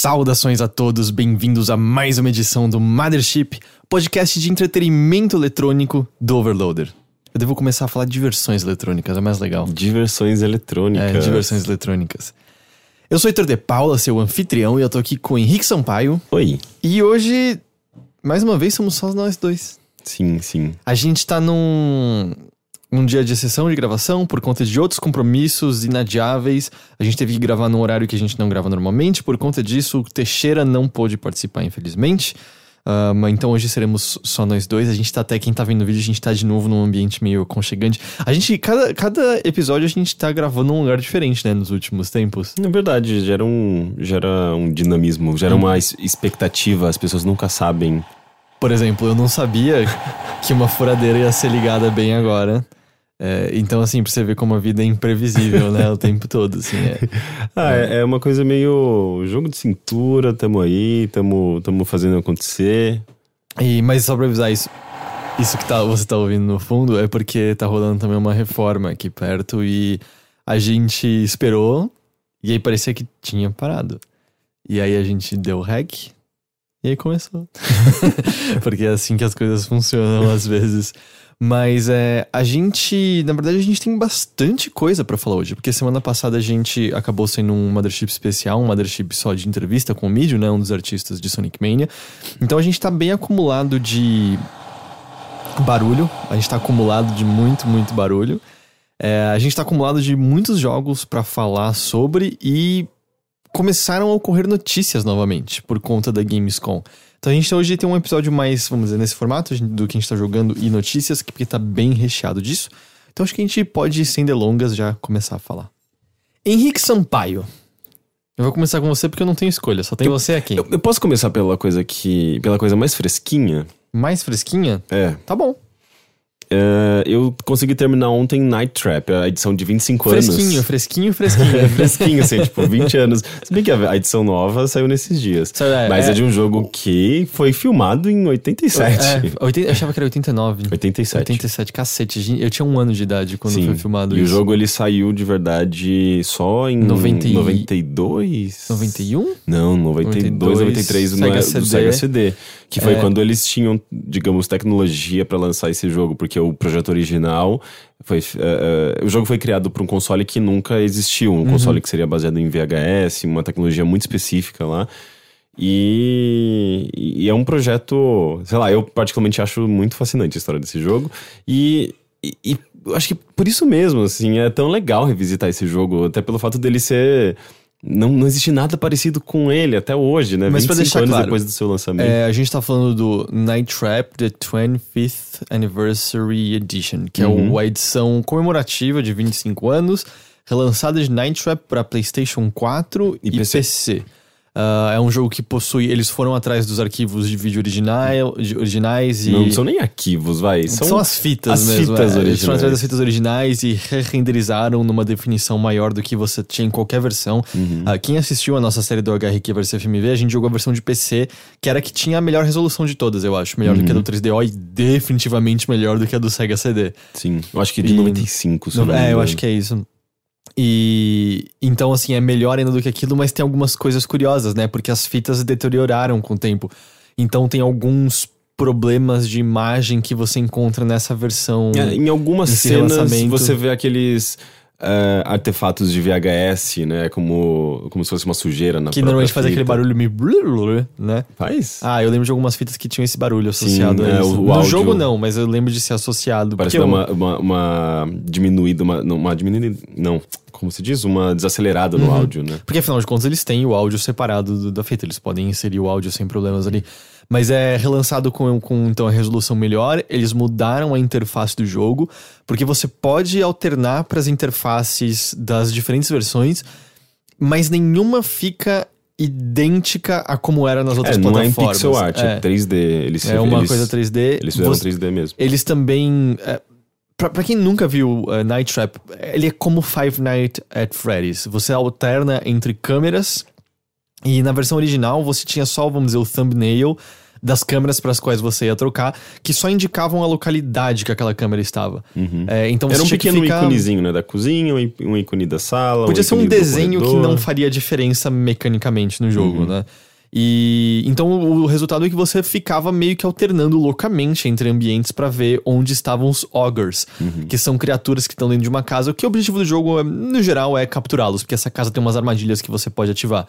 Saudações a todos, bem-vindos a mais uma edição do Mothership, podcast de entretenimento eletrônico do Overloader. Eu devo começar a falar de diversões eletrônicas, é mais legal. Diversões eletrônicas. É, diversões eletrônicas. Eu sou Heitor de Paula, seu anfitrião, e eu tô aqui com o Henrique Sampaio. Oi. E hoje, mais uma vez, somos só nós dois. Sim, sim. A gente tá num, um dia de sessão de gravação por conta de outros compromissos inadiáveis. A gente teve que gravar num horário que a gente não grava normalmente. Por conta disso, o Teixeira não pôde participar, infelizmente. Uh, mas então hoje seremos só nós dois. A gente tá até, quem tá vendo o vídeo, a gente tá de novo num ambiente meio aconchegante. A gente, cada, cada episódio a gente tá gravando num lugar diferente, né, nos últimos tempos. Na verdade, gera um, gera um dinamismo, gera Hum. uma expectativa, as pessoas nunca sabem. Por exemplo, eu não sabia que uma furadeira ia ser ligada bem agora. É, então, assim, pra você ver como a vida é imprevisível, né? O tempo todo, assim. É. Ah, é, é uma coisa meio jogo de cintura, tamo aí, tamo, tamo fazendo acontecer. E, mas só pra avisar isso, isso que tá, você tá ouvindo no fundo é porque tá rolando também uma reforma aqui perto e a gente esperou e aí parecia que tinha parado. E aí a gente deu rec e aí começou. porque é assim que as coisas funcionam às vezes. Mas é, a gente, na verdade, a gente tem bastante coisa pra falar hoje, porque semana passada a gente acabou sendo um Mothership especial, um Mothership só de entrevista com o Mídio, né, um dos artistas de Sonic Mania. Então a gente tá bem acumulado de barulho, a gente tá acumulado de muito, muito barulho. É, a gente tá acumulado de muitos jogos pra falar sobre e começaram a ocorrer notícias novamente por conta da Gamescom. Então a gente hoje tem um episódio mais, vamos dizer, nesse formato do que a gente tá jogando e notícias, porque tá bem recheado disso. Então acho que a gente pode, sem delongas, já começar a falar. Henrique Sampaio. Eu vou começar com você porque eu não tenho escolha, só tem você aqui. Eu, eu posso começar pela coisa que. pela coisa mais fresquinha? Mais fresquinha? É. Tá bom. É, eu consegui terminar ontem Night Trap, a edição de 25 anos. Fresquinho, fresquinho, fresquinho. É fresquinho, assim, tipo, 20 anos. Se bem que a edição nova saiu nesses dias. Sabe, é, Mas é, é- de um jogo que foi filmado em 87. É, 80, eu achava que era 89. 87. 87, cacete. Eu tinha um ano de idade quando Sim. foi filmado e isso. o jogo ele saiu de verdade só em 90 e- 92? 91? Não, 92, 93 no, Sega é- CD. do Sega CD. Que foi É. quando eles tinham, digamos, tecnologia pra lançar esse jogo, porque o projeto original foi. é, é, o jogo foi criado para um console que nunca existiu, Uhum. um console que seria baseado em VHS, uma tecnologia muito específica lá. E, e é um projeto, sei lá, eu particularmente acho muito fascinante a história desse jogo. E, e, e acho que por isso mesmo, assim, é tão legal revisitar esse jogo, até pelo fato dele ser. Não, não existe nada parecido com ele até hoje, né? Mas pra 25 deixar anos claro, depois do seu lançamento. É, a gente tá falando do Night Trap The 25th Anniversary Edition, que Uhum. é a edição comemorativa de 25 anos, relançada de Night Trap para PlayStation 4 e, E PC. PC. Ah, é um jogo que possui. Eles foram atrás dos arquivos de vídeo original, de- originais e. Não são nem arquivos, vai. São, São, as fitas as mesmo. fitas é. Eles foram atrás originais. das fitas originais e re-renderizaram numa definição maior do que você tinha em qualquer versão. Uhum. Ah, quem assistiu a nossa série do HRQ vs FMV, a gente jogou a versão de PC, que era a que tinha a melhor resolução de todas, eu acho. Melhor do Uhum. que a do 3DO e definitivamente melhor do que a do Sega CD. Sim, eu acho que de E- 95, se não é, eu acho que é isso. E então, assim, é melhor ainda do que aquilo, mas tem algumas coisas curiosas, né? Porque as fitas deterioraram com o tempo. Então tem alguns problemas de imagem que você encontra nessa versão. É, em algumas cenas você vê aqueles eh, artefatos de VHS, né? Como, como se fosse uma sujeira na Que normalmente faz aquele barulho meio. né? Faz? Ah, eu lembro de algumas fitas que tinham esse barulho associado Sim, a é, isso. o no áudio- jogo não, mas eu lembro de ser associado. Parece dar eu- uma, uma, uma diminuída, uma, não, uma diminuída, não, como se diz? Uma desacelerada Uhum. no áudio, né? Porque afinal de contas eles têm o áudio separado do- da fita, eles podem inserir o áudio sem problemas ali. Mas é relançado com, com então a resolução melhor, eles mudaram a interface do jogo, porque você pode alternar para as interfaces das diferentes versões, mas nenhuma fica idêntica a como era nas outras É, não é plataformas. pixel art, é, é, 3D. Eles, É uma eles- coisa 3D. Eles fizeram Você- 3D mesmo. Eles também. É, pra, pra quem nunca viu uh, Night Trap, ele é como Five Nights at Freddy's. Você alterna entre câmeras e na versão original você tinha só, vamos dizer, o thumbnail das câmeras para as quais você ia trocar, que só indicavam a localidade que aquela câmera estava. É, então Uhum. Era um pequeno ficar- íconezinho, né? Da cozinha, um um ícone da sala. Podia ser um ícone do desenho que não faria diferença mecanicamente no Uhum. jogo, né? E então o resultado é que você ficava meio que alternando loucamente entre ambientes pra ver onde estavam os ogres, Uhum. que são criaturas que estão dentro de uma casa. O que o objetivo do jogo, no geral, é capturá-los, porque essa casa tem umas armadilhas que você pode ativar.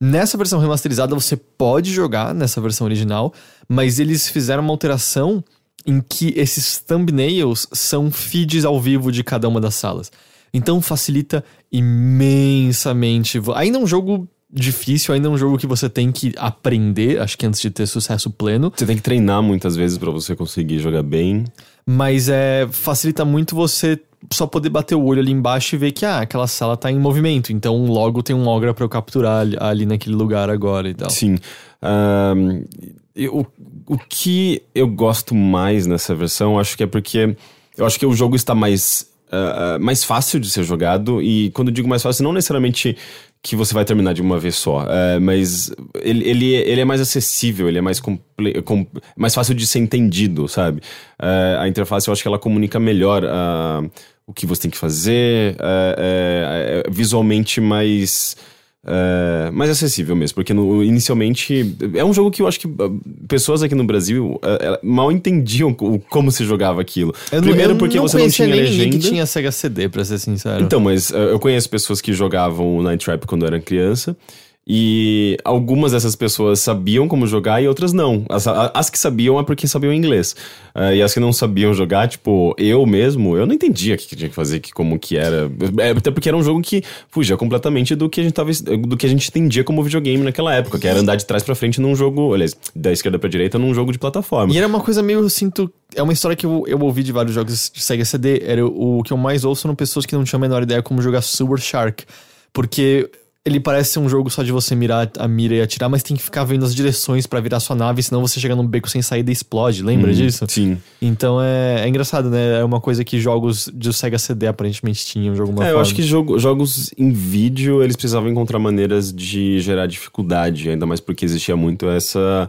Nessa versão remasterizada você pode jogar nessa versão original, mas eles fizeram uma alteração em que esses thumbnails são feeds ao vivo de cada uma das salas. Então facilita imensamente. Ainda é um jogo difícil, ainda é um jogo que você tem que aprender, acho que antes de ter sucesso pleno, Você tem que treinar muitas vezes pra você conseguir jogar bem. mas é facilita muito você só poder bater o olho ali embaixo e ver que ah, aquela sala tá em movimento, então logo tem um ogra pra eu capturar ali, naquele lugar agora e tal. Sim. Ahn, e o, que eu gosto mais nessa versão, acho que é porque eu acho que o jogo está mais, ah, mais fácil de ser jogado. E quando eu digo mais fácil, não necessariamente que você vai terminar de uma vez só, ah, mas ele, ele, ele é mais acessível, ele é mais, comple com- mais fácil de ser entendido, sabe? Ah, a interface eu acho que ela comunica melhor ah, o que você tem que fazer, ah, é- é visualmente mais. É, mais acessível mesmo, porque no- inicialmente é um jogo que eu acho que ah, pessoas aqui no Brasil ah, ah, mal entendiam como se jogava aquilo. Eu não- Primeiro eu porque não você não tinha nem legenda. que tinha Sega CD, pra ser sincero. Então, mas ah, eu conheço pessoas que jogavam o Night Trap quando eu era criança. E algumas dessas pessoas sabiam como jogar e outras não. As, as que sabiam é porque sabiam inglês. Ah, e as que não sabiam jogar, tipo, eu mesmo, eu não entendia o que, que tinha que fazer, que, como que era. É, até porque era um jogo que fugia completamente do que a gente tava, do que a gente entendia como videogame naquela época, que era andar de trás pra frente num jogo, aliás, da esquerda pra direita num jogo de plataforma. E era uma coisa meio, eu sinto. É uma história que eu, eu ouvi de vários jogos de Sega CD. Era o, o que eu mais ouço são pessoas que não tinham a menor ideia como jogar Super Shark. Porque ele parece ser um jogo só de você mirar a mira e atirar, mas tem que ficar vendo as direções pra virar sua nave, senão você chega num beco sem saída e explode. Lembra disso? Sim. Então é, é engraçado, né? É uma coisa que jogos de Sega CD aparentemente tinham de alguma É, forma. eu acho que jogo- jogos em vídeo eles precisavam encontrar maneiras de gerar dificuldade, ainda mais porque existia muito essa.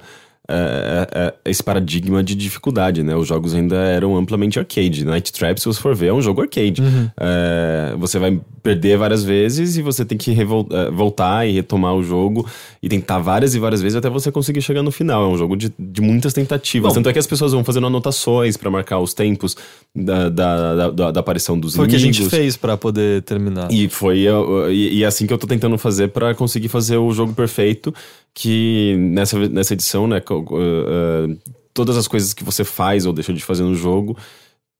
É, é, esse paradigma de dificuldade, né? Os jogos ainda eram amplamente arcade. Night Trap, se você for ver, é um jogo arcade. É, você vai perder várias vezes e você tem que voltar e retomar o jogo e tentar várias e várias vezes até você conseguir chegar no final. É um jogo de, de muitas tentativas. Bom. Tanto é que as pessoas vão fazendo anotações pra marcar os tempos da, da, da- da- aparição dos Foi o que a inimigos. gente fez pra poder terminar. E foi uh, e, e assim que eu tô tentando fazer pra conseguir fazer o jogo perfeito. Que nessa, nessa edição, né, uh, todas as coisas que você faz ou deixa de fazer no jogo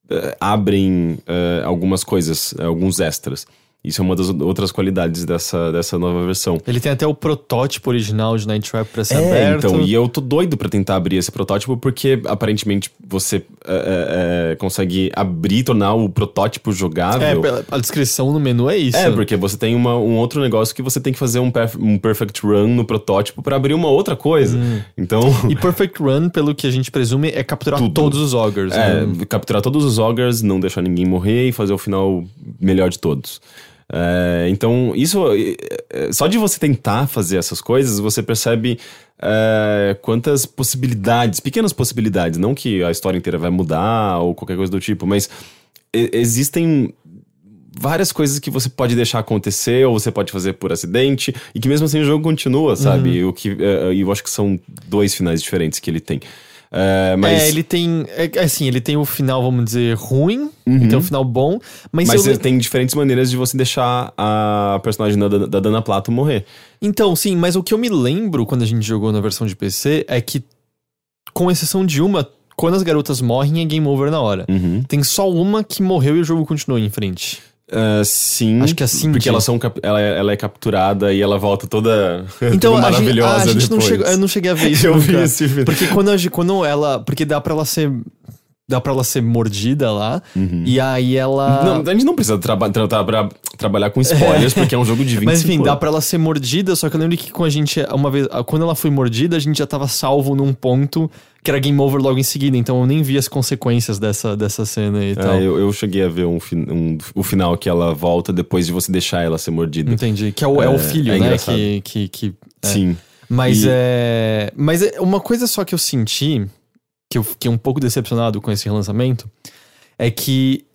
uh, abrem uh, algumas coisas, alguns extras. Isso é uma das outras qualidades dessa, dessa nova versão. Ele tem até o protótipo original de Night Trap pra ser É, aberto. então, e eu tô doido pra tentar abrir esse protótipo, porque aparentemente você é, é, é, consegue abrir e tornar o protótipo jogável. É, a descrição no menu é isso. É, porque você tem uma- um outro negócio que você tem que fazer um, perf- um perfect run no protótipo pra abrir uma outra coisa. Então, E Perfect Run, pelo que a gente presume, é capturar Tudo. todos os ogres. é, né? capturar todos os ogres, não deixar ninguém morrer e fazer o final melhor de todos. É, então, isso. é, é, Só de você tentar fazer essas coisas, você percebe é, quantas possibilidades, pequenas possibilidades, não que a história inteira vai mudar ou qualquer coisa do tipo, mas existem várias coisas que você pode deixar acontecer ou você pode fazer por acidente e que mesmo assim o jogo continua, sabe? O que eh, eu acho que são dois finais diferentes que ele tem. É, mas É, ele tem. É, é assim, ele tem o final, vamos dizer, ruim, ele tem um final bom, mas, Mas eu- tem diferentes maneiras de você deixar a personagem da, da Dana Plato morrer. Então, sim, mas o que eu me lembro quando a gente jogou na versão de PC é que, com exceção de uma, quando as garotas morrem é game over na hora. Uhum. Tem só uma que morreu e o jogo continuou em frente. Ah, sim. Acho que é assim Porque que- elas são ela, é- ela é capturada e ela volta toda, Então, toda a gente, maravilhosa a gente não depois. chegou, eu não cheguei a ver isso Eu vi nunca. esse vídeo. Porque quando, a quando ela. Porque dá pra ela ser. Dá pra ela ser mordida lá. E aí ela. Uhum. Não, a gente não precisa traba tra tra tra- trabalhar com spoilers, porque é um jogo de 25 Mas enfim, dá pra ela ser mordida, só que eu lembro que com a gente, uma vez, quando ela foi mordida, a gente já tava salvo num ponto que era game over logo em seguida, então eu nem vi as consequências dessa, dessa cena e tal. É, eu, eu cheguei a ver um, um- o final que ela volta depois de você deixar ela ser mordida. Entendi. Que é o, é, o É, filho, é né? Que, que, que, é. Sim. Mas E- é. Mas é uma coisa só que eu senti, que eu fiquei um pouco decepcionado com esse relançamento, é que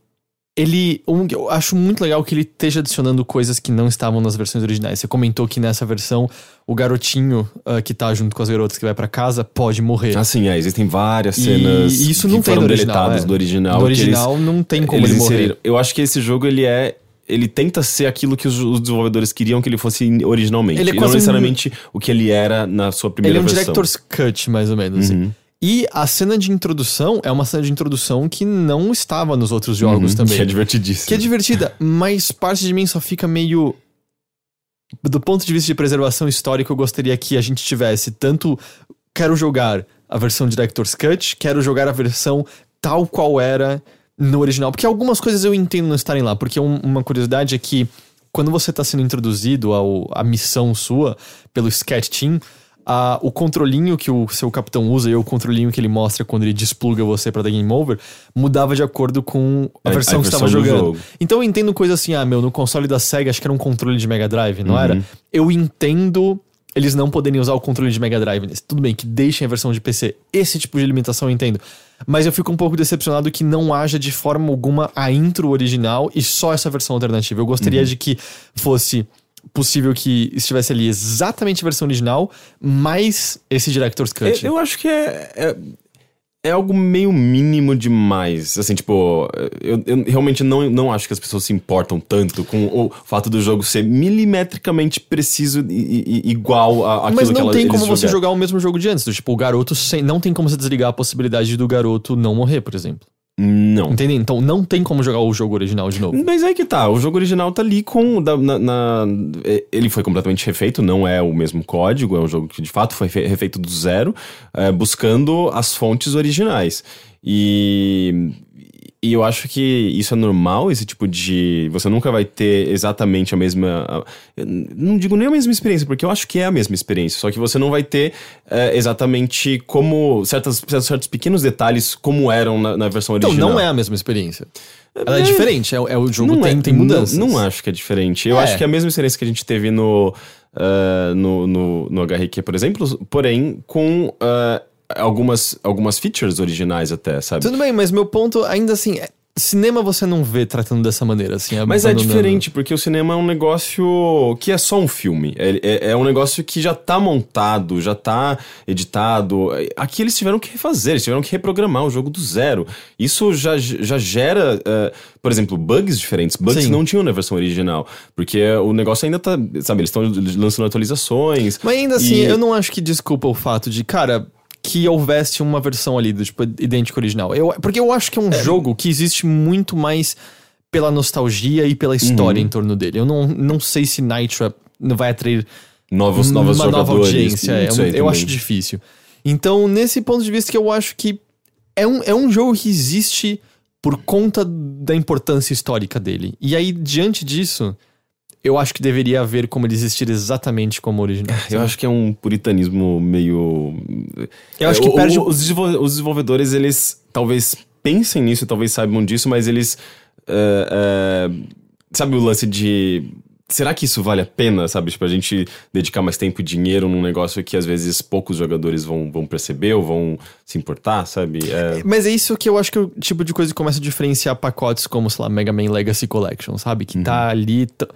ele. Um, eu acho muito legal que ele esteja adicionando coisas que não estavam nas versões originais. Você comentou que nessa versão o garotinho ah, que tá junto com as garotas que vai pra casa pode morrer. Assim, é, existem várias E cenas isso que não tem foram original, deletadas é. do original. No que eles- original não tem como ele morrer. Eu acho que esse jogo ele é ele tenta ser aquilo que os, os desenvolvedores queriam que ele fosse originalmente. Ele é e não um- necessariamente o que ele era na sua primeira Ele é um versão. director's cut, mais ou menos. Uhum. E a cena de introdução é uma cena de introdução que não estava nos outros jogos Uhum, também. Que é divertidíssimo. Que é divertida, mas parte de mim só fica meio. Do ponto de vista de preservação histórica, eu gostaria que a gente tivesse tanto. Quero jogar a versão Director's Cut, quero jogar a versão tal qual era no original. Porque algumas coisas eu entendo não estarem lá. Porque um- uma curiosidade é que quando você está sendo introduzido ao, à missão sua pelo Sketch Team, a- o controlinho que o seu capitão usa e o controlinho que ele mostra quando ele despluga você pra dar game over mudava de acordo com a A- versão a que estava do jogando. jogo. Então eu entendo coisa assim, ah, meu, no console da SEGA acho que era um controle de Mega Drive, não Uhum. era? Eu entendo eles não poderem usar o controle de Mega Drive nesse. Tudo bem, que deixem a versão de PC. Esse tipo de limitação eu entendo. Mas eu fico um pouco decepcionado que não haja de forma alguma a intro original e só essa versão alternativa. Eu gostaria Uhum. de que fosse possível que estivesse ali exatamente a versão original, mais esse Director's Cut. Eu, eu acho que é, é, é algo meio mínimo demais. Assim, tipo, eu, eu realmente não, não acho que as pessoas se importam tanto com o fato do jogo ser milimetricamente preciso e, e- igual a, aquilo Mas que não ela, tem eles como você jogaram. jogar o mesmo jogo de antes. do Tipo, o garoto sem. Não tem como você desligar a possibilidade do garoto não morrer, por exemplo. Não. Entende? Então não tem como jogar o jogo original de novo. Mas aí que tá, o jogo original tá ali com. da- na- na- é, ele foi completamente refeito, não é o mesmo código, é um jogo que de fato foi fe- refeito do zero, é, buscando as fontes originais. E. E eu acho que isso é normal, esse tipo de. Você nunca vai ter exatamente a mesma. não digo nem a mesma experiência, porque eu acho que é a mesma experiência. Só que você não vai ter é, exatamente como. Certas, certos pequenos detalhes como eram na, na versão Então original. não é a mesma experiência. Ela é, É. diferente. É, é o jogo Não tem, é- tem mudanças. Não, não acho que é diferente. Eu É. acho que é a mesma experiência que a gente teve no, ah, no, no, no HRQ, por exemplo, porém com ah, algumas, algumas features originais até, sabe? Tudo bem, mas meu ponto, ainda assim, é- cinema você não vê tratando dessa maneira, assim. Mas é diferente, porque o cinema é um negócio que é só um filme. É, é, é um negócio que já tá montado, já tá editado. Aqui eles tiveram que refazer, eles tiveram que reprogramar o jogo do zero. Isso já, já gera, eh, por exemplo, bugs diferentes. Bugs Sim. que não tinham na versão original. Porque o negócio ainda tá. Sabe, eles estão lançando atualizações. Mas ainda assim, E- eu não acho que desculpa o fato de, cara, que houvesse uma versão ali, do, tipo, idêntica original. Eu, porque eu acho que é um jogo que existe muito mais pela nostalgia e pela história Uhum. em torno dele. Eu não, não sei se Nitro não vai atrair Novos, novos uma nova audiência. é, eu também. acho difícil. Então, nesse ponto de vista que eu acho que é um, é um jogo que existe por conta da importância histórica dele. E aí, diante disso, eu acho que deveria haver como ele existir exatamente como o original. Eu acho que é um puritanismo meio. Eu acho É, que o- perde- o- os, os desenvolvedores, eles talvez pensem nisso, talvez saibam disso, mas eles. é, é, sabe o lance de. Será que isso vale a pena, sabe? Tipo, a gente dedicar mais tempo e dinheiro num negócio que às vezes poucos jogadores vão, vão perceber ou vão se importar, sabe? É, Mas é isso que eu acho que é o tipo de coisa que começa a diferenciar pacotes como, sei lá, Mega Man Legacy Collection, sabe? Que Uhum. tá ali, t-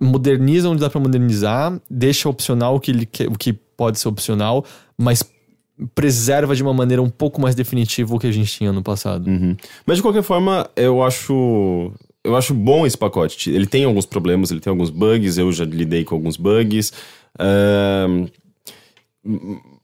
moderniza onde dá pra modernizar, deixa opcional o que, ele quer- o que pode ser opcional, mas preserva de uma maneira um pouco mais definitiva o que a gente tinha no passado. Uhum. Mas de qualquer forma, eu acho. Eu acho bom esse pacote. Ele tem alguns problemas, ele tem alguns bugs, eu já lidei com alguns bugs. Ahn,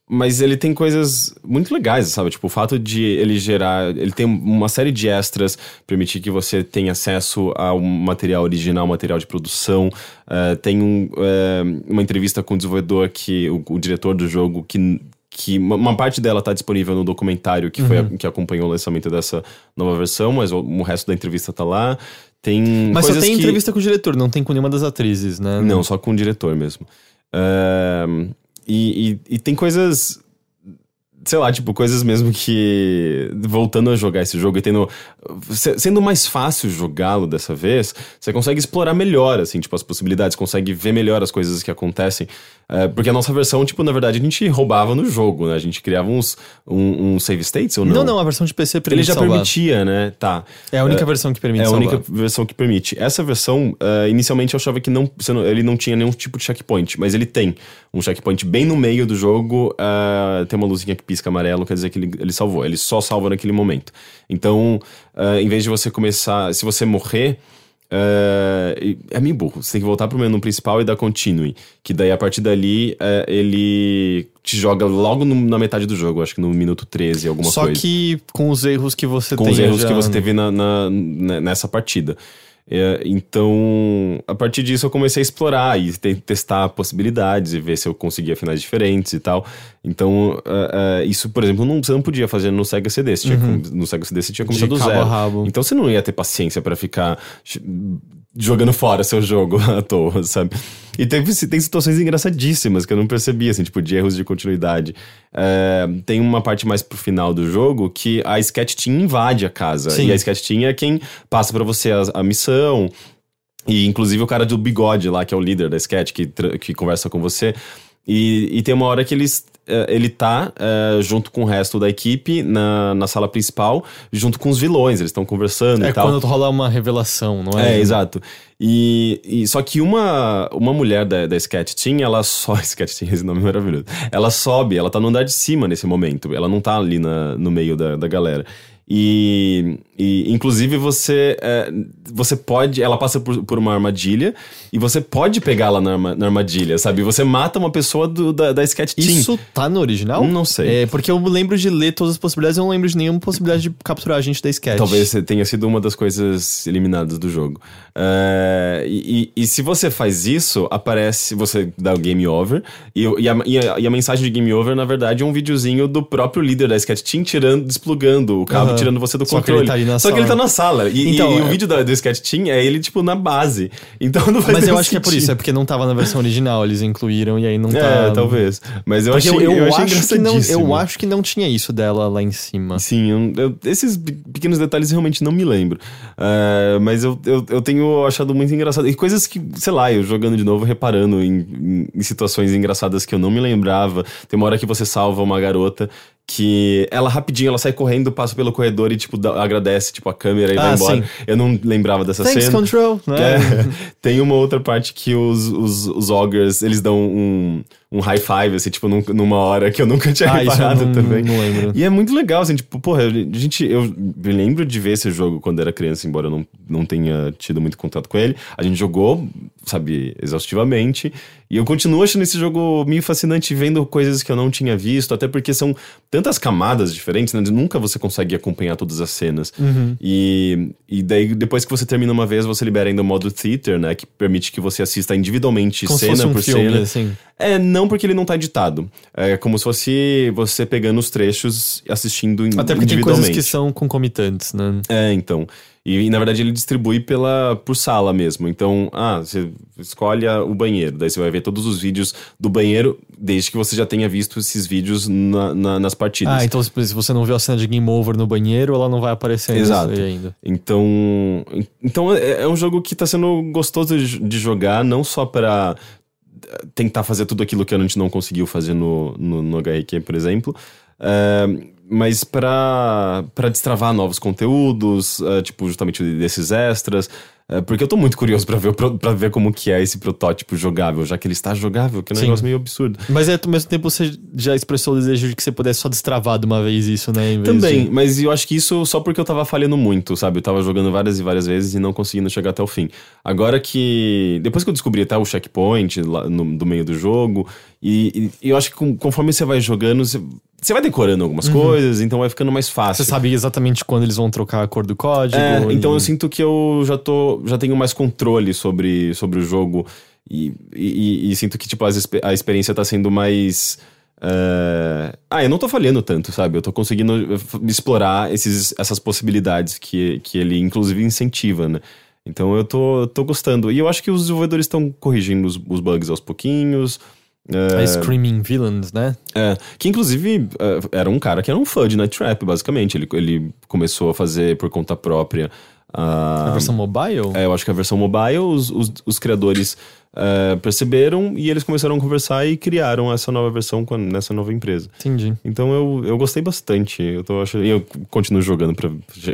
mas ele tem coisas muito legais, sabe? Tipo, o fato de ele gerar. Ele tem uma série de extras, permitir que você tenha acesso ao material original, material de produção. Eh, tem um, eh, uma entrevista com o desenvolvedor, que, o, o diretor do jogo, que. Que uma- parte dela tá disponível no documentário que, foi a- que acompanhou o lançamento dessa nova versão, mas o, o resto da entrevista tá lá. Tem Mas só tem que- entrevista com o diretor, não tem com nenhuma das atrizes, né? não, só com o diretor mesmo. Ahn, e, e, tem coisas. Sei lá, tipo, coisas mesmo que. Voltando a jogar esse jogo e tendo. se- Sendo mais fácil jogá-lo dessa vez, você consegue explorar melhor, assim, tipo, as possibilidades, consegue ver melhor as coisas que acontecem. É, porque a nossa versão, tipo, na verdade, a gente roubava no jogo, né? A gente criava uns um, um save states ou não? Não, não, a versão de PC Ele permite já salvar. permitia, né? Tá. É a única versão que permite É a salvar. única versão que permite. Essa versão, eh, inicialmente eu achava que não, ele não tinha nenhum tipo de checkpoint, mas ele tem um checkpoint bem no meio do jogo, eh, tem uma luzinha que pisca amarelo, quer dizer que ele, ele salvou. Ele só salva naquele momento. Então, eh, em vez de você começar, se você morrer, e- é meio burro. Você tem que voltar pro menu principal e dar continue. Que daí, a partir dali, eh, ele te joga logo no- na metade do jogo, acho que no minuto 13, alguma Só coisa que com os erros que você com os erros já- que você teve na- na- nessa partida. É, então, a partir disso eu comecei a explorar e te- testar possibilidades e ver se eu conseguia finais diferentes e tal. Então, é, é, isso, por exemplo, não, você não podia fazer no Sega CD. Você tinha que- no Sega CD você tinha começado do Uhum. zero. Então você não ia ter paciência pra ficar jogando fora seu jogo à toa, sabe? E teve, tem situações engraçadíssimas que eu não percebia, assim, tipo, de erros de continuidade. É, tem uma parte mais pro final do jogo que a Sketch Team invade a casa. Sim. E a Sketch Team é quem passa pra você a, a missão. E inclusive o cara do bigode lá, que é o líder da sketch, que, que conversa com você. E, e tem uma hora que eles, ele tá eh, junto com o resto da equipe na, na sala principal, junto com os vilões, eles estão conversando É e tal. quando rola uma revelação, não é? É, exato. E, e só que uma, uma mulher da, da Sketch Team, ela só. Sketch Team, esse nome é maravilhoso. Ela sobe, ela tá no andar de cima nesse momento. Ela não tá ali na, no meio da, da galera. E, e, inclusive você é, você pode ela passa por, por uma armadilha e você pode pegá-la na, na armadilha sabe você mata uma pessoa do, da, da sketch team Isso tá no original? Não sei. É, porque eu lembro de ler todas as possibilidades, eu não lembro de nenhuma possibilidade de capturar a gente da sketch. Talvez tenha sido uma das coisas eliminadas do jogo. É, e, e- se você faz isso, aparece, você dá o game over, e, e a, e a- e a mensagem de game over, na verdade, é um videozinho do próprio líder da Sketch Team tirando, desplugando o cabo, Aham. Tirando você do Só que controle. ele tá ali na Só que ele sala. tá na sala. E, Então, e- e o é- vídeo da, do Sketch Team é ele, tipo, na base. Então não faz Mas eu acho que é por isso, é sentido. porque não tava na versão original, eles incluíram e aí não tá. É, talvez. Mas eu Porque achei, eu, eu, eu achei acho que não, eu acho que não tinha isso dela lá em cima. Sim, eu- esses pe- pequenos detalhes realmente não me lembro. É, mas eu, eu, eu tenho achado muito engraçado. E coisas que, sei lá, eu jogando de novo, reparando em, em- em situações engraçadas que eu não me lembrava. Tem uma hora que você salva uma garota que ela rapidinho, ela sai correndo, passa pelo corredor e, tipo, dá- agradece, tipo, a câmera e Ah, vai embora. sim. Eu não lembrava dessa Thanks, cena. Control, né? É. Tem uma outra parte que os, os, os ogres, eles dão um, um high five, assim, tipo, num- numa hora que eu nunca tinha Ah, reparado não- também. não lembro. E é muito legal, assim, tipo, porra, a gente, eu me lembro de ver esse jogo quando era criança, embora eu não, não tenha tido muito contato com ele. A gente jogou, sabe, exaustivamente. E eu continuo achando esse jogo meio fascinante, vendo coisas que eu não tinha visto, até porque são tantas camadas diferentes, né? Nunca você consegue acompanhar todas as cenas. Uhum. E, e daí, depois que você termina uma vez, você libera ainda o modo theater, né? Que permite que você assista individualmente Como cena um por filme, cena. assim. É, não porque ele não tá editado. É como se fosse você pegando os trechos e assistindo in- Até porque tem coisas que são concomitantes, né? É, então. E, na verdade ele distribui pela, por sala mesmo. Então, ah, você escolhe o banheiro. Daí você vai ver todos os vídeos do banheiro, desde que você já tenha visto esses vídeos na- na- nas partidas. Ah, então se você não viu a cena de Game Over no banheiro, ela não vai aparecer Exato. ainda. Então, então é, é um jogo que tá sendo gostoso de, jogar, não só pra eh, tentar fazer tudo aquilo que a gente não conseguiu fazer no, no, no HRQ, por exemplo, mas pra destravar novos conteúdos, eh, tipo, justamente desses extras. É, porque eu tô muito curioso pra ver, pra ver como que é esse protótipo jogável, já que ele está jogável, que é um Sim. negócio meio absurdo. Mas é, ao mesmo tempo você já expressou o desejo de que você pudesse só destravar de uma vez isso, né? Também, de- mas eu acho que isso só porque eu tava falhando muito, sabe? Eu tava jogando várias e várias vezes e não conseguindo chegar até o fim. Agora que. Depois que eu descobri até o checkpoint lá no, do meio do jogo, e, e eu acho que com- conforme você vai jogando, você, você vai decorando algumas coisas, então vai ficando mais fácil. Você sabe exatamente quando eles vão trocar a cor do código. É, então e- eu sinto que eu já tô. já tenho mais controle sobre, sobre o jogo. E, e- e sinto que, tipo, as a experiência tá sendo mais. é, Ah, eu não tô falhando tanto, sabe? Eu tô conseguindo eh, explorar esses, essas possibilidades que, que ele, inclusive, incentiva, né? Então eu tô, tô gostando. E eu acho que os desenvolvedores estão corrigindo os, os bugs aos pouquinhos. É, A Screaming Villains, né? é, que inclusive é, era um cara que era um fã de Night Trap, basicamente. Ele, ele começou a fazer por conta própria a. A versão mobile? É, eu acho que a versão mobile, os, os, os criadores é, perceberam e eles começaram a conversar e criaram essa nova versão com a- nessa nova empresa. Entendi. Então eu, eu gostei bastante. Eu tô achando. E eu continuo jogando pra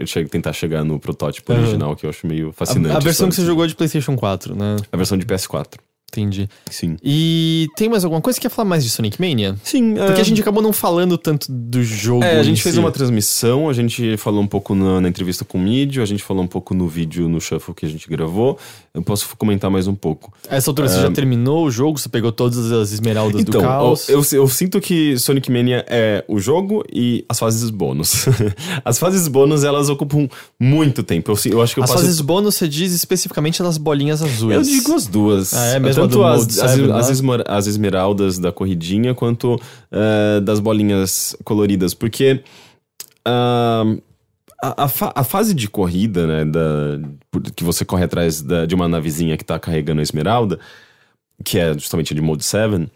che- tentar chegar no protótipo Uhum. original, que eu acho meio fascinante. A, a versão que você jogou é de PlayStation 4, né? A versão de PS4. Entendi. Sim. E tem mais alguma coisa que quer falar mais de Sonic Mania? Sim, Porque a gente acabou não falando tanto do jogo. É, a gente fez uma transmissão, a gente falou um pouco na, na entrevista com o Mídio, a gente falou um pouco no vídeo no Shuffle que a gente gravou. Eu posso comentar mais um pouco. A essa altura você já terminou o jogo? Você pegou todas as esmeraldas do Então, caos? eu, eu sinto que Sonic Mania é o jogo e as fases bônus. as fases bônus, elas ocupam muito tempo. Eu, eu acho que eu As passo... fases bônus você diz especificamente das bolinhas azuis. Eu digo as duas. Ah, é? Mesmo Tanto as, as, 7 as, esmer- as esmeraldas da corridinha, quanto eh, das bolinhas coloridas. Porque ah, a, a, fa- a fase de corrida, né, da, que você corre atrás da- de uma navezinha que tá carregando a esmeralda, que é justamente a de Mode 7,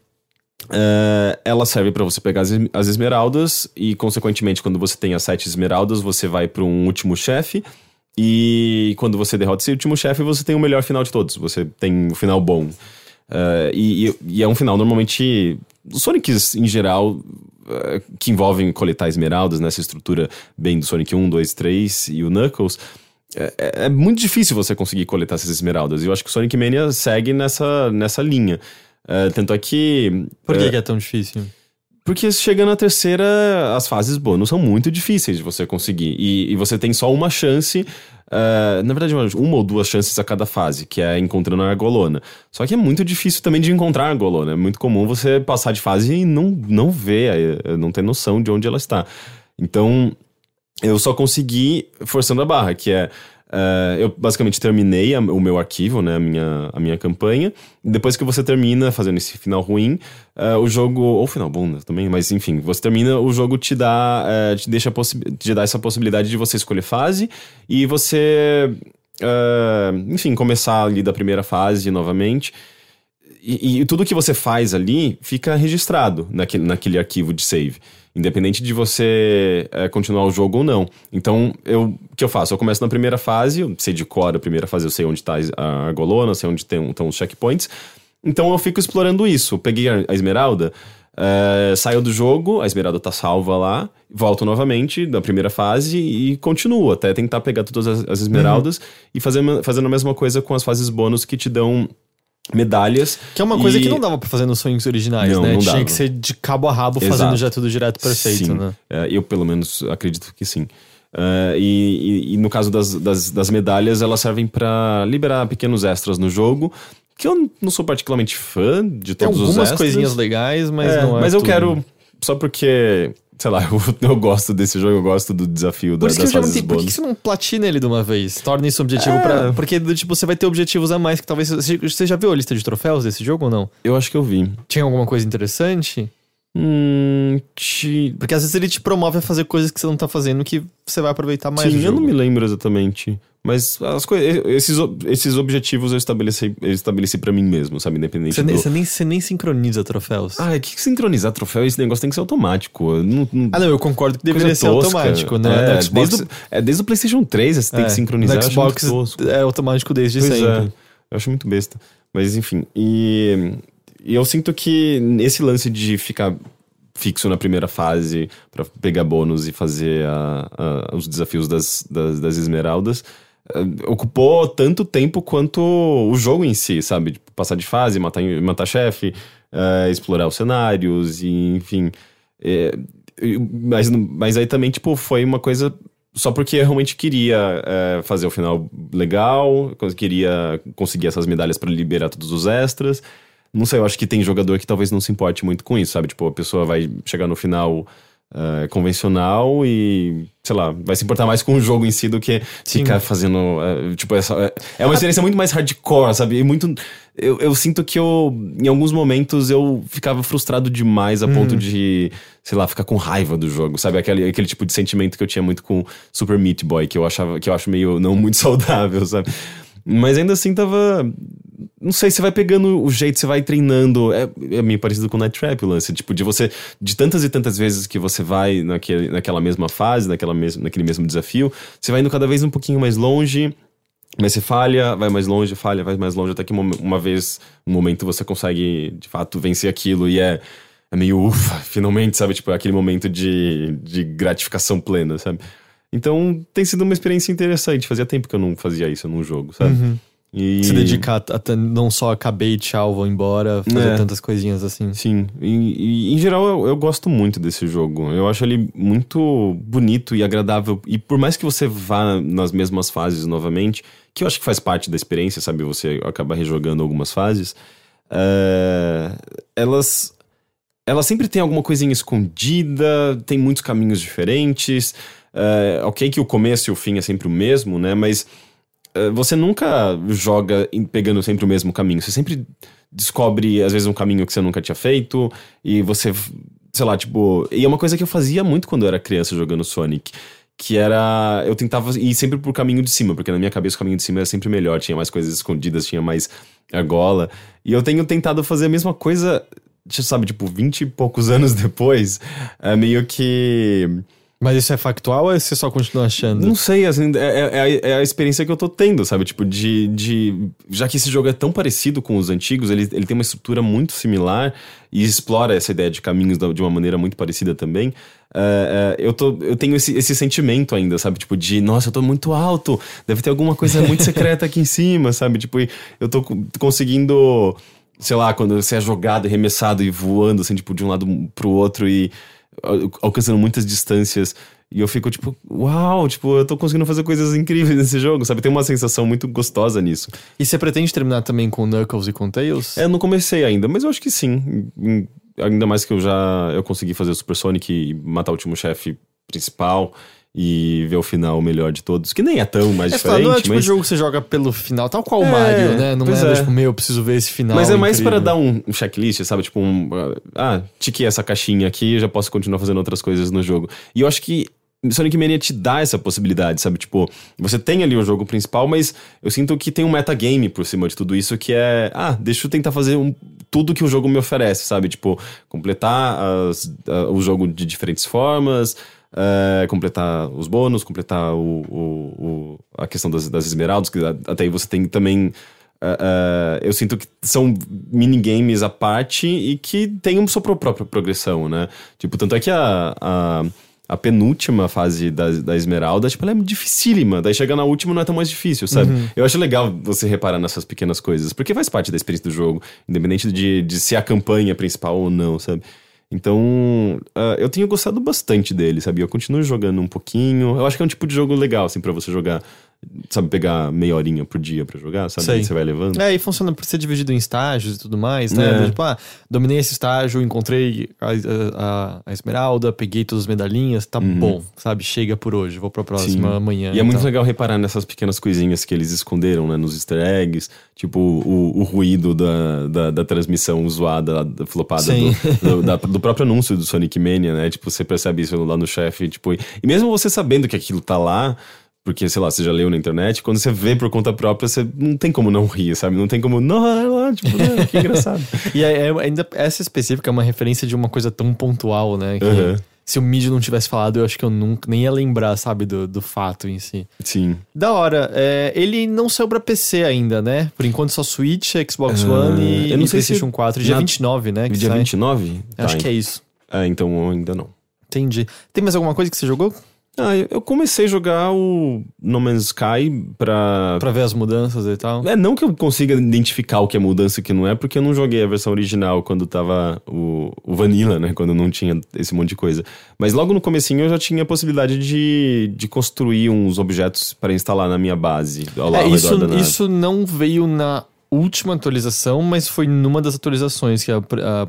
eh, ela serve para você pegar as, as esmeraldas e, consequentemente, quando você tem as sete esmeraldas, você vai para um último chefe. E quando você derrota esse último chefe, você tem o melhor final de todos. Você tem o final bom. Eh, e, e- é um final normalmente. Os Sonics em geral. eh, que envolvem coletar esmeraldas, nessa estrutura bem do Sonic 1, 2, 3 e o Knuckles. É, é- é muito difícil você conseguir coletar essas esmeraldas. E eu acho que o Sonic Mania segue nessa, nessa linha. Eh, tanto é que. Por que, que é tão difícil? Porque chegando na terceira, as fases bônus são muito difíceis de você conseguir. E, e você tem só uma chance. eh, na verdade, uma, uma ou duas chances a cada fase, que é encontrando a argolona. Só que é muito difícil também de encontrar a argolona. É muito comum você passar de fase e não, não ver, eh, não ter noção de onde ela está. Então, eu só consegui forçando a barra, que é. Eh, eu basicamente terminei a- o meu arquivo, né, a minha, a minha campanha. Depois que você termina fazendo esse final ruim, eh, o jogo. Ou final bom né, também, mas enfim, você termina, o jogo te dá. eh, te deixa te dá essa possibilidade de você escolher fase e você. eh, enfim, começar ali da primeira fase novamente. E, e tudo que você faz ali fica registrado naquele, naquele arquivo de save. Independente de você eh, continuar o jogo ou não. Então, eu, o que eu faço? Eu começo na primeira fase, eu sei de cor a primeira fase, eu sei onde está a argolona, eu sei onde tem- estão os checkpoints. Então, eu fico explorando isso. Eu peguei a, a esmeralda, eh, saio do jogo, a esmeralda tá salva lá, volto novamente na primeira fase e continuo até tentar pegar todas as, as esmeraldas e fazer, fazendo a mesma coisa com as fases bônus que te dão medalhas. Que é uma coisa E- que não dava pra fazer nos sonhos originais, Não, né? não Tinha dava. que ser de cabo a rabo, Exato. fazendo já tudo direto perfeito, sim. né? É, eu, pelo menos, acredito que sim. É, e, e- e no caso das, das, das medalhas, elas servem pra liberar pequenos extras no jogo, que eu não sou particularmente fã de Tem todos os algumas extras. coisinhas legais, mas É, não é Mas eu tudo. quero, só porque, sei lá, eu, eu gosto desse jogo, eu gosto do desafio da, Por das fases. Por que, você não platina ele de uma vez? Torna isso objetivo É. pra. Porque, tipo, você vai ter objetivos a mais que talvez. Você você já viu a lista de troféus desse jogo ou não? Eu acho que eu vi. Tinha alguma coisa interessante? Hum, te... Porque às vezes ele te promove a fazer coisas que você não tá fazendo que você vai aproveitar mais. Sim, eu não me lembro exatamente. Mas as coisas, esses, esses objetivos eu estabeleci, eu estabeleci para mim mesmo, sabe? Independente Você, do... nem, você, nem, você nem sincroniza troféus. Ah, é que sincronizar troféu, esse negócio tem que ser automático. Não, não- Ah, não, eu concordo que deveria ser tosca. automático, né? É, Xbox, desde, o, é, desde o PlayStation 3 você tem é, que sincronizar. No eu acho muito Xbox é automático desde Pois sempre. é, eu acho muito besta. Mas enfim, e, e eu sinto que esse lance de ficar fixo na primeira fase pra pegar bônus e fazer a- a- os desafios das, das, das esmeraldas ocupou tanto tempo quanto o jogo em si, sabe? Tipo, passar de fase, matar, matar chefe, eh, explorar os cenários, e, enfim. É, mas, mas aí também, tipo, foi uma coisa só porque eu realmente queria é, fazer o final legal, queria conseguir essas medalhas pra liberar todos os extras. Não sei, eu acho que tem jogador que talvez não se importe muito com isso, sabe? Tipo, a pessoa vai chegar no final é, convencional e, sei lá, vai se importar mais com o jogo em si do que ficar fazendo. é, tipo, essa, é, é uma experiência muito mais hardcore, sabe? E muito. Eu, eu sinto que eu, em alguns momentos, eu ficava frustrado demais a ponto de, sei lá, ficar com raiva do jogo, sabe? Aquele, aquele tipo de sentimento que eu tinha muito com Super Meat Boy, que eu achava que eu acho meio não muito saudável, sabe? Mas ainda assim tava. Não sei, você vai pegando o jeito, você vai treinando. É, é meio parecido com Night Trap, o lance. Tipo, de você. De tantas e tantas vezes que você vai naquele, naquela mesma fase, naquela mes, naquele mesmo desafio, você vai indo cada vez um pouquinho mais longe. Mas você falha, vai mais longe, falha, vai mais longe, até que uma, uma vez, um momento você consegue, de fato, vencer aquilo e é, é meio ufa, finalmente, sabe? Tipo, é aquele momento de, de gratificação plena, sabe? Então tem sido uma experiência interessante. Fazia tempo que eu não fazia isso num jogo, sabe? E... Se dedicar a, a- não só acabei, tchau, vou embora, fazer É. tantas coisinhas assim. Sim, e, e, em geral eu, eu gosto muito desse jogo. Eu acho ele muito bonito e agradável. E por mais que você vá nas mesmas fases novamente, que eu acho que faz parte da experiência, sabe? Você acaba rejogando algumas fases, é, elas. Ela sempre tem alguma coisinha escondida, tem muitos caminhos diferentes. É, ok, que o começo e o fim é sempre o mesmo, né? Mas você nunca joga pegando sempre o mesmo caminho. Você sempre descobre, às vezes, um caminho que você nunca tinha feito. E você, sei lá, tipo. E é uma coisa que eu fazia muito quando eu era criança jogando Sonic. Que era. Eu tentava ir sempre pro caminho de cima, porque na minha cabeça o caminho de cima era sempre melhor. Tinha mais coisas escondidas, tinha mais argola. E eu tenho tentado fazer a mesma coisa, você sabe, tipo, vinte e poucos anos depois. É meio que. Mas isso é factual ou você só continua achando? Não sei, assim, é, é- é a, é experiência que eu tô tendo, sabe? Tipo, de, de. Já que esse jogo é tão parecido com os antigos, ele, ele tem uma estrutura muito similar e explora essa ideia de caminhos de uma maneira muito parecida também. É, é, eu, tô, eu tenho esse, esse sentimento ainda, sabe? Tipo, de, nossa, eu tô muito alto, deve ter alguma coisa muito secreta aqui em cima, sabe? Tipo, eu tô co- conseguindo, sei lá, quando você é jogado, arremessado e voando, assim, tipo, de um lado pro outro e alcançando muitas distâncias. E eu fico tipo, uau, tipo, eu tô conseguindo fazer coisas incríveis nesse jogo, sabe? Tem uma sensação muito gostosa nisso. E você pretende terminar também com Knuckles e com Tails? É, eu não comecei ainda, mas eu acho que sim. Ainda mais que eu já eu consegui fazer o Super Sonic e matar o último chefe principal e ver o final melhor de todos, que nem é tão mais É, diferente, não é tipo mas... o jogo que você joga pelo final, tal qual o É, Mario, né? Não é, é. tipo, meu, eu preciso ver esse final. Mas é mais incrível. para dar um, um checklist, sabe? Tipo, um. Ah, tiquei essa caixinha aqui, já posso continuar fazendo outras coisas no jogo. E eu acho que Sonic Mania te dá essa possibilidade, sabe? Tipo, você tem ali o jogo principal, mas eu sinto que tem um metagame por cima de tudo isso que é. Ah, deixa eu tentar fazer um, tudo que o jogo me oferece, sabe? Tipo, completar as- a- o jogo de diferentes formas. Eh, completar os bônus, completar o, o- o- a questão das, das esmeraldas, que até aí você tem também Uh, uh, eu sinto que são minigames à parte e que tem uma sua pró- própria progressão, né? Tipo, tanto é que a, a, a penúltima fase da, da Esmeralda, tipo, ela é dificílima. Daí chegar na última não é tão mais difícil, sabe? Eu acho legal você reparar nessas pequenas coisas, porque faz parte da experiência do jogo, independente de, de ser a campanha principal ou não, sabe? Então, uh, eu tenho gostado bastante dele, sabe? Eu continuo jogando um pouquinho. Eu acho que é um tipo de jogo legal, assim, pra você jogar, sabe, pegar meia horinha por dia pra jogar, sabe? Sei. Aí Você vai levando. É, e funciona por ser dividido em estágios e tudo mais, né? É. Tipo, ah, dominei esse estágio, encontrei a, a- a esmeralda, peguei todas as medalhinhas, tá bom, sabe? Chega por hoje, vou pra próxima Uhum. Sim. amanhã. E é muito tal. legal reparar nessas pequenas coisinhas que eles esconderam, né? Nos easter eggs. Tipo, o, o ruído da, da, da transmissão zoada, da flopada do, do, da- do próprio anúncio do Sonic Mania, né? Tipo, você percebe isso lá no chefe. Tipo, e mesmo você sabendo que aquilo tá lá, porque, sei lá, você já leu na internet, quando você vê por conta própria, você não tem como não rir, sabe? Não tem como, não, é lá, tipo, né? que engraçado. E é- é- ainda essa específica é uma referência de uma coisa tão pontual, né? Que Uhum. se o mídia não tivesse falado, eu acho que eu nunca nem ia lembrar, sabe, do, do fato em si. Sim. Da hora. É, ele não saiu pra PC ainda, né? Por enquanto só Switch, Xbox Ah, One e, eu não e sei se PlayStation 4. Dia na- 29, né? que Dia sai. 29? Acho Tá, que é isso. É, então ainda não. Entendi. Tem mais alguma coisa que você jogou? Ah, eu- comecei a jogar o No Man's Sky pra. Pra ver as mudanças e tal. É, não que eu consiga identificar o que é mudança e o que não é, porque eu não joguei a versão original quando tava o, o Vanilla, né? Quando não tinha esse monte de coisa. Mas logo no comecinho eu já tinha a possibilidade de, de construir uns objetos para instalar na minha base. Ao, É, isso, da isso não veio na última atualização, mas foi numa das atualizações, que a, a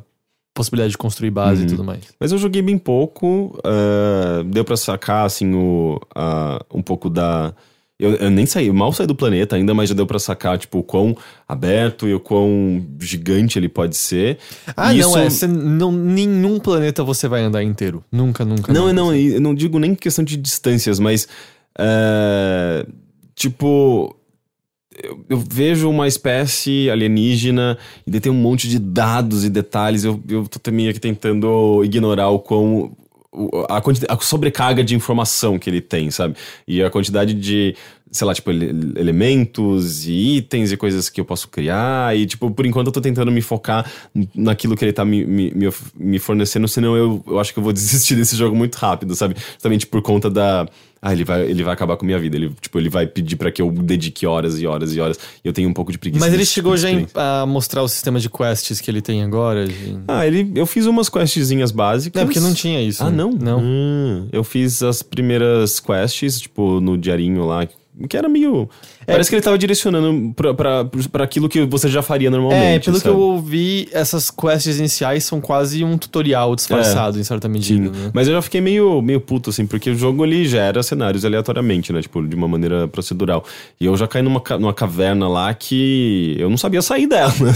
possibilidade de construir base Uhum. e tudo mais. Mas eu joguei bem pouco, ah, deu pra sacar, assim, o, a- um pouco da... Eu, eu nem saí, eu mal saí do planeta ainda, mas já deu pra sacar, tipo, o quão aberto e o quão gigante ele pode ser. Ah, E não, isso- é. Você, não, nenhum planeta você vai andar inteiro. Nunca, nunca. Não, nunca. não, eu não digo nem questão de distâncias, mas. é, tipo. Eu, eu vejo uma espécie alienígena e tem um monte de dados e detalhes. Eu, eu tô meio que tentando ignorar o quão. A, a sobrecarga de informação que ele tem, sabe? E a quantidade de, sei lá, tipo, ele- elementos e itens e coisas que eu posso criar. E, tipo, por enquanto eu tô tentando me focar naquilo que ele tá me, me, me fornecendo, senão eu, eu acho que eu vou desistir desse jogo muito rápido, sabe? Justamente por conta da. Ah, ele vai, ele vai acabar com a minha vida. Ele, tipo, ele vai pedir pra que eu dedique horas e horas e horas. E eu tenho um pouco de preguiça. Mas ele chegou tipo de já em- a mostrar o sistema de quests que ele tem agora. de- Ah, ele, eu fiz umas questzinhas básicas. É, porque não tinha isso. Ah, não? Não. Hum, eu fiz as primeiras quests, tipo, no diarinho lá, que era meio. É, Parece que ele tava direcionando pra aquilo que você já faria normalmente. É, pelo que sabe? eu ouvi, essas quests iniciais são quase um tutorial disfarçado, em certa medida. Né? mas eu já fiquei meio, meio puto, assim, porque o jogo ele gera cenários aleatoriamente, né? Tipo, de uma maneira procedural. E eu já caí numa, numa caverna lá que eu não sabia sair dela, né?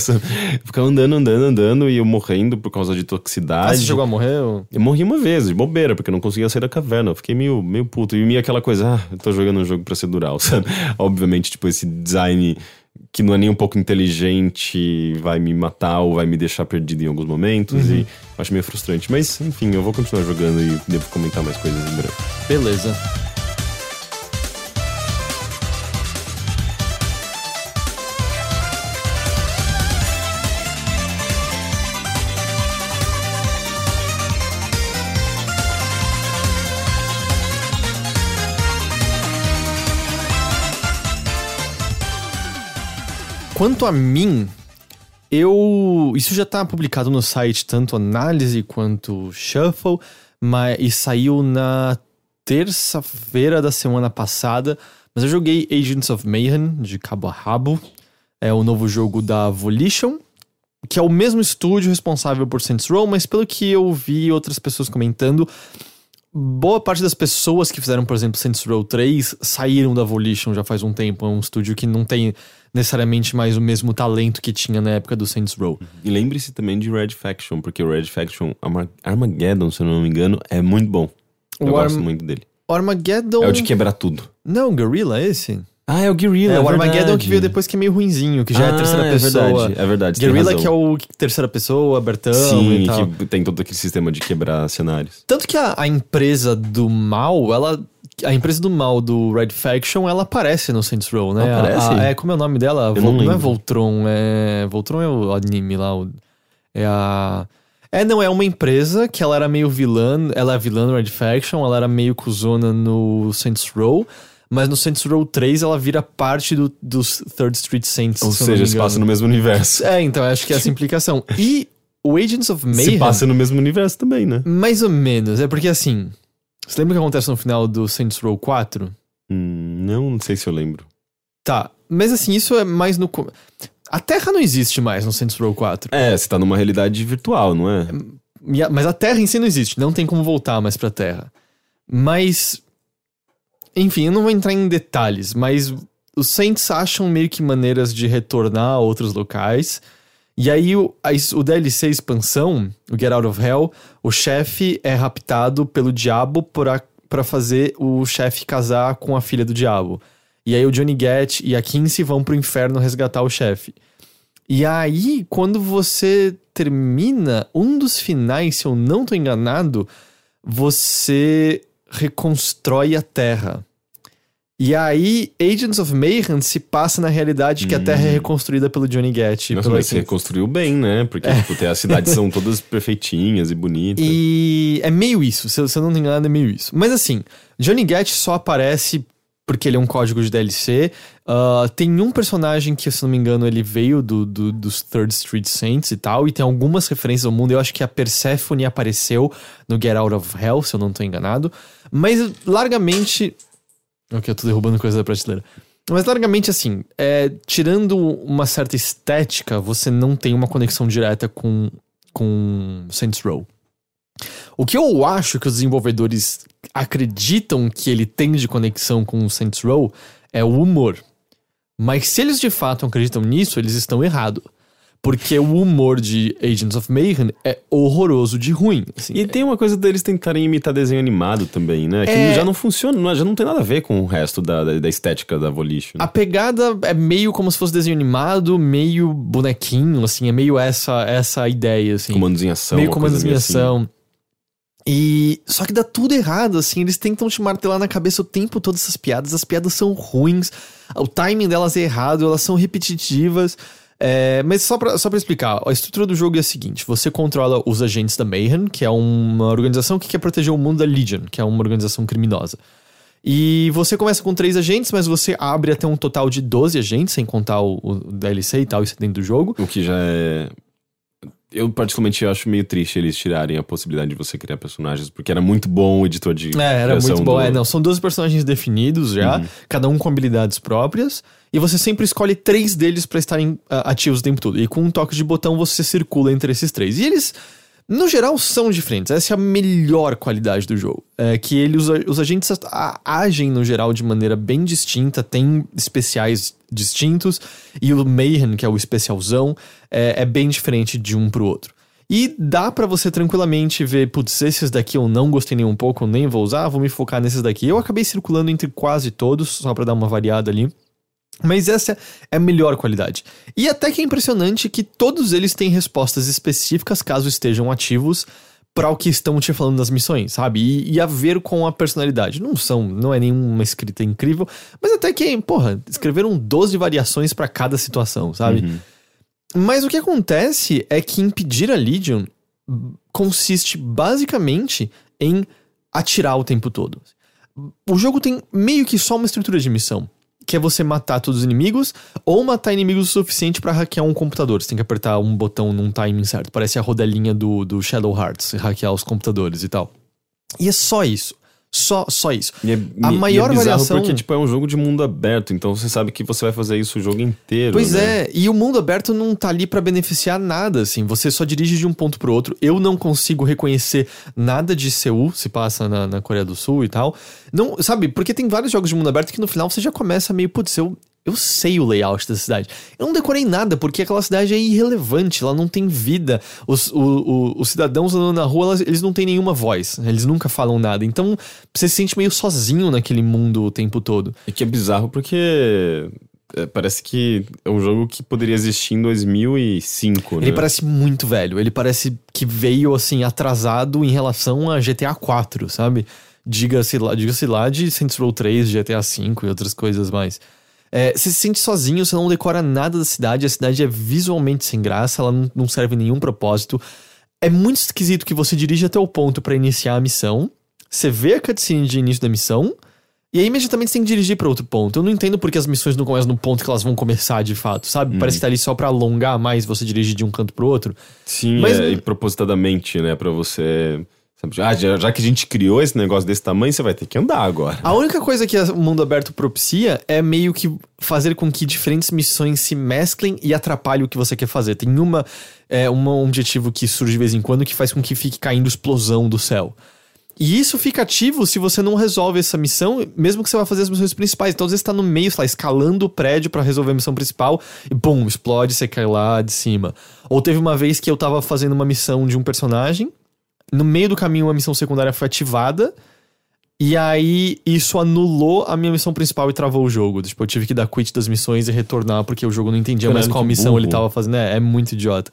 ficava andando, andando, andando e eu morrendo por causa de toxicidade. Ah, você chegou a morrer? Eu morri uma vez, de bobeira, porque eu não conseguia sair da caverna. Eu fiquei meio, meio puto. E meio aquela coisa, ah, eu tô jogando um jogo procedural, sabe? Obviamente, tipo, esse design que não é nem um pouco inteligente vai me matar ou vai me deixar perdido em alguns momentos. E eu acho meio frustrante. Mas, enfim, eu vou continuar jogando e devo comentar mais coisas em breve. Beleza. Quanto a mim, eu. Isso já tá publicado no site, tanto análise quanto shuffle, mas, e saiu na terça-feira da semana passada. Mas eu joguei Agents of Mayhem, de cabo a rabo. É o novo jogo da Volition, que é o mesmo estúdio responsável por Saints Row, mas pelo que eu vi outras pessoas comentando, boa parte das pessoas que fizeram, por exemplo, Saints Row 3 saíram da Volition já faz um tempo. É um estúdio que não tem necessariamente mais o mesmo talento que tinha na época do Saints Row. E lembre-se também de Red Faction, porque o Red Faction Arma- Armageddon, se eu não me engano, é muito bom. Eu O gosto Arm- muito dele. O Armageddon. É o de quebrar tudo. Não, Guerrilla, é esse? Ah, é o Guerrilla. É, o Armageddon verdade. que veio depois que é meio ruinzinho, que já é Ah, terceira é pessoa. verdade, é verdade, Guerrilla que é o terceira pessoa, abertão Sim, e tal. que tem todo aquele sistema de quebrar cenários. Tanto que a, a empresa do mal, ela. A empresa do mal do Red Faction, ela aparece no Saints Row, né? Aparece? A- a- é, como é o nome dela? Vol- não é lembro. Voltron, é. Voltron é o anime lá. o- é a. É, não, é uma empresa que ela era meio vilã. Ela é vilã no Red Faction, ela era meio cuzona no Saints Row. Mas no Saints Row 3 ela vira parte do, dos Third Street Saints. Ou se não seja, se passa no mesmo universo. É, então, acho que é essa implicação. E o Agents of Mayhem. Se passa no mesmo universo também, né? Mais ou menos. É porque assim. Você lembra o que acontece no final do Saints Row 4? Hum, não, não sei se eu lembro. Tá. Mas assim, isso é mais no. A Terra não existe mais no Saints Row 4. É, você tá numa realidade virtual, não é? Mas a Terra em si não existe. Não tem como voltar mais pra Terra. Mas. Enfim, eu não vou entrar em detalhes, mas os Saints acham meio que maneiras de retornar a outros locais. E aí o, a o DLC expansão, o Get Out of Hell, o chefe é raptado pelo diabo pra fazer o chefe casar com a filha do diabo. E aí o Johnny Gat e a Kinsey vão pro inferno resgatar o chefe. E aí, quando você termina, um dos finais, se eu não tô enganado, você reconstrói a Terra. E aí, Agents of Mayhem se passa na realidade que a Terra é reconstruída pelo Johnny Gat. Nossa, mas Akin- reconstruiu bem, né? Porque tipo, tem- as cidades são todas perfeitinhas e bonitas. E é meio isso, se eu, se não tenho nada, é meio isso. Mas assim, Johnny Gat só aparece porque ele é um código de DLC. Ah, tem um personagem que, se não me engano, ele veio do, do- dos Third Street Saints e tal, e tem algumas referências ao mundo. Eu acho que a Persephone apareceu no Get Out of Hell, se eu não tô enganado. Mas largamente. Ok, eu tô derrubando coisa da prateleira. Mas largamente assim, é, tirando uma certa estética, você não tem uma conexão direta com, com Saints Row. O que eu acho que os desenvolvedores acreditam que ele tem de conexão com o Saints Row é o humor. Mas se eles de fato acreditam nisso, eles estão errados. Porque o humor de Agents of Mayhem é horroroso de ruim. assim. E tem uma coisa deles tentarem imitar desenho animado também, né? Que É. já não funciona, não- já não tem nada a ver com o resto da, da, da estética da Volition. A pegada é meio como se fosse desenho animado, meio bonequinho, assim, é meio essa essa ideia, assim. Comandos em ação. meio comandos em assim. ação. E só que dá tudo errado, assim, eles tentam te martelar na cabeça o tempo todo essas piadas, as piadas são ruins, o timing delas é errado, elas são repetitivas. É, mas só pra, só pra explicar, a estrutura do jogo é a seguinte: você controla os agentes da Mayhem, que é uma organização que quer proteger o mundo da Legion, que é uma organização criminosa. E você começa com três agentes, mas você abre até um total de 12 agentes, sem contar o, o DLC e tal, isso dentro do jogo. O que já é. Eu, particularmente, acho meio triste eles tirarem a possibilidade de você criar personagens, porque era muito bom o editor de. É, era muito bom. do- É, não, são 12 personagens definidos já, cada um com habilidades próprias, e você sempre escolhe três deles pra estarem ah, ativos o tempo todo. E com um toque de botão você circula entre esses três. E eles, no geral, são diferentes. Essa é a melhor qualidade do jogo. É que eles, os, os agentes agem, no geral, de maneira bem distinta, tem especiais distintos, e o Mayhem, que é o especialzão, é, é bem diferente de um pro outro. E dá pra você tranquilamente ver, putz, esses daqui eu não gostei nem um pouco, nem vou usar, vou me focar nesses daqui. Eu acabei circulando entre quase todos, só pra dar uma variada ali. Mas essa é a melhor qualidade. E até que é impressionante que todos eles têm respostas específicas caso estejam ativos para o que estão te falando nas missões, sabe? E, e a ver com a personalidade. Não são, não é nenhuma escrita incrível, mas até que, porra, escreveram 12 variações para cada situação, sabe? Mas o que acontece é que impedir a Legion consiste basicamente em atirar o tempo todo. O jogo tem meio que só uma estrutura de missão, que é você matar todos os inimigos ou matar inimigos o suficiente pra hackear um computador. Você tem que apertar um botão num timing certo. Parece a rodelinha do, do Shadow Hearts, hackear os computadores e tal. E é só isso. Só, só isso. É, A maior e é variação- porque, tipo, é um jogo de mundo aberto, então você sabe que você vai fazer isso o jogo inteiro. Pois né? é, e o mundo aberto não tá ali pra beneficiar nada, assim. Você só dirige de um ponto pro outro. Eu não consigo reconhecer nada de Seul, se passa na, na Coreia do Sul e tal. Não, sabe, porque tem vários jogos de mundo aberto que no final você já começa meio, putz, eu, eu sei o layout da cidade. Eu não decorei nada, porque aquela cidade é irrelevante, ela não tem vida. Os, o- o- os cidadãos andando na rua, elas- eles não têm nenhuma voz, eles nunca falam nada. Então você se sente meio sozinho naquele mundo o tempo todo. E que é bizarro porque é, parece que é um jogo que poderia existir em 2005, né? Ele parece muito velho. Ele parece que veio assim atrasado em relação a GTA 4, sabe? Diga-se lá, diga-se lá de Saints Row 3, GTA 5 e outras coisas mais. É, você se sente sozinho, você não decora nada da cidade, a cidade é visualmente sem graça, ela não, não serve nenhum propósito. É muito esquisito que você dirige até o ponto pra iniciar a missão, você vê a cutscene de início da missão, e aí imediatamente você tem que dirigir pra outro ponto. Eu não entendo porque as missões não começam no ponto que elas vão começar de fato, sabe? Parece que tá ali só pra alongar mais você dirigir de um canto pro outro. Sim, Mas- é, e propositadamente, né, pra você... já, já que a gente criou esse negócio desse tamanho, você vai ter que andar agora. A única coisa que o mundo aberto propicia é meio que fazer com que diferentes missões se mesclem e atrapalhem o que você quer fazer. Tem uma, é, um objetivo que surge de vez em quando que faz com que fique caindo explosão do céu. E isso fica ativo se você não resolve essa missão, mesmo que você vá fazer as missões principais. Então, às vezes, tá no meio, sei lá, escalando o prédio pra resolver a missão principal e, bum, explode, você cai lá de cima. Ou teve uma vez que eu tava fazendo uma missão de um personagem, no meio do caminho uma missão secundária foi ativada, e aí isso anulou a minha missão principal e travou o jogo. Tipo, eu tive que dar quit das missões e retornar porque o jogo não entendia mais Caralho, qual que missão ele burro. tava fazendo. É, é muito idiota.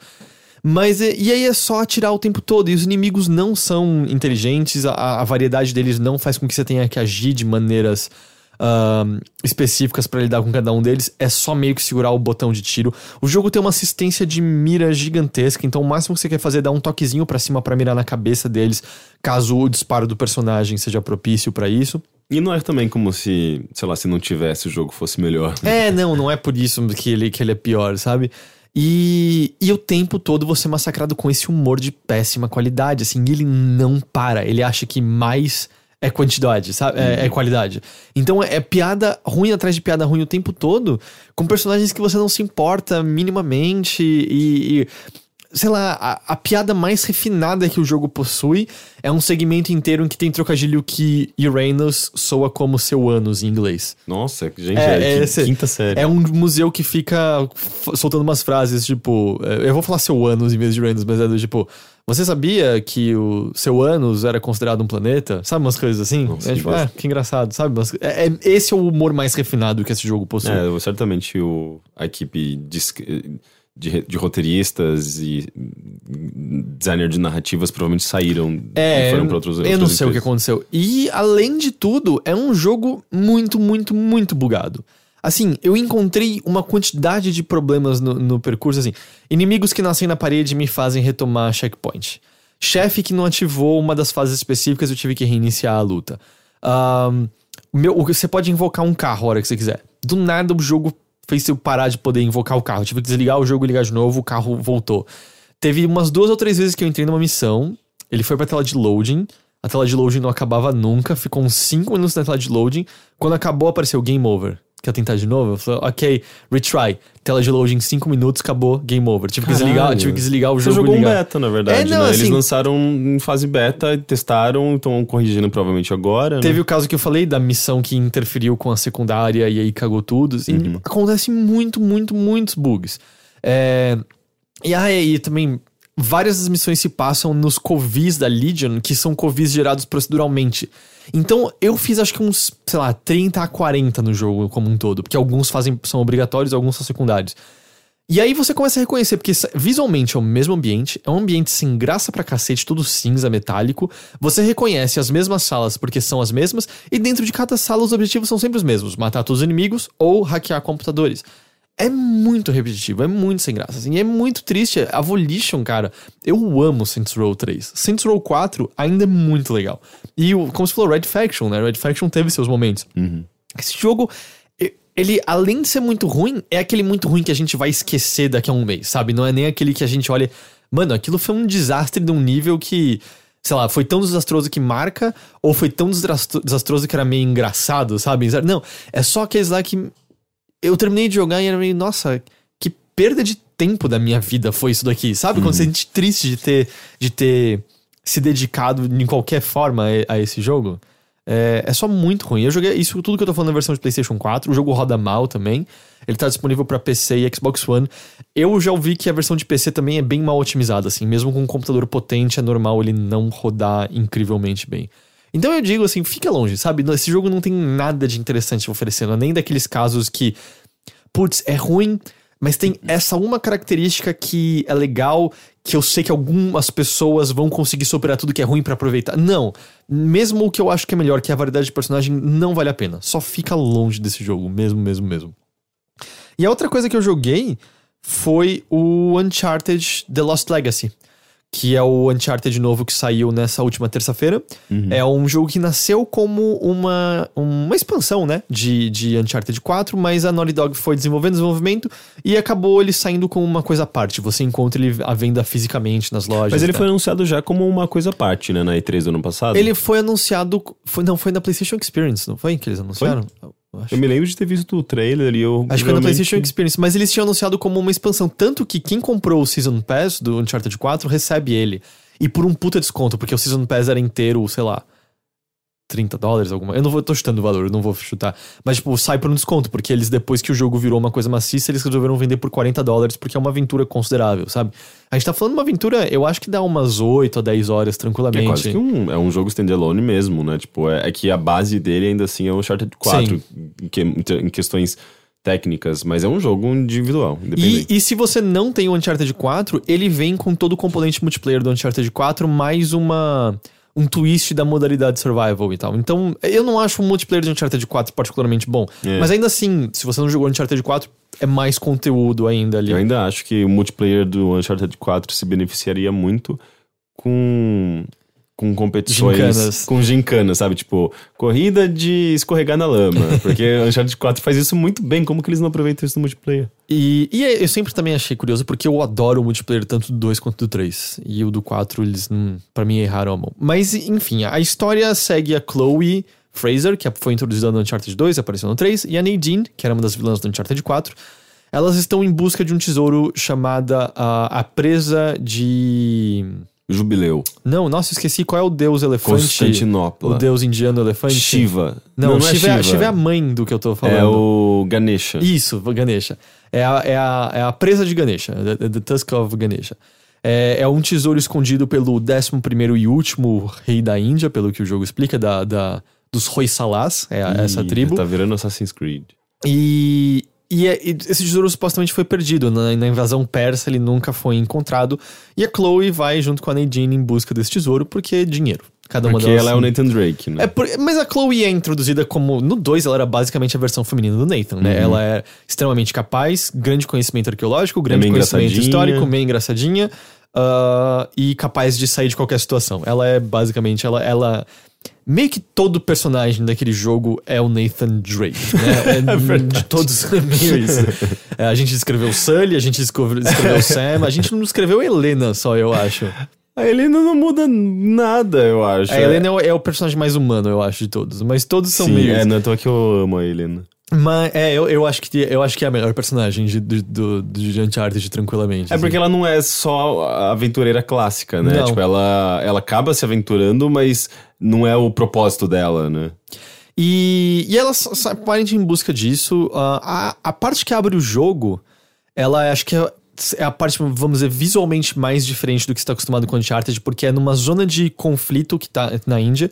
Mas e, e aí é só atirar o tempo todo. E os inimigos não são inteligentes, a, a variedade deles não faz com que você tenha que agir de maneiras ahn, específicas pra lidar com cada um deles. É só meio que segurar o botão de tiro. O jogo tem uma assistência de mira gigantesca, então o máximo que você quer fazer é dar um toquezinho pra cima pra mirar na cabeça deles, caso o disparo do personagem seja propício pra isso. E não é também como se, sei lá, se não tivesse o jogo fosse melhor. É, não, não é por isso que ele, que ele é pior, sabe? E, e o tempo todo você é massacrado com esse humor de péssima qualidade, assim, ele não para. Ele acha que mais é quantidade, sabe? É, é qualidade. Então é, piada ruim atrás de piada ruim o tempo todo, com personagens que você não se importa minimamente e. e sei lá, a, a piada mais refinada que o jogo possui é um segmento inteiro em que tem trocadilho que Uranus soa como seu ânus em inglês. Nossa, gente, É, é, é esse- quinta série. É um museu que fica soltando umas frases, tipo. Eu vou falar seu ânus em vez de Uranus, mas é do tipo. Você sabia que o seu ânus era considerado um planeta? Sabe umas coisas assim? É, que tipo, ah, que engraçado, sabe? Mas é, é- esse é o humor mais refinado que esse jogo possui. É, certamente o, a equipe de, de, de roteiristas e designer de narrativas provavelmente saíram e É, foram para outros eu não sei o que empresas. aconteceu. E, além de tudo, é um jogo muito, muito, muito bugado. Assim, eu encontrei uma quantidade de problemas no, no percurso, assim. Inimigos que nascem na parede me fazem retomar checkpoint. Chefe que não ativou uma das fases específicas, eu tive que reiniciar a luta. Ahn, meu, você pode invocar um carro a hora que você quiser. Do nada o jogo fez eu parar de poder invocar o carro. Eu tive que desligar o jogo e ligar de novo, o carro voltou. Teve umas duas ou três vezes que eu entrei numa missão, ele foi pra tela de loading, a tela de loading não acabava nunca, ficou uns 5 minutos na tela de loading. Quando acabou, apareceu game over. Quer tentar de novo? Eu falei, ok, retry. Tela de loading 5 minutos, acabou, game over. Tive que desligar, tive que desligar o Você jogo. jogou e um ligar. beta, na verdade, É, não, né? assim- Eles lançaram em fase beta, testaram, estão corrigindo provavelmente agora, Teve né? o caso que eu falei da missão que interferiu com a secundária e aí cagou tudo. Assim, Uhum. Acontece muito, muito, muitos bugs. É, E aí também várias das missões se passam nos covis da Legion, que são covis gerados proceduralmente. Então eu fiz acho que uns, sei lá, 30 a 40 no jogo como um todo, porque alguns fazem são obrigatórios, alguns são secundários. E aí você começa a reconhecer, porque visualmente é o mesmo ambiente, é um ambiente sem graça pra cacete, tudo cinza, metálico. Você reconhece as mesmas salas porque são as mesmas, e dentro de cada sala os objetivos são sempre os mesmos: matar todos os inimigos ou hackear computadores. É muito repetitivo, é muito sem graça, assim, e é muito triste. A Volition, cara, eu amo Saints Row 3. Saints Row 4 ainda é muito legal. E, o- como você falou, Red Faction, né? Red Faction teve seus momentos. Esse jogo, ele, além de ser muito ruim, é aquele muito ruim que a gente vai esquecer daqui a um mês, sabe? Não é nem aquele que a gente olha. Mano, aquilo foi um desastre de um nível que. Sei lá, foi tão desastroso que marca, ou foi tão desastro- desastroso que era meio engraçado, sabe? Não, é só aqueles lá que. Eu terminei de jogar e era meio, nossa, que perda de tempo da minha vida foi isso daqui, sabe? Quando você sente triste de ter, de ter se dedicado em qualquer forma a, a esse jogo. É, é só muito ruim. Eu joguei isso tudo que eu tô falando na versão de PlayStation 4. O jogo roda mal também. Ele tá disponível pra PC e Xbox One. Eu já ouvi que a versão de PC também é bem mal otimizada, assim. Mesmo com um computador potente, é normal ele não rodar incrivelmente bem. Então eu digo assim, fica longe, sabe? Esse jogo não tem nada de interessante oferecendo, nem daqueles casos que putz, é ruim, mas tem essa uma característica que é legal, que eu sei que algumas pessoas vão conseguir superar tudo que é ruim pra aproveitar. Não. Mesmo o que eu acho que é melhor, que é a variedade de personagem, não vale a pena. Só fica longe desse jogo, mesmo, mesmo, mesmo. E a outra coisa que eu joguei foi o Uncharted The Lost Legacy. Que é o Uncharted novo que saiu nessa última terça-feira. É um jogo que nasceu como uma, uma expansão, né? De, de Uncharted 4, mas a Naughty Dog foi desenvolvendo desenvolvimento e acabou ele saindo com uma coisa à parte. Você encontra ele à venda fisicamente nas lojas. Mas ele e foi anunciado já como uma coisa à parte, né? Na E3 do ano passado. Ele foi anunciado. Foi, não, foi na PlayStation Experience, não foi? Que eles anunciaram? Eu acho. Eu me lembro de ter visto o trailer e eu. Acho que foi na PlayStation Experience, mas eles tinham anunciado como uma expansão. Tanto que quem comprou o Season Pass do Uncharted 4 recebe ele. E por um puta desconto, porque o Season Pass era inteiro, sei lá, 30 dólares, alguma. Eu não vou, tô chutando o valor, eu não vou chutar. Mas, tipo, sai por um desconto, porque eles, depois que o jogo virou uma coisa maciça, eles resolveram vender por 40 dólares, porque é uma aventura considerável, sabe? A gente tá falando de uma aventura, eu acho que dá umas 8 a 10 horas Que tranquilamente. é quase que um, é um jogo standalone mesmo, né? Tipo, é, é que a base dele ainda assim é o Uncharted 4, em, que- em questões técnicas, mas é um jogo individual, independente. E, e se você não tem o Uncharted 4, ele vem com todo o componente multiplayer do Uncharted 4, mais uma um twist da modalidade survival e tal. Então, eu não acho o multiplayer de Uncharted 4 particularmente bom. É. Mas ainda assim, se você não jogou Uncharted 4, é mais conteúdo ainda ali. Eu ainda acho que o multiplayer do Uncharted 4 se beneficiaria muito com com competições Gincanas. com gincanas, sabe? Tipo, corrida de escorregar na lama, porque Uncharted 4 faz isso muito bem, como que eles não aproveitam isso no multiplayer? E, e eu sempre também achei curioso, porque eu adoro o multiplayer tanto do 2 quanto do 3. E o do 4, eles, hum, pra mim, erraram a mão. Mas, enfim, a história segue a Chloe Fraser, que foi introduzida no Uncharted 2, apareceu no 3, e a Nadine, que era uma das vilãs do Uncharted 4. Elas estão em busca de um tesouro chamada a, a presa de... Jubileu. Não, nossa, esqueci qual é o deus elefante. Constantinopla. O deus indiano elefante. Shiva. Não, é Shiva, é, a- Shiva é a mãe do que eu tô falando. É o Ganesha. Isso, Ganesha. É a, é a, é a presa de Ganesha, the, the Tusk of Ganesha. É, é um tesouro escondido pelo 11 e último rei da Índia, pelo que o jogo explica, da, da, dos Hoysalas, é a- essa Ih, tribo. Tá virando Assassin's Creed. E, e, é- e esse tesouro supostamente foi perdido. Na, na invasão persa ele nunca foi encontrado. E a Chloe vai junto com a Nadine em busca desse tesouro, porque é dinheiro. Cada uma Porque delas. ela é o Nathan Drake, né? É por- mas a Chloe é introduzida como. No 2, ela era basicamente a versão feminina do Nathan, né? Ela é extremamente capaz, grande conhecimento arqueológico, grande meio conhecimento histórico, meio engraçadinha. ah, e capaz de sair de qualquer situação. Ela é basicamente. Ela, ela. Meio que todo personagem daquele jogo é o Nathan Drake, né? É, de todos é meio isso. É, a gente escreveu Sully, a gente escreveu, escreveu Sam, a gente não escreveu Helena só, eu acho. A Helena não muda nada, eu acho. A Helena é o, é o personagem mais humano, eu acho, de todos. Mas todos são Sim, meio. é, não é à toa que eu amo a Helena. Mas é, eu, eu, acho que, eu acho que é a melhor personagem de, do, do, de Uncharted, tranquilamente. É porque ela não é só a aventureira clássica, né? Não. Tipo, ela, ela acaba se aventurando, mas não é o propósito dela, né? E, e ela aparente em busca disso. Ah, a, a parte que abre o jogo, ela acho que é, é a parte, vamos dizer, visualmente mais diferente do que você está acostumado com Uncharted, porque é numa zona de conflito que tá na Índia.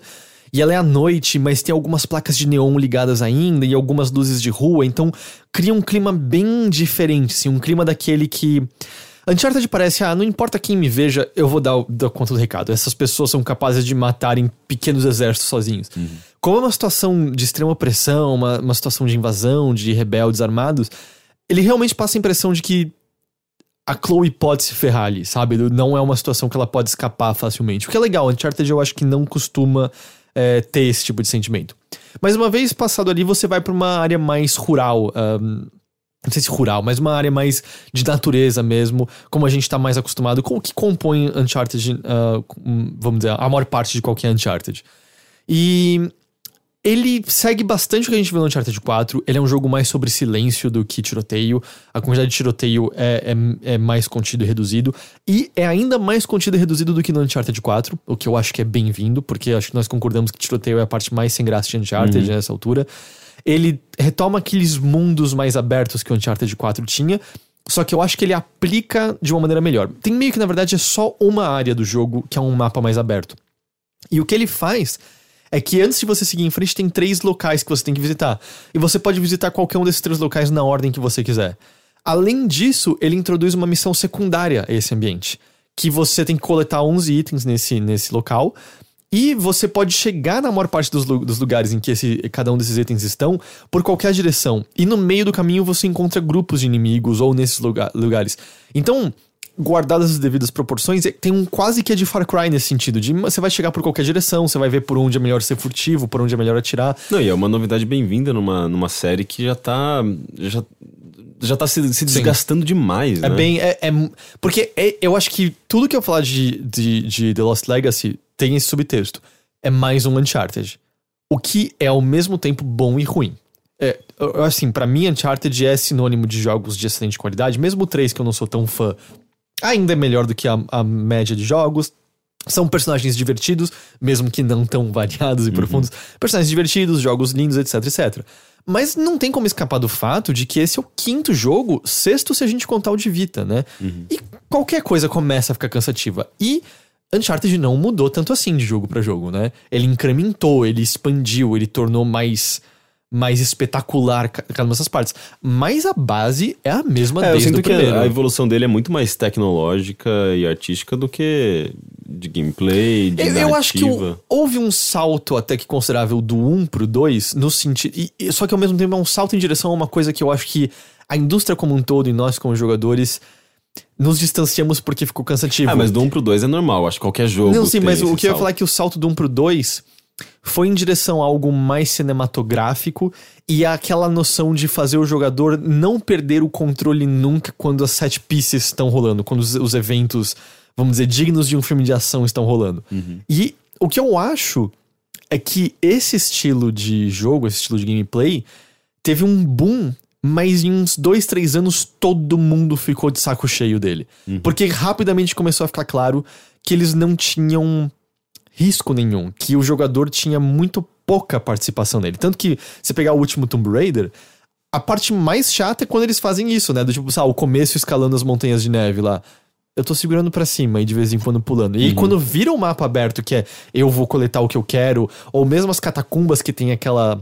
E ela é à noite, mas tem algumas placas de neon ligadas ainda e algumas luzes de rua, então cria um clima bem diferente, assim, um clima daquele que. Uncharted parece, ah, não importa quem me veja, eu vou dar, dar conta do recado. Essas pessoas são capazes de matarem pequenos exércitos sozinhos. Como é uma situação de extrema opressão, uma, uma situação de invasão, de rebeldes armados, ele realmente passa a impressão de que a Chloe pode se ferrar ali, sabe? Não é uma situação que ela pode escapar facilmente. O que é legal, Uncharted eu acho que não costuma é, ter esse tipo de sentimento. Mas uma vez passado ali, você vai pra uma área mais rural. ahn, não sei se rural, mas uma área mais de natureza mesmo, como a gente tá mais acostumado com o que compõe Uncharted, com- vamos dizer, a maior parte de qualquer Uncharted. E ele segue bastante o que a gente viu no Uncharted 4. Ele é um jogo mais sobre silêncio do que tiroteio. A quantidade de tiroteio é, é, é mais contido e reduzido. E é ainda mais contido e reduzido do que no Uncharted 4, o que eu acho que é bem-vindo, porque acho que nós concordamos que tiroteio é a parte mais sem graça de Uncharted nessa altura. Ele retoma aqueles mundos mais abertos que o Uncharted 4 tinha. Só que eu acho que ele aplica de uma maneira melhor. Tem meio que, na verdade, é só uma área do jogo que é um mapa mais aberto. E o que ele faz é que antes de você seguir em frente, tem três locais que você tem que visitar. E você pode visitar qualquer um desses três locais na ordem que você quiser. Além disso, ele introduz uma missão secundária a esse ambiente. Que você tem que coletar 11 itens nesse, nesse local. E você pode chegar na maior parte dos, dos lugares em que esse, cada um desses itens estão por qualquer direção. E no meio do caminho você encontra grupos de inimigos ou nesses lugar- lugares. Então, guardadas as devidas proporções, é- tem um quase que é de Far Cry nesse sentido. De você vai chegar por qualquer direção, você vai ver por onde é melhor ser furtivo, por onde é melhor atirar. Não, e é uma novidade bem-vinda numa, numa série que já tá. Já, já tá se, se desgastando demais, É né? bem. É, é- porque é- eu acho que tudo que eu falar de, de, de The Lost Legacy tem esse subtexto. É mais um Uncharted. O que é ao mesmo tempo bom e ruim. É, assim, pra mim, Uncharted é sinônimo de jogos de excelente qualidade. Mesmo o 3, que eu não sou tão fã, ainda é melhor do que a, a média de jogos. São personagens divertidos, mesmo que não tão variados e profundos. Personagens divertidos, jogos lindos, etc, etc. Mas não tem como escapar do fato de que esse é o quinto jogo, sexto se a gente contar o de Vita, né? E qualquer coisa começa a ficar cansativa. E Uncharted não mudou tanto assim de jogo pra jogo, né? Ele incrementou, ele expandiu, ele tornou mais mais espetacular ca- cada uma dessas partes. Mas a base é a mesma É, eu desde sinto o que primeiro. a, evolução dele é muito mais tecnológica e artística do que de gameplay, de Eu, eu acho que o- houve um salto até que considerável do 1 pro 2, no sentido. e- só que ao mesmo tempo é um salto em direção a uma coisa que eu acho que a indústria como um todo e nós como jogadores nos distanciamos porque ficou cansativo. Ah, mas do 1 pro 2 é normal, acho que qualquer jogo. Não, sim, mas o que eu ia salto. falar é que o salto do 1 pro 2 foi em direção a algo mais cinematográfico e aquela noção de fazer o jogador não perder o controle nunca quando as set pieces estão rolando, quando os, os eventos, vamos dizer, dignos de um filme de ação estão rolando. E o que eu acho é que esse estilo de jogo, esse estilo de gameplay, teve um boom, mas em uns dois, três anos todo mundo ficou de saco cheio dele. Porque rapidamente começou a ficar claro que eles não tinham risco nenhum, que o jogador tinha muito pouca participação nele. Tanto que, você pegar o último Tomb Raider, a parte mais chata é quando eles fazem isso, né? Do tipo, sabe, o começo escalando as montanhas de neve lá. Eu tô segurando pra cima e de vez em quando pulando. E aí, quando vira o mapa aberto, que é eu vou coletar o que eu quero, ou mesmo as catacumbas que tem aquela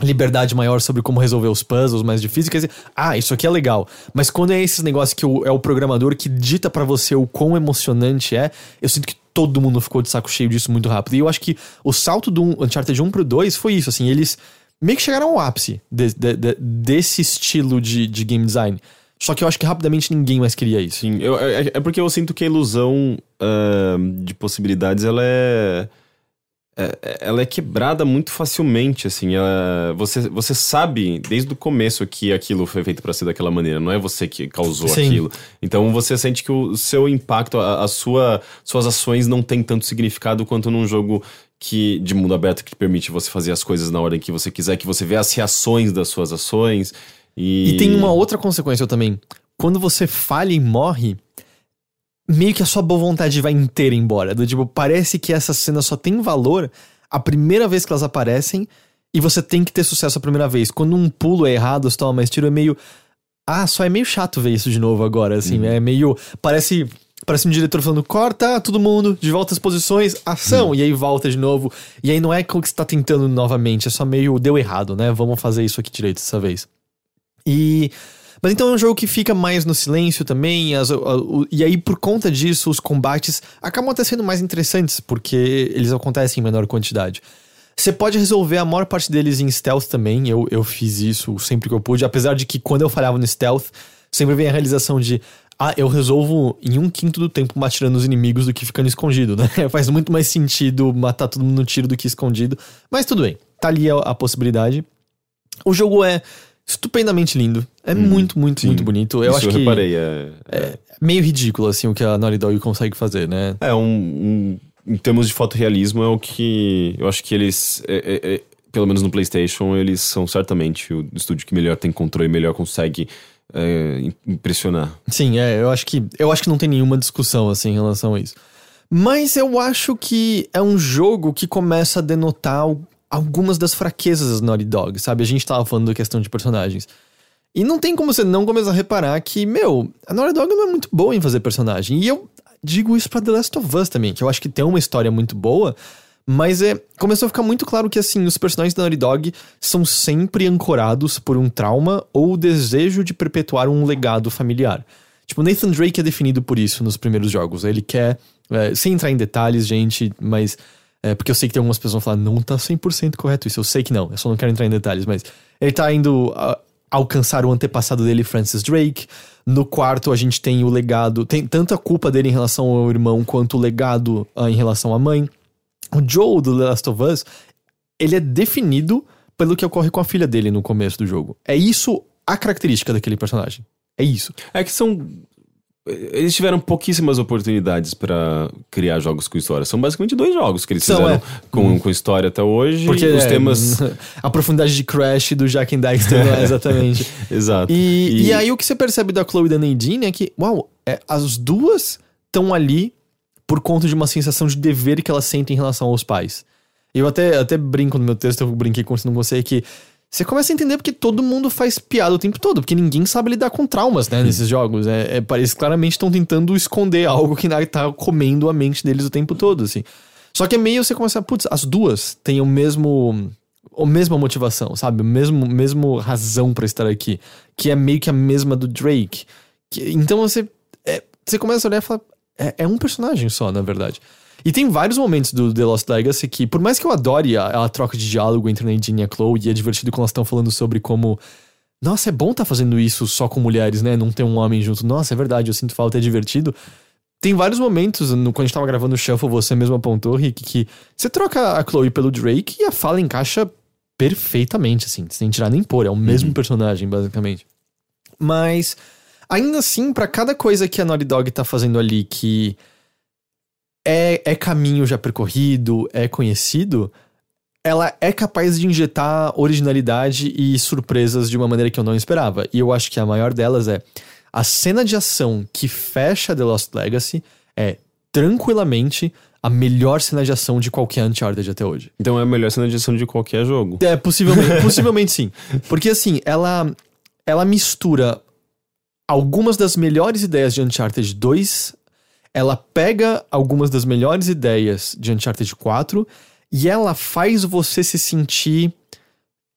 liberdade maior sobre como resolver os puzzles mais difíceis, quer dizer, ah, isso aqui é legal. Mas quando é esses negócios que o- é o programador que dita pra você o quão emocionante é, eu sinto que todo mundo ficou de saco cheio disso muito rápido. E eu acho que o salto do Uncharted 1 pro 2 foi isso, assim, eles meio que chegaram ao ápice de- de- de- desse estilo de, de game design. Só que eu acho que rapidamente ninguém mais queria isso. Sim, eu- é, é porque eu sinto que a ilusão ah, de possibilidades, ela é, é- Ela é quebrada muito facilmente, assim. ela- você, você sabe desde o começo que aquilo foi feito pra ser daquela maneira, não é você que causou Sim. aquilo. Então você sente que o seu impacto, a, a sua, suas ações não tem tanto significado quanto num jogo que de mundo aberto que te permite você fazer as coisas na ordem que você quiser, que você vê as reações das suas ações. E, E tem uma outra consequência também. Quando você falha e morre, meio que a sua boa vontade vai inteira embora. Do tipo, parece que essas cenas só têm valor a primeira vez que elas aparecem e você tem que ter sucesso a primeira vez. Quando um pulo é errado, você toma mais tiro, é meio. Ah, só é meio chato ver isso de novo agora, assim. É meio. Parece. Parece um diretor falando, corta todo mundo, de volta às posições, ação, e aí volta de novo. E aí não é o que você tá tentando novamente, é só meio deu errado, né? Vamos fazer isso aqui direito dessa vez. E. Mas então é um jogo que fica mais no silêncio também, as- a- o- e aí por conta disso os combates acabam até sendo mais interessantes, porque eles acontecem em menor quantidade. Você pode resolver a maior parte deles em stealth também, eu, eu fiz isso sempre que eu pude, apesar de que quando eu falhava no stealth, sempre vem a realização de ah, eu resolvo em um quinto do tempo atirando os inimigos do que ficando escondido, né? Faz muito mais sentido matar todo mundo no tiro do que escondido, mas tudo bem, tá ali a- a possibilidade. O jogo é estupendamente lindo. É muito, muito, sim. muito bonito. Eu Isso acho eu que reparei. É, é meio ridículo, assim, o que a Naughty Dog consegue fazer, né? É, um, um- Em termos de fotorrealismo, é o que. Eu acho que eles. é- é- é- pelo menos no PlayStation, eles são certamente o estúdio que melhor tem controle, melhor consegue é, im- impressionar. Sim, é, eu acho que eu acho que não tem nenhuma discussão assim em relação a isso. Mas eu acho que é um jogo que começa a denotar algumas das fraquezas das Naughty Dog, sabe? A gente tava falando da questão de personagens. E não tem como você não começar a reparar que, meu, a Naughty Dog não é muito boa em fazer personagem. E eu digo isso pra The Last of Us também, que eu acho que tem uma história muito boa, mas é, começou a ficar muito claro que, assim, os personagens da Naughty Dog são sempre ancorados por um trauma ou o desejo de perpetuar um legado familiar. Tipo, Nathan Drake é definido por isso nos primeiros jogos. Ele quer, é, sem entrar em detalhes, gente, mas. É, porque eu sei que tem algumas pessoas que falam, não tá 100% correto isso. Eu sei que não, eu só não quero entrar em detalhes, mas ele tá indo a- alcançar o antepassado dele, Francis Drake. No quarto, a gente tem o legado, tem tanto a culpa dele em relação ao irmão quanto o legado ah, em relação à mãe. O Joe do The Last of Us, ele é definido pelo que ocorre com a filha dele no começo do jogo. É isso a característica daquele personagem. É isso. É que são. Eles tiveram pouquíssimas oportunidades pra criar jogos com história. São basicamente dois jogos que eles São, fizeram é. com, com história até hoje. Porque os é, temas. a profundidade de Crash do Jack and Dexter não é exatamente. Exato. E, e... aí o que você percebe da Chloe e da Nadine é que, uau, é, as duas estão ali por conta de uma sensação de dever que elas sentem em relação aos pais. Eu até, até brinco no meu texto, eu brinquei com isso não você que você começa a entender porque todo mundo faz piada o tempo todo, porque ninguém sabe lidar com traumas, né, nesses jogos. É, é, parece claramente estão tentando esconder algo que na- tá comendo a mente deles o tempo todo, assim. Só que é meio você começa a, putz, as duas têm o mesmo a mesma motivação, sabe? O mesmo, mesmo razão pra estar aqui, que é meio que a mesma do Drake. Que- então você é, você começa a olhar e fala, é, é um personagem só, na verdade. E tem vários momentos do The Lost Legacy que, por mais que eu adore a, a troca de diálogo entre a Nadine e a Chloe, e é divertido quando elas estão falando sobre como. Nossa, é bom estar tá fazendo isso só com mulheres, né? Não ter um homem junto. Nossa, é verdade, eu sinto falta, é divertido. Tem vários momentos, no, quando a gente tava gravando o Shuffle, você mesmo apontou, Rick, que você troca a Chloe pelo Drake e a fala encaixa perfeitamente, assim, sem tirar nem pôr. É o mesmo uhum. personagem, basicamente. Mas, ainda assim, para cada coisa que a Naughty Dog tá fazendo ali que é, é caminho já percorrido, é conhecido, ela é capaz de injetar originalidade e surpresas de uma maneira que eu não esperava. E eu acho que a maior delas é a cena de ação que fecha The Lost Legacy é tranquilamente a melhor cena de ação de qualquer Uncharted até hoje. Então é a melhor cena de ação de qualquer jogo. É, possivelmente, possivelmente sim. Porque assim, ela, ela mistura algumas das melhores ideias de Uncharted 2, ela pega algumas das melhores ideias de Uncharted 4 e ela faz você se sentir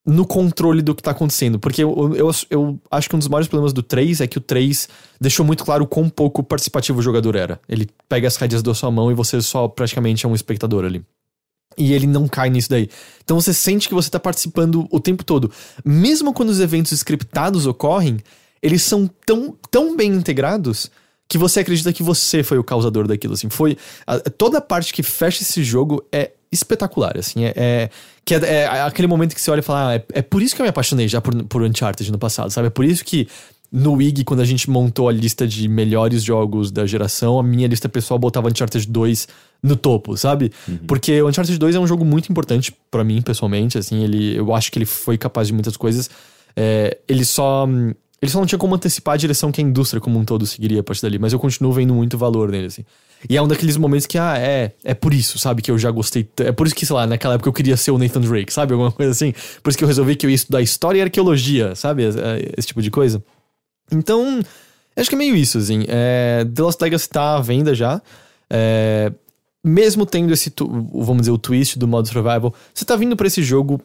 no controle do que tá acontecendo. Porque eu, eu, eu, acho que um dos maiores problemas do 3 é que o 3 deixou muito claro quão pouco participativo o jogador era. Ele pega as rédeas da sua mão e você só praticamente é um espectador ali. E ele não cai nisso daí. Então você sente que você tá participando o tempo todo. Mesmo quando os eventos scriptados ocorrem, eles são tão, tão bem integrados que você acredita que você foi o causador daquilo, assim. Foi... A, toda a parte que fecha esse jogo é espetacular, assim. É, é que é, é, aquele momento que você olha e fala, ah, é, é por isso que eu me apaixonei já por, por Uncharted no passado, sabe? É por isso que no Wig, quando a gente montou a lista de melhores jogos da geração, a minha lista pessoal botava Uncharted 2 no topo, sabe? Uhum. Porque o Uncharted 2 é um jogo muito importante para mim, pessoalmente, assim, ele, eu acho que ele foi capaz de muitas coisas. É, ele só ele só não tinha como antecipar a direção que a indústria como um todo seguiria a partir dali, mas eu continuo vendo muito valor nele, assim. E é um daqueles momentos que, ah, é, é por isso, sabe, que eu já gostei. É por isso que, sei lá, naquela época eu queria ser o Nathan Drake, sabe? Alguma coisa assim. Por isso que eu resolvi que eu ia estudar história e arqueologia, sabe? Esse tipo de coisa. Então, acho que é meio isso, assim. É, The Lost Legacy tá à venda já. É, mesmo tendo esse, vamos dizer, o twist do modo survival, você tá vindo para esse jogo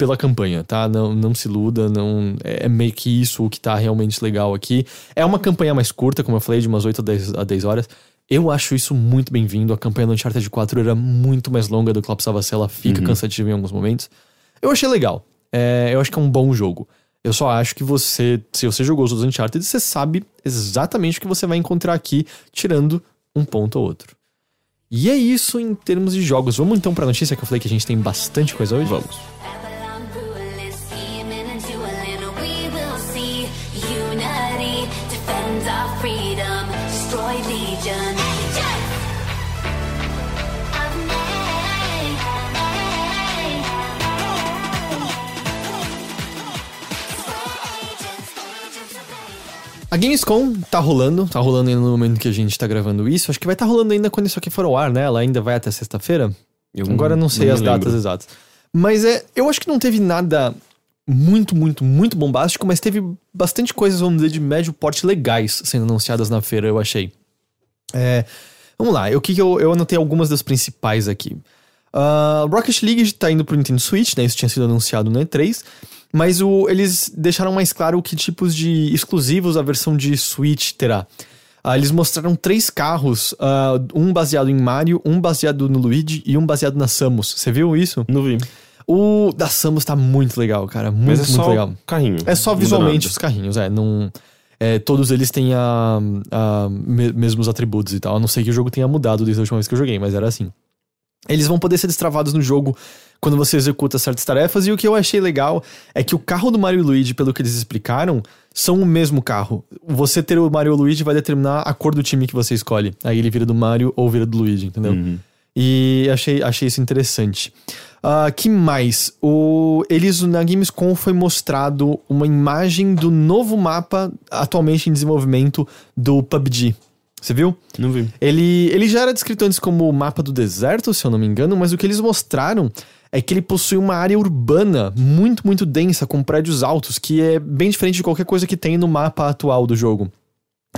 pela campanha, tá? Não, não se iluda, não é, é meio que isso o que tá realmente legal aqui. É uma campanha mais curta, como eu falei, de umas 8 a 10, a 10 horas. Eu acho isso muito bem-vindo. A campanha do Uncharted 4 era muito mais longa do que ela precisava ser, ela fica uhum. cansativa em alguns momentos. Eu achei legal. É, eu acho que é um bom jogo. Eu só acho que você, se você jogou os outros Uncharted, você sabe exatamente o que você vai encontrar aqui, tirando um ponto ou outro. E é isso em termos de jogos. Vamos então pra notícia que eu falei que a gente tem bastante coisa hoje? Vamos. A Gamescom tá rolando, tá rolando ainda no momento que a gente tá gravando isso. Acho que vai estar tá rolando ainda quando isso aqui for ao ar, né? Ela ainda vai até sexta-feira. Agora não sei não as datas exatas. Mas é, eu acho que não teve nada muito, muito, muito bombástico, mas teve bastante coisas, vamos dizer, de médio porte legais sendo anunciadas na feira, eu achei. É, vamos lá, eu, que eu, eu anotei algumas das principais aqui. Uh, Rocket League tá indo pro Nintendo Switch, né? Isso tinha sido anunciado no E3. Mas o, eles deixaram mais claro que tipos de exclusivos a versão de Switch terá. Uh, eles mostraram três carros, uh, um baseado em Mario, um baseado no Luigi e um baseado na Samus. Você viu isso? Não vi. O da Samus tá muito legal, cara. Muito, Mas é muito só legal. carrinho. É só visualmente os carrinhos, é. Não, é, todos eles têm a, a me, mesmos atributos e tal. A não sei que o jogo tenha mudado desde a última vez que eu joguei, mas era assim. Eles vão poder ser destravados no jogo quando você executa certas tarefas. E o que eu achei legal é que o carro do Mario e Luigi, pelo que eles explicaram, são o mesmo carro. Você ter o Mario ou Luigi vai determinar a cor do time que você escolhe. Aí ele vira do Mario ou vira do Luigi, entendeu? Uhum. E achei, achei isso interessante. Uh, que mais? O, eles na Gamescom foi mostrado uma imagem do novo mapa atualmente em desenvolvimento do PUBG. Você viu? Não vi. Ele, ele já era descrito antes como o mapa do deserto, se eu não me engano, mas o que eles mostraram é que ele possui uma área urbana muito, muito densa, com prédios altos, que é bem diferente de qualquer coisa que tem no mapa atual do jogo.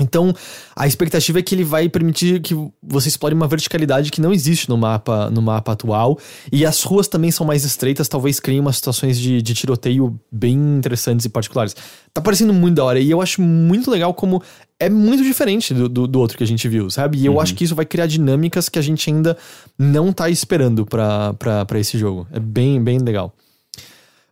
Então, a expectativa é que ele vai permitir que você explore uma verticalidade que não existe no mapa, no mapa atual. E as ruas também são mais estreitas, talvez criem umas situações de, de tiroteio bem interessantes e particulares. Tá parecendo muito da hora. E eu acho muito legal como é muito diferente do, do, do outro que a gente viu, sabe? E eu acho que isso vai criar dinâmicas que a gente ainda não tá esperando pra esse jogo. É bem, bem legal.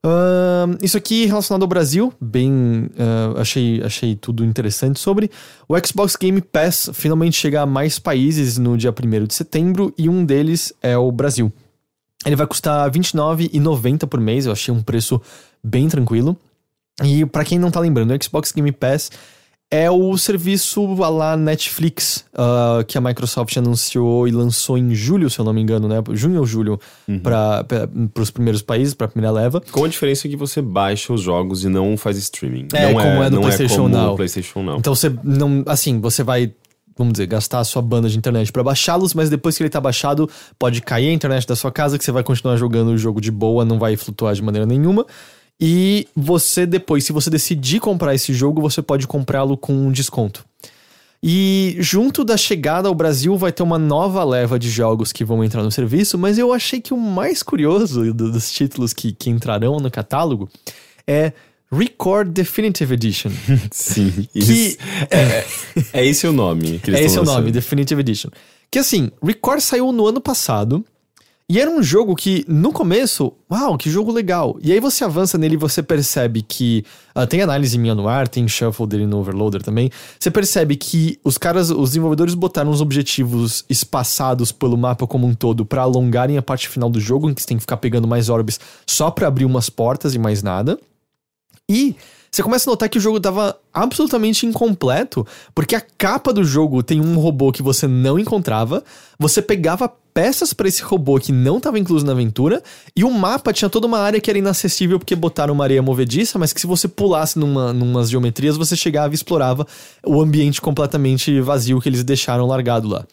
Ahn, isso aqui relacionado ao Brasil, bem. ah, achei, achei tudo interessante sobre. O Xbox Game Pass finalmente chega a mais países no dia 1 de setembro e um deles é o Brasil. Ele vai custar R$ 29,90 por mês, eu achei um preço bem tranquilo. E pra quem não tá lembrando, o Xbox Game Pass é o serviço a lá Netflix ah, que a Microsoft anunciou e lançou em julho, se eu não me engano, né? Junho ou julho, para os primeiros países, pra primeira leva. Com a diferença que você baixa os jogos e não faz streaming. É, não como é no não PlayStation como Now. no PlayStation Now. Então você não. Assim, você vai. Vamos dizer, gastar a sua banda de internet pra baixá-los, mas depois que ele tá baixado, pode cair a internet da sua casa, que você vai continuar jogando o jogo de boa, não vai flutuar de maneira nenhuma. E você depois, se você decidir comprar esse jogo, você pode comprá-lo com um desconto. E junto da chegada ao Brasil vai ter uma nova leva de jogos que vão entrar no serviço, mas eu achei que o mais curioso do- dos títulos que, que entrarão no catálogo é Record Definitive Edition. Sim. que Isso, é, é esse o nome. É esse o nome. Definitive Edition. Que assim, Record saiu no ano passado. E era um jogo que, no começo, uau, que jogo legal. E aí você avança nele e você percebe que. ah, tem análise minha no ar, tem shuffle dele no Overloader também. Você percebe que os caras, os desenvolvedores botaram os objetivos espaçados pelo mapa como um todo pra alongarem a parte final do jogo, em que você tem que ficar pegando mais orbes só pra abrir umas portas e mais nada. E você começa a notar que o jogo tava absolutamente incompleto, porque a capa do jogo tem um robô que você não encontrava, você pegava peças pra esse robô que não estava incluso na aventura, e o mapa tinha toda uma área que era inacessível porque botaram uma areia movediça, mas que se você pulasse numa, numas geometrias, você chegava e explorava o ambiente completamente vazio que eles deixaram largado lá.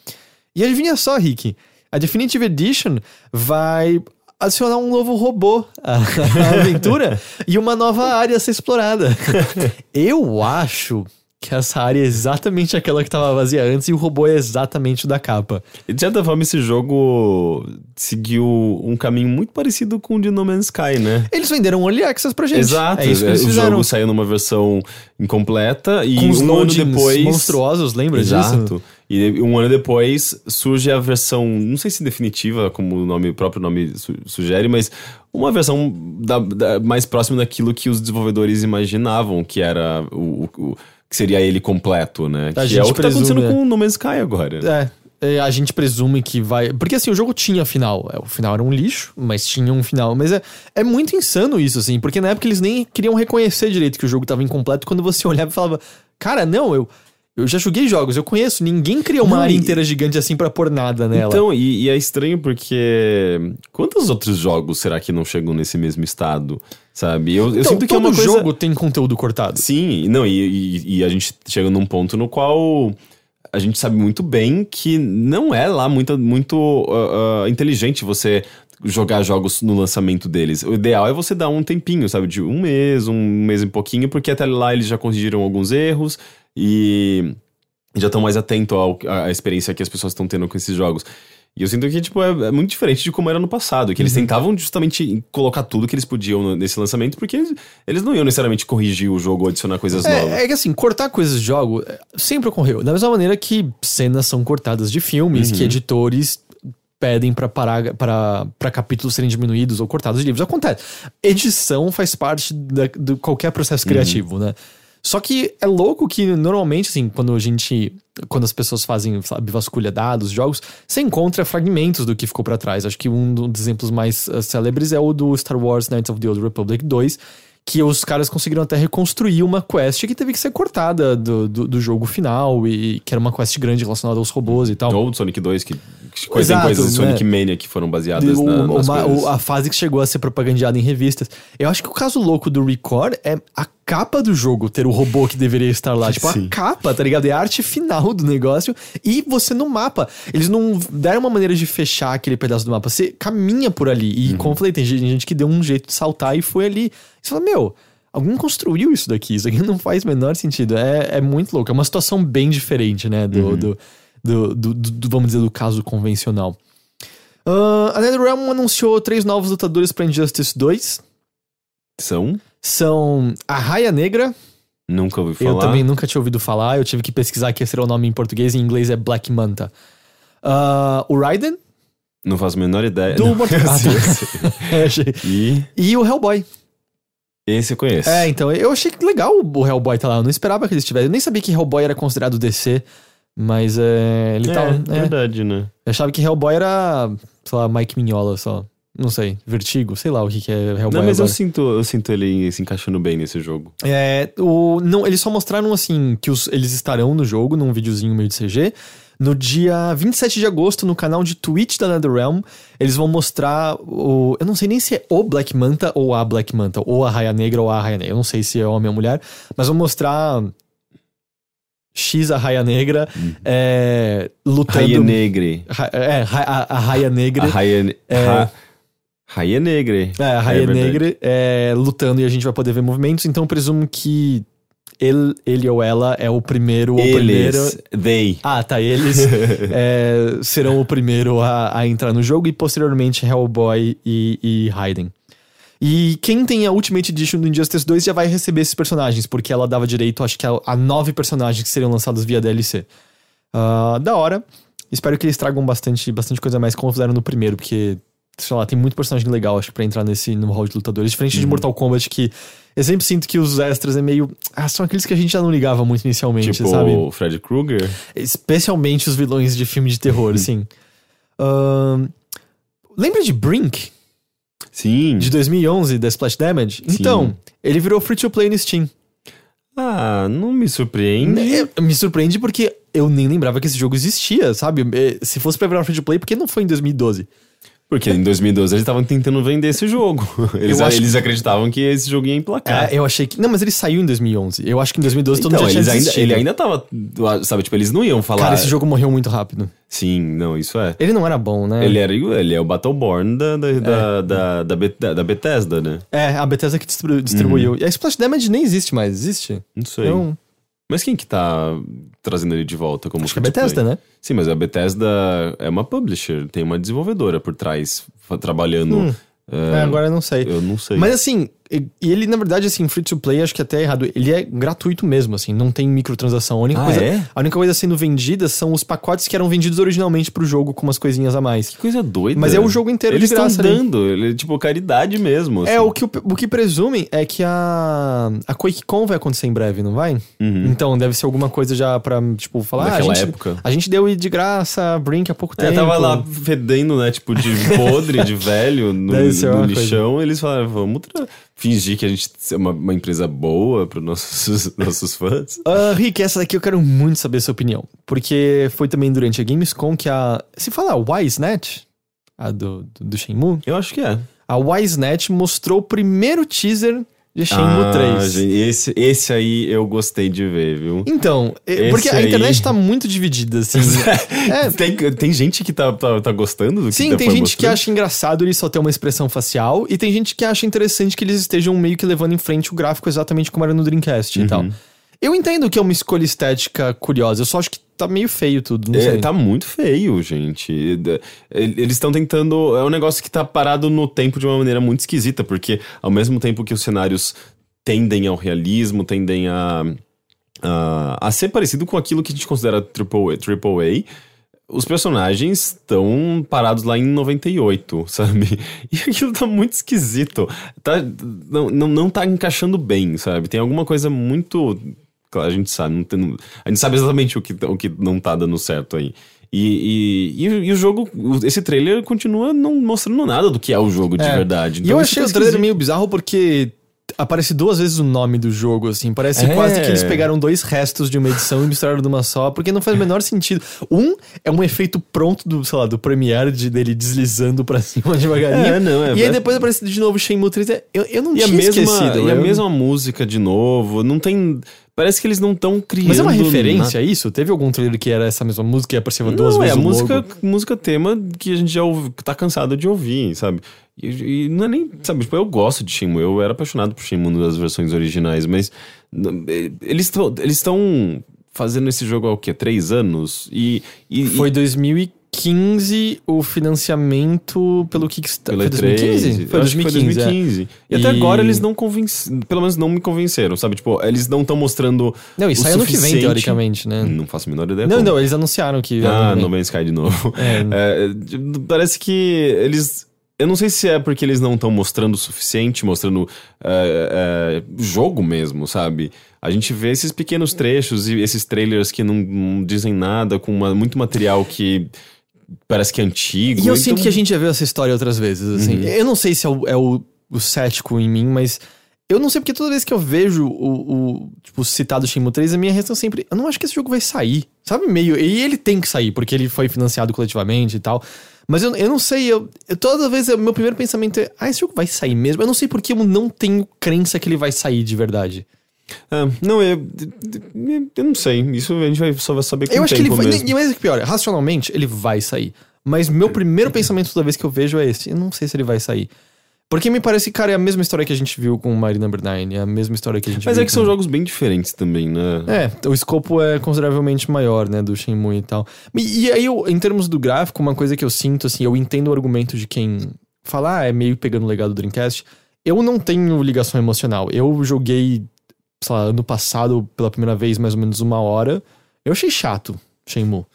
E adivinha só, Rick, a Definitive Edition vai adicionar um novo robô à, à aventura e uma nova área a ser explorada. Eu acho que essa área é exatamente aquela que estava vazia antes e o robô é exatamente o da capa. E de certa forma, esse jogo seguiu um caminho muito parecido com o de No Man's Sky, né? Eles venderam Early Access pra gente. Exato. É isso que eles o fizeram. jogo saiu numa versão incompleta e Com um ano depois. monstruosos, lembra disso? Exato. E um ano depois surge a versão, não sei se definitiva, como o nome, o próprio nome su- sugere, mas uma versão da- da- mais próxima daquilo que os desenvolvedores imaginavam que era o- o- que seria ele completo, né? A que gente é o que tá acontecendo presume, com o No Man's Sky agora. É, é, a gente presume que vai. Porque assim, o jogo tinha final. É, O final era um lixo, mas tinha um final. Mas é, é muito insano isso, assim, porque na época eles nem queriam reconhecer direito que o jogo tava incompleto quando você olhava e falava: Cara, não, eu. Eu já joguei jogos, eu conheço. Ninguém cria uma Não, área e- inteira gigante assim pra pôr nada nela. Então, e, e é estranho porque quantos outros jogos será que não chegam nesse mesmo estado, sabe? Eu, eu Então, sinto que é uma coisa... jogo tem conteúdo cortado. Sim, não, e, e- e a gente chega num ponto no qual a gente sabe muito bem que não é lá muito, muito ah, ah, inteligente você jogar jogos no lançamento deles. O ideal é você dar um tempinho, sabe? De um mês, um mês e pouquinho, porque até lá eles já corrigiram alguns erros e já estão mais atentos à experiência que as pessoas estão tendo com esses jogos. E eu sinto que, tipo, é, é muito diferente de como era no passado. Que eles Uhum. tentavam justamente colocar tudo que eles podiam no- nesse lançamento, porque eles, eles não iam necessariamente corrigir o jogo ou adicionar coisas novas. É, é que assim, cortar coisas de jogo é, sempre ocorreu. Da mesma maneira que cenas são cortadas de filmes, Uhum. que editores pedem para para capítulos serem diminuídos ou cortados de livros. Acontece. Edição faz parte da, de qualquer processo Uhum. criativo, né? Só que é louco que normalmente, assim, quando a gente. Quando as pessoas fazem, sabe, vasculha dados, jogos, você encontra fragmentos do que ficou pra trás. Acho que um dos exemplos mais eh, célebres é o do Star Wars Knights of the Old Republic 2, que os caras conseguiram até reconstruir uma quest que teve que ser cortada do, do, do jogo final, e que era uma quest grande relacionada aos robôs e tal. Ou do Sonic 2, que, que tem Exato, coisas de né? Sonic Mania que foram baseadas O- na, o- nas uma- coisas. a fase que chegou a ser propagandeada em revistas. Eu acho que o caso louco do Record é a capa do jogo ter o robô que deveria estar lá. Tipo, Sim. a capa, tá ligado? É a arte final do negócio. E você no mapa. Eles não deram uma maneira de fechar aquele pedaço do mapa. Você caminha por ali. E Uhum. como eu falei, tem gente que deu um jeito de saltar e foi ali. Você fala, meu. alguém construiu isso daqui, isso aqui não faz o menor sentido. É, é muito louco, é uma situação bem diferente, né, do, do, do, do- do- do- vamos dizer, do caso convencional. Ah, a NetherRealm anunciou três novos lutadores pra Injustice 2. São? São a Raia Negra, Nunca ouvi falar. eu também nunca tinha ouvido falar, eu tive que pesquisar que esse era o nome em português, em inglês é Black Manta. Ah, o Raiden, Não faço a menor ideia. do Kombat. sim. É. E E o Hellboy. esse eu conheço. É, então, eu achei legal o Hellboy tá lá. Eu não esperava que eles tivessem. Eu nem sabia que Hellboy era considerado DC, mas é, ele É, tá. é. verdade, né? Eu achava que Hellboy era, sei lá, Mike Mignola só. Não sei, Vertigo, sei lá o que, que é Hellboy. Não, mas eu agora. sinto, eu sinto ele se encaixando bem nesse jogo. É, o, não, eles só mostraram assim que os- eles estarão no jogo, num videozinho meio de CG. No dia 27 de agosto, no canal de Twitch da NetherRealm, eles vão mostrar o. Eu não sei nem se é o Black Manta ou a Black Manta, ou a Raia Negra ou a Raia Negra. Eu não sei se é homem ou mulher, mas vão mostrar. X, a Raia Negra, é, lutando. Raia Negre. Ra- É, ra- a, a Raia Negra. A Raia... É. Ra- Raia Negre. É, a Raia verdade. Negra é, lutando e a gente vai poder ver movimentos, então eu presumo que ele, ele ou ela é o primeiro ou primeiro. Eles, they. Ah, tá. Eles é, serão o primeiro a, a entrar no jogo e posteriormente Hellboy e, e Raiden. E quem tem a Ultimate Edition do Injustice 2 já vai receber esses personagens, porque ela dava direito, acho que a, a nove personagens que seriam lançados via DLC. Ah, da hora. Espero que eles tragam bastante, bastante coisa mais como fizeram no primeiro, porque, sei lá, tem muito personagem legal, acho que pra entrar nesse no hall de lutadores. Diferente de Mortal Kombat, que eu sempre sinto que os extras é meio. Ah, são aqueles que a gente já não ligava muito inicialmente, Tipo sabe? o Fred Krueger. Especialmente os vilões de filme de terror, assim. Lembra de Brink, Sim. de 2011, da Splash Damage? Então, ele virou free to play no Steam. Ah, não me surpreende. É, Me surpreende porque eu nem lembrava que esse jogo existia, sabe? É, Se fosse pra virar free to play, por que não foi em 2012? Porque em 2012 eles estavam tentando vender esse jogo. Eles, acho eles acreditavam que esse jogo ia emplacar. É, eu achei que. Não, mas ele saiu em 2011. Eu acho que em 2012 todo Então, mundo já eles tinha ainda, ele ainda tava. Sabe, tipo, eles não iam falar. Cara, esse jogo morreu muito rápido. Sim, não, isso é. Ele não era bom, né? Ele, era, ele é o Battleborn da, da, da, da, da, Bet- da Bethesda, né? É, a Bethesda que distribu- distribuiu. Uhum. E a Splash Damage nem existe mais, existe? Não sei. Então, Mas quem que tá trazendo ele de volta como acho que é play? Bethesda, né? Sim, mas a Bethesda é uma publisher, tem uma desenvolvedora por trás trabalhando. Hum. É, agora eu não sei. Eu não sei. Mas assim, e ele, na verdade, assim, free to play, acho que até é errado. Ele é gratuito mesmo, assim, não tem microtransação. A única, Ah, coisa, é? a única coisa sendo vendida são os pacotes que eram vendidos originalmente pro jogo com umas coisinhas a mais. Que coisa doida. Mas é o jogo inteiro Eles de graça estão ali. dando, ele, tipo, caridade mesmo. É, assim. o que, o, que presumem é que a, a QuakeCon vai acontecer em breve, não vai? Então, deve ser alguma coisa já pra, tipo, falar. ah, a gente, época. A gente deu de graça Brink há pouco É, tempo. tava lá fedendo, né? Tipo, de podre, de velho, no, no lixão. Eles falaram, vamos fingir que a gente é uma, uma empresa boa pros nossos, nossos fãs. Ah, Rick, essa daqui eu quero muito saber a sua opinião. Porque foi também durante a Gamescom que a. Se fala WiseNet, a do, do, do Shenmue, Eu acho que é. a WiseNet mostrou o primeiro teaser de Shenmue Ah, 3. gente, esse, esse aí eu gostei de ver, viu? Então, é- Esse porque a aí- internet tá muito dividida, assim. é, tem, tem gente que tá, tá, tá gostando do que Sim, tá- tem gente que acha engraçado ele só ter uma expressão facial, e tem gente que acha interessante que eles estejam meio que levando em frente o gráfico exatamente como era no Dreamcast Uhum. e tal. Eu entendo que é uma escolha estética curiosa, eu só acho que tá meio feio tudo, não É, sei. tá muito feio, gente. Da- Eles estão tentando. É um negócio que tá parado no tempo de uma maneira muito esquisita, porque ao mesmo tempo que os cenários tendem ao realismo, tendem a. a, a ser parecido com aquilo que a gente considera AAA, AAA os personagens estão parados lá em 98, sabe? E aquilo tá muito esquisito. Tá, não, não, não tá encaixando bem, sabe? Tem alguma coisa muito. A gente sabe, tem- a gente sabe exatamente o que, o que não tá dando certo aí. E, e, e, e o jogo, esse trailer continua não mostrando nada do que é o jogo de É. verdade. E Então eu isso achei tá o trailer meio bizarro porque aparece duas vezes o nome do jogo, assim. Parece É. quase que eles pegaram dois restos de uma edição e misturaram numa só, porque não faz o menor sentido. Um é um efeito pronto do, sei lá, do Premiere, de, dele deslizando pra cima devagarinho. É, não, é- e aí é- depois aparece de novo Shenmue 3. Eu, eu não E a, tinha mesma, esquecido. e a eu- mesma música de novo, não tem. Parece que eles não estão criando. Mas é uma referência a isso? Teve algum trailer que era essa mesma música e aparecia duas Não, é vezes a o música, logo? música tema que a gente já ouve, tá cansado de ouvir, sabe? E, e não é nem, sabe, tipo, eu gosto de Shenmue, eu era apaixonado por Shenmue nas versões originais, mas eh, eles estão eles estão fazendo esse jogo há o quê? Três anos? E, e Foi e, 2015 o financiamento pelo Kickstarter. Foi 2015? E3, Foi eu acho que 2015. é. 2015. E, até E- agora eles não convenceram, pelo menos não me convenceram, sabe? Tipo, eles não estão mostrando Não, e sai ano que vem, teoricamente, né? Não faço a menor ideia Não, como. não, eles anunciaram que. Ah, No. Man's Sky de novo. É. É, parece que eles. Eu não sei se é porque eles não estão mostrando o suficiente, mostrando é, é, jogo mesmo, sabe? A gente vê esses pequenos trechos e esses trailers que não, não dizem nada, com uma- muito material que parece que é antigo. E eu então- sinto que a gente já viu essa história outras vezes, assim. Eu não sei se é, o, é o, o cético em mim, mas eu não sei porque toda vez que eu vejo o, o tipo, citado Shenmue 3, a minha reação é sempre, eu não acho que esse jogo vai sair. Sabe, meio... E ele tem que sair, porque ele foi financiado coletivamente e tal. Mas eu, eu não sei, eu, eu- toda vez o meu primeiro pensamento é, ah, esse jogo vai sair mesmo? Eu não sei porque eu não tenho crença que ele vai sair de verdade. Ah, não, eu, eu não sei. Isso a gente vai, só vai saber com Eu o acho que ele vai. mesmo. E mais que pior, racionalmente, ele vai sair. Mas meu primeiro pensamento toda vez que eu vejo é esse. Eu não sei se ele vai sair. Porque me parece, cara, é a mesma história que a gente viu com Mario Number 9, é a mesma história que a gente Mas viu é que são com... jogos bem diferentes também, né? É, o escopo é consideravelmente maior, né, do Shenmue e tal. E, e aí, eu, em termos do gráfico, uma coisa que eu sinto, assim, eu entendo o argumento de quem fala, ah, é meio pegando o legado do Dreamcast. Eu não tenho ligação emocional. Eu joguei, sei lá, ano passado, pela primeira vez, mais ou menos uma hora. Eu achei chato, Shenmue.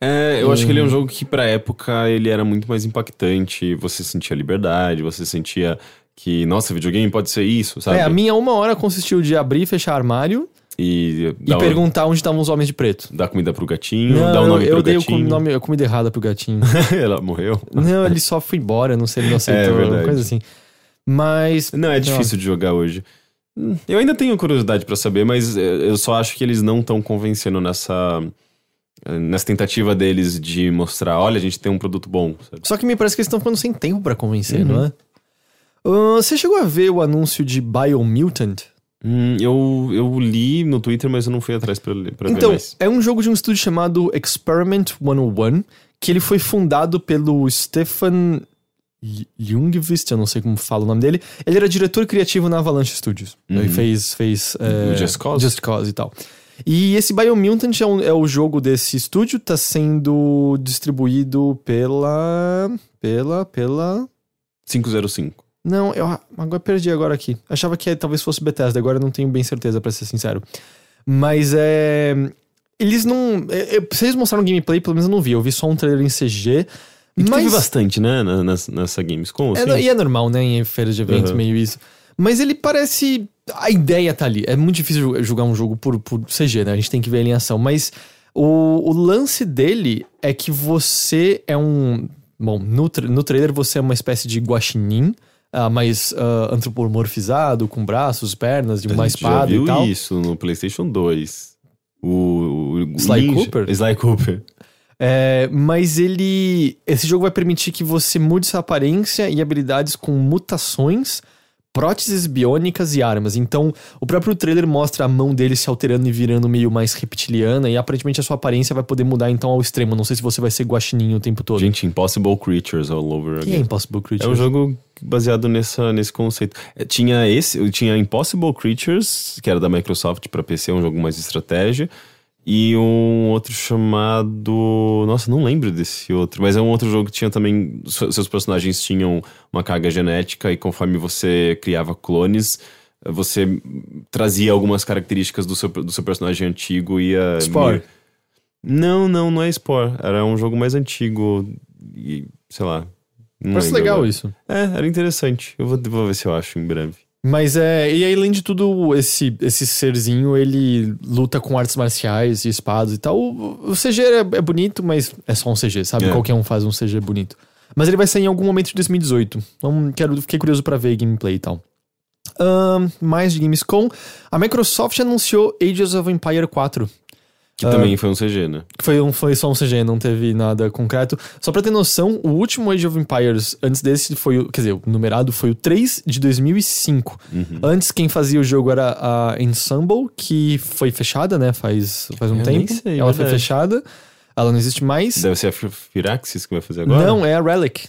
É, eu acho que ele é um jogo que pra época ele era muito mais impactante. Você sentia liberdade, você sentia que, nossa, videogame pode ser isso, sabe? É, a minha uma hora consistiu de abrir e fechar armário E, e perguntar onde estavam os homens de preto. dar comida pro gatinho, dar o eu- nome eu pro dei o gatinho. nome, a comida errada pro gatinho. Ela morreu. não, ele só foi embora, não sei, ele não aceitou, É verdade. coisa assim. Mas. Não, é difícil de jogar hoje. Eu ainda tenho curiosidade pra saber, mas é, eu só acho que eles não estão convencendo nessa nessa tentativa deles de mostrar, olha, a gente tem um produto bom. sabe? Só que me parece que eles estão ficando sem tempo pra convencer, Uhum. não é? Ah, você chegou a ver o anúncio de Biomutant? Hum, eu, eu li no Twitter, mas eu não fui atrás pra, ler- pra ver Então, é um jogo de um estúdio chamado Experiment 101, que ele foi fundado pelo Stefan Jungvist, eu não sei como fala o nome dele. Ele era diretor criativo na Avalanche Studios. Ele fez, fez é, Just Cause? Just Cause e tal. E esse Biomutant é, um- é o jogo desse estúdio, tá sendo distribuído pela... pela... pela... 505. Não, eu agora perdi agora aqui. Achava que talvez fosse Bethesda, agora eu não tenho bem certeza, pra ser sincero. Mas é. Eles não. é- é- eles mostraram gameplay, pelo menos eu não vi. Eu vi só um trailer em CG. E mas. teve bastante, né, nessa, nessa Gamescom, É, assim. e é normal, né? Em feiras de eventos, Uhum. meio isso. Mas ele parece. A ideia tá ali. É muito difícil ju- jogar um jogo por, por CG, né? A gente tem que ver ele em ação. Mas o, o lance dele é que você é um. Bom, no, tra- no trailer você é uma espécie de guaxinim. ah, mais ah, antropomorfizado, com braços, pernas, de uma gente já espada viu e tal. isso no PlayStation 2. O, o, o Sly Ninja- Cooper? Sly Cooper. É, mas ele. Esse jogo vai permitir que você mude sua aparência e habilidades com mutações, próteses biônicas e armas. Então, o próprio trailer mostra a mão dele se alterando e virando meio mais reptiliana, e aparentemente a sua aparência vai poder mudar então ao extremo. Não sei se você vai ser guaxininho o tempo todo. Gente, Impossible Creatures all over que é again. Impossible É Creatures? um jogo baseado nessa, nesse conceito. É, Tinha esse, tinha Impossible Creatures, que era da Microsoft para PC, um jogo mais de estratégia. E um outro chamado. Nossa, não lembro desse outro. Mas é um outro jogo que tinha também. se- Seus personagens tinham uma carga genética e conforme você criava clones, você trazia algumas características do seu, do seu personagem antigo e ia. Spore. Não, não, não é Spore. Era um jogo mais antigo. E, sei lá. Parece legal agora. isso. É, era interessante. Eu vou, vou ver se eu acho em breve. Mas é. E aí, além de tudo, esse, esse serzinho ele luta com artes marciais e espadas e tal. O, o CG é, é bonito, mas é só um CG, sabe? É. Qualquer um faz um CG bonito. Mas ele vai sair em algum momento de 2018. Então, quero, fiquei curioso pra ver gameplay e tal. Ahn, mais de Gamescom. A Microsoft anunciou Ages of Empire 4. Que também foi um CG, né? Foi, um, foi só um CG, não teve nada concreto. Só pra ter noção, o último Age of Empires antes desse foi o. Quer dizer, o numerado foi o 3 de 2005. Uhum. Antes, quem fazia o jogo era a Ensemble, que foi fechada, né? Faz, faz um Eu nem tempo. sei, Ela foi verdade. fechada. Ela não existe mais. Deve ser a Fi- Firaxis que vai fazer agora? Não, é a Relic.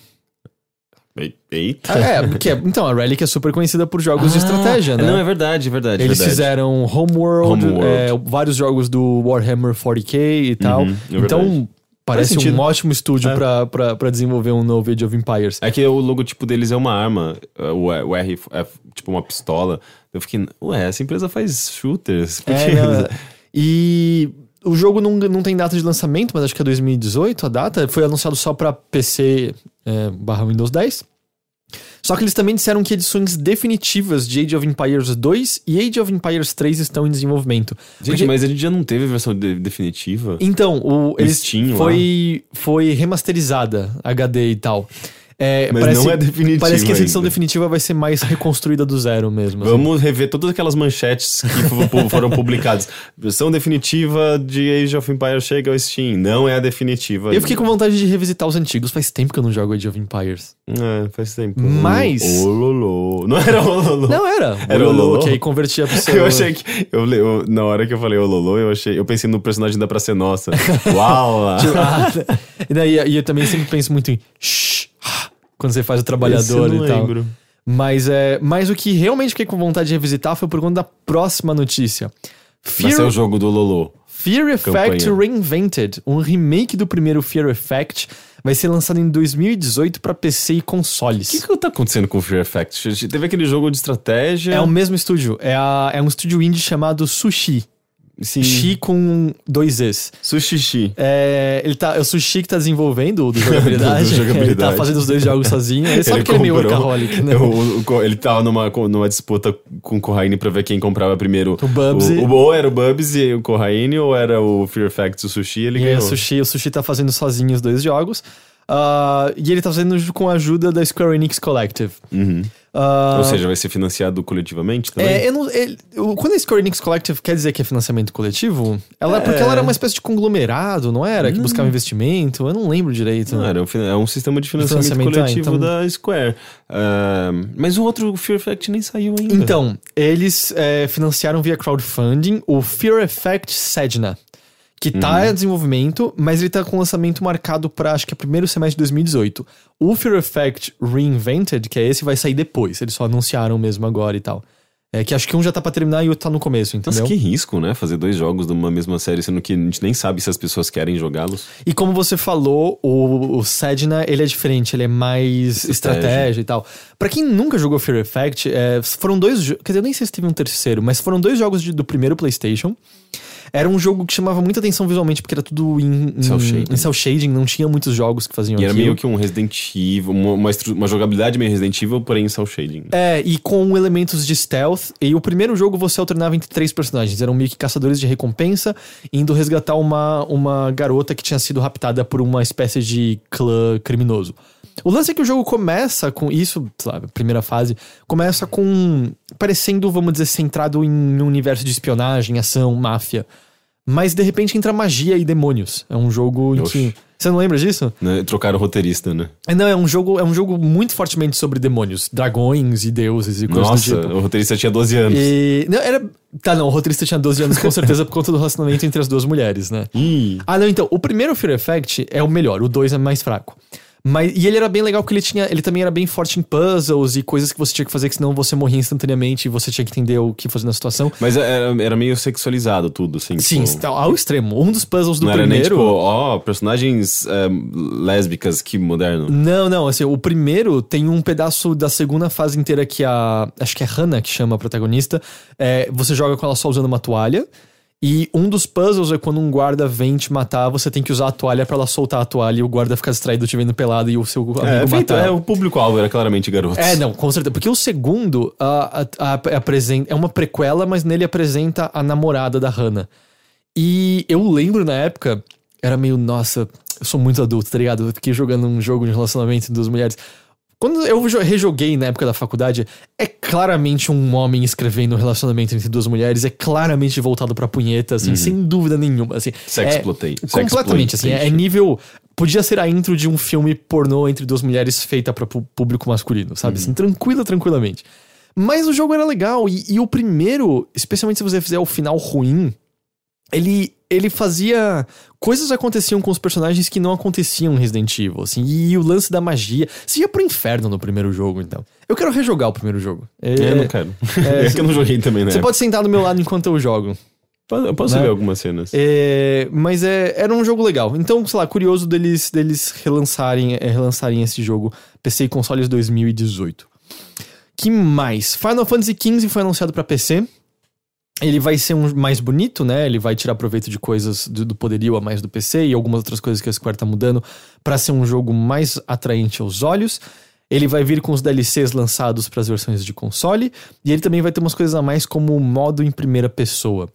Eita. Ah, é, porque, então, a Relic é super conhecida por jogos de estratégia, né? Não, é verdade, é verdade. Eles verdade. fizeram Homeworld, Homeworld. é, vários jogos do Warhammer 40k e tal. Uhum, é então, verdade. parece um ótimo estúdio É. pra, pra, pra desenvolver um novo Age of Empires. É que o logotipo deles é uma arma, o, o R é tipo uma pistola. Eu fiquei, ué, essa empresa faz shooters. É, que- não, e o jogo não, não tem data de lançamento, mas acho que é 2018 a data. Foi anunciado só pra PC é, barra Windows 10. Só que eles também disseram que edições definitivas de Age of Empires 2 e Age of Empires 3 estão em desenvolvimento. Gente, Porque- mas a gente já não teve versão de- definitiva. Então, o, eles Steam lá. foi, foi remasterizada, HD e tal. É, Mas não é definitiva Parece que essa edição ainda. definitiva vai ser mais reconstruída do zero mesmo. assim. Vamos rever todas aquelas manchetes que fo- foram publicadas. Versão definitiva de Age of Empires chega ao Steam. Não é a definitiva. Eu fiquei com vontade de revisitar os antigos. Faz tempo que eu não jogo Age of Empires. É, faz tempo. Mas- O Lolo. Não era o Lolo. Não era. Era o Lolo? Que aí convertia pro seu... Eu achei que. Eu, eu- na hora que eu falei o Lolo, eu achei. Eu pensei no personagem da Praça é Nossa. Uau! lá. Ah, e, daí, e eu também sempre penso muito em... Shh, quando você faz o Esse trabalhador eu não e tal. lembro. Mas, é, mas o que realmente fiquei com vontade de revisitar foi por conta da próxima notícia. Vai ser o jogo do Lolo. Fear Effect Campanha. Reinvented, um remake do primeiro Fear Effect, vai ser lançado em 2018 pra PC e consoles. O que, que tá acontecendo com o Fear Effect? Teve aquele jogo de estratégia. É o mesmo estúdio, é, a- é um estúdio indie chamado Sushi. Sim. Shi com dois Es. Sushi. É, ele tá, é o Sushi que tá desenvolvendo o do jogabilidade. Do- do jogabilidade. Ele tá fazendo os dois jogos sozinho. Ele sabe que ele é meio workaholic, né? O- o- ele tava numa, numa disputa com o Corraine pra ver quem comprava primeiro. O Bubsy. O, o- ou era o Bubsy e o Corraine, ou era o Fear Effect e o Sushi, ele E ganhou. o Sushi, o Sushi tá fazendo sozinho os dois jogos. Ah, e ele tá fazendo com a ajuda da Square Enix Collective. Ah, Ou seja, vai ser financiado coletivamente também? É, eu não, ele- o- quando a Square Enix Collective quer dizer que é financiamento coletivo, ela, porque É. ela era uma espécie de conglomerado, não era? Que buscava investimento, eu não lembro direito. Não, era um, é um sistema de financiamento, Financiamento, ah, coletivo então- da Square. Ah, mas o outro Fear Effect nem saiu ainda. Então, eles é, financiaram via crowdfunding o Fear Effect Sedna, que tá Uhum. em desenvolvimento, mas ele tá com lançamento marcado para acho que é primeiro semestre de 2018. O Fear Effect Reinvented, que é esse, vai sair depois. Eles só anunciaram mesmo agora e tal. É que acho que um já tá pra terminar e o outro tá no começo, entendeu? que risco, né? Fazer dois jogos de uma mesma série, sendo que a gente nem sabe se as pessoas querem jogá-los. E como você falou, o, o Sedna, ele é diferente, ele é mais Estratégia. estratégia, e tal. Pra quem nunca jogou Fear Effect, é, foram dois... Quer dizer, eu nem sei se teve um terceiro, mas foram dois jogos de- do primeiro PlayStation. Era um jogo que chamava muita atenção visualmente, porque era tudo em, em, Cell shading. em cell shading, não tinha muitos jogos que faziam E era meio que um Resident Evil, uma, uma, uma jogabilidade meio Resident Evil, porém em cel shading. É, e com elementos de stealth. E o primeiro jogo você alternava entre três personagens. Eram meio que caçadores de recompensa, indo resgatar uma, uma garota que tinha sido raptada por uma espécie de clã criminoso. O lance é que o jogo começa com isso, sei lá, a primeira fase, começa com. parecendo, vamos dizer, centrado em um universo de espionagem, ação, máfia. Mas de repente entra magia e demônios. É um jogo em Oxi. que. Você não lembra disso? Né? Trocaram o roteirista, né? É, Não, é um jogo, é um jogo muito fortemente sobre demônios, dragões e deuses e coisas Nossa, do tipo. o roteirista tinha 12 anos. E. Não, era. Tá, não, o roteirista tinha 12 anos, com certeza, por conta do relacionamento entre as duas mulheres, né? Ah, não, então, o primeiro Fear Effect é o melhor, o 2 é mais fraco. Mas, e ele era bem legal porque ele tinha. Ele também era bem forte em puzzles e coisas que você tinha que fazer, que senão você morria instantaneamente e você tinha que entender o que fazer na situação. mas era, era meio sexualizado tudo, assim. Sim, tipo, tá ao extremo. Um dos puzzles do não era nem primeiro. tipo, ó, personagens é, lésbicas, que moderno. Não, não, assim, o primeiro tem um pedaço da segunda fase inteira que a. Acho que é Hannah que chama a protagonista. É, você joga com ela só usando uma toalha. E um dos puzzles é quando um guarda vem te matar, você tem que usar a toalha pra ela soltar a toalha e o guarda ficar distraído te vendo pelado e o seu amigo É, feito, matar. é, o público-alvo era claramente garotos. É, não, com certeza. Porque o segundo a, a- apresenta, é uma prequela, mas nele apresenta a namorada da Hannah. E eu lembro na época, era meio, nossa, eu sou muito adulto, tá ligado? Eu fiquei jogando um jogo de relacionamento entre duas mulheres. Quando eu jo- rejoguei na época da faculdade, é claramente um homem escrevendo um relacionamento entre duas mulheres, é claramente voltado pra punheta, assim, sem dúvida nenhuma. Assim, Sex é. Completamente, assim, é, é nível. Podia ser a intro de um filme pornô entre duas mulheres feita pra pu- público masculino, sabe? Assim, tranquila, tranquilamente. Mas o jogo era legal, e, e o primeiro, especialmente se você fizer o final ruim, ele, ele fazia. Coisas aconteciam com os personagens que não aconteciam em Resident Evil, assim, e o lance da magia. Você ia pro inferno no primeiro jogo, então. Eu quero rejogar o primeiro jogo. É, É, eu não quero. é, É, que eu não joguei também, né? Você pode sentar do meu lado enquanto eu jogo. Eu posso né? ver algumas cenas. É, mas é, era um jogo legal. Então, sei lá, curioso deles, deles relançarem, é, relançarem esse jogo PC e consoles 2018. Que mais? Final Fantasy XV foi anunciado pra PC. Ele vai ser um mais bonito, né? Ele vai tirar proveito de coisas do, do poderio a mais do PC e algumas outras coisas que a Square tá mudando pra ser um jogo mais atraente aos olhos. Ele vai vir com os DLCs lançados para as versões de console e ele também vai ter umas coisas a mais como modo em primeira pessoa.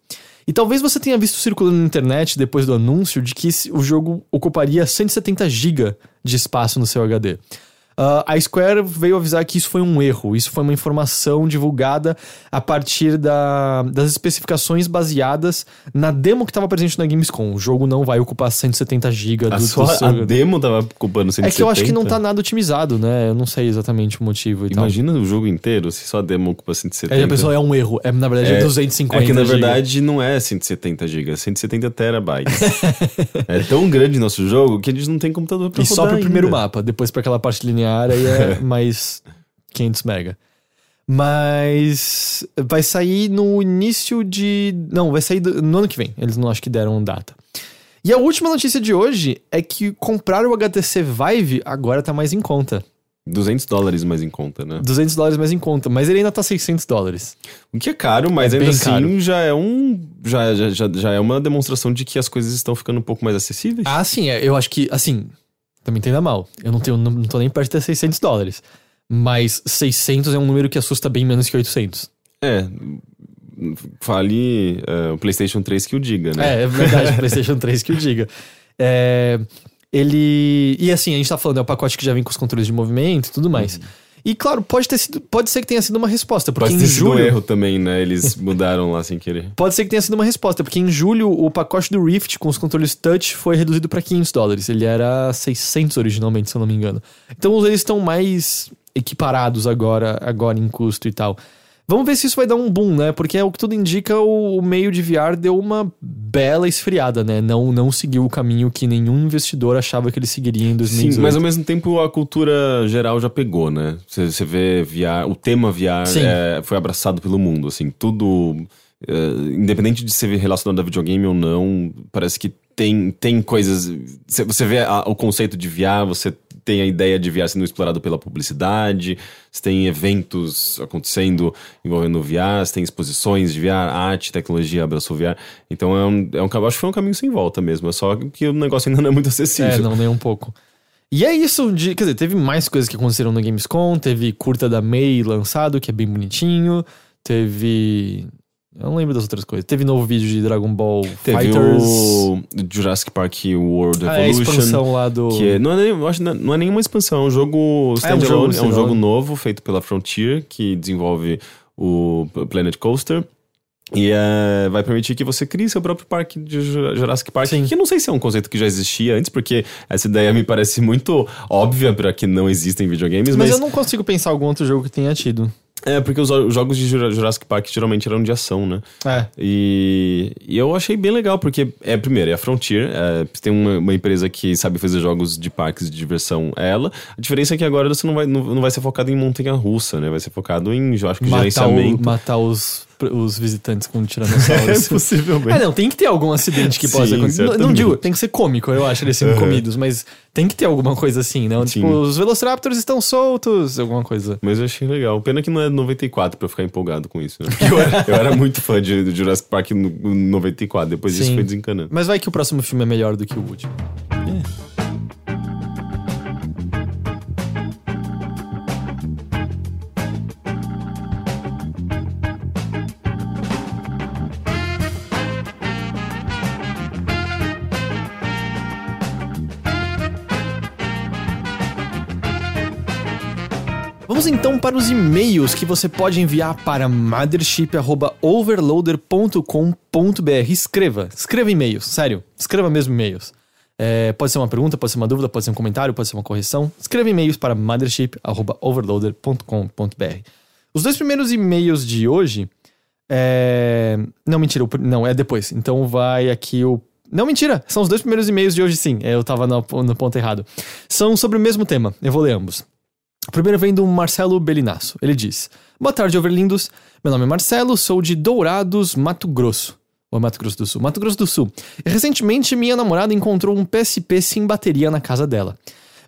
E talvez você tenha visto circulando na internet depois do anúncio de que o jogo ocuparia 170 GB de espaço no seu HD. Ah, a Square veio avisar que isso foi um erro. Isso foi uma informação divulgada a partir da- das especificações baseadas na demo que estava presente na Gamescom. O jogo não vai ocupar 170 GB A, do, sua, do seu a demo tava ocupando 170. É que eu acho que não tá nada otimizado, né? Eu não sei exatamente o motivo e tal. Imagina o jogo inteiro se só a demo ocupa 170. Aí a pessoa é um erro. É, na verdade, é, 250 É que na giga. verdade não é 170 GB, é 170 terabytes. é tão grande nosso jogo que a gente não tem computador pra E só rodar pro primeiro mapa. Depois pra aquela parte linear aí é mais 500 mega. Mas vai sair no início de. Não, vai sair do- no ano que vem. Eles não acho que deram data. E a última notícia de hoje é que comprar o HTC Vive agora tá mais em conta. 200 dólares mais em conta, né? 200 dólares mais em conta, mas ele ainda tá 600 dólares. O que é caro, mas É ainda assim caro. já é um. Já, já, já, já é uma demonstração de que as coisas estão ficando um pouco mais acessíveis. Ah, sim, é, eu acho que, assim, também entenda mal. Eu não, tenho, não, não tô nem perto de ter 600 dólares. Mas 600 é um número que assusta bem menos que 800. É. Fale é, o PlayStation 3 que o diga, né? É, é verdade, PlayStation 3 que o diga. É, ele. E assim, a gente tá falando, é o pacote que já vem com os controles de movimento e tudo mais. E claro, pode ter sido. Pode ser que tenha sido uma resposta, porque. Pode em ter sido um julho. erro também, né? Eles mudaram lá sem querer. Pode ser que tenha sido uma resposta, porque em julho o pacote do Rift com os controles touch foi reduzido para 500 dólares. Ele era 600 originalmente, se eu não me engano. Então eles estão mais equiparados agora, agora em custo e tal. Vamos ver se isso vai dar um boom, né? Porque é o que tudo indica, o, o meio de VR deu uma bela esfriada, né? Não, não seguiu o caminho que nenhum investidor achava que ele seguiria em 2018. Sim, mas ao mesmo tempo a cultura geral já pegou, né? Você, vê VR, o tema VR é, foi abraçado pelo mundo, assim, tudo. é, independente de ser relacionado a videogame ou não, parece que tem, tem coisas. Você você vê a- o conceito de VR, você tem a ideia de VR sendo explorado pela publicidade, você tem eventos acontecendo envolvendo VR, você tem exposições de VR, arte, tecnologia abraçou VR. Então é um, é um, acho que foi um caminho sem volta mesmo, é só que o negócio ainda não é muito acessível. É, não, nem um pouco. E é isso, de, quer dizer, teve mais coisas que aconteceram no Gamescom, teve curta da May lançado, que é bem bonitinho, teve... Eu não lembro das outras coisas. Teve novo vídeo de Dragon Ball Teve Fighters. o Jurassic Park World Ah, é a Evolution. expansão lá do... que é- não, é eu acho não é- não é nenhuma expansão, é um jogo standalone, jogo é um jogo novo feito pela Frontier, que desenvolve o Planet Coaster. E é, vai permitir que você crie seu próprio parque de Ju- Jurassic Park. Sim. Que eu não sei se é um conceito que já existia antes, porque essa ideia me parece muito óbvia para que não existem videogames, Mas mas, eu não consigo pensar algum outro jogo que tenha tido. É porque os, os jogos de Jura- Jurassic Park geralmente eram de ação, né? É. E, e eu achei bem legal, porque, é primeiro, é a Frontier, é, tem uma, uma empresa que sabe fazer jogos de parques de diversão, é ela. A diferença é que agora você não vai, não, não vai ser focado em montanha-russa, né? Vai ser focado em, eu acho que, Matar, o- gerenciamento. matar os, os visitantes com tiranossauro. possivelmente. É, não, tem que ter algum acidente que possa acontecer. Não- Não digo, tem que ser cômico, eu acho, eles sendo comidos, mas tem que ter alguma coisa assim, não? Sim. Tipo, os Velociraptors estão soltos, alguma coisa. Mas eu achei legal. Pena que não é 94 pra eu ficar empolgado com isso, né? Eu era, eu era muito fã de, de Jurassic Park no, no 94, depois disso Sim. foi desencanando. Mas vai que o próximo filme é melhor do que o último. Vamos então para os e-mails que você pode enviar para mothership.overloader.com.br. Escreva, escreva e-mails, sério, escreva mesmo e-mails. É, pode ser uma pergunta, pode ser uma dúvida, pode ser um comentário, pode ser uma correção. Escreva e-mails para mothership.overloader.com.br. Os dois primeiros e-mails de hoje. É... Não, mentira, não, é depois. Então vai aqui o. Não, mentira, são os dois primeiros e-mails de hoje, sim. Eu tava no, no ponto errado. São sobre o mesmo tema, eu vou ler ambos. Primeiro vem do Marcelo Belinasso. Ele diz: Boa tarde, overlindos. Meu nome é Marcelo, sou de Dourados, Mato Grosso. Ou Mato Grosso do Sul? Mato Grosso do Sul. E recentemente minha namorada encontrou um PSP sem bateria na casa dela.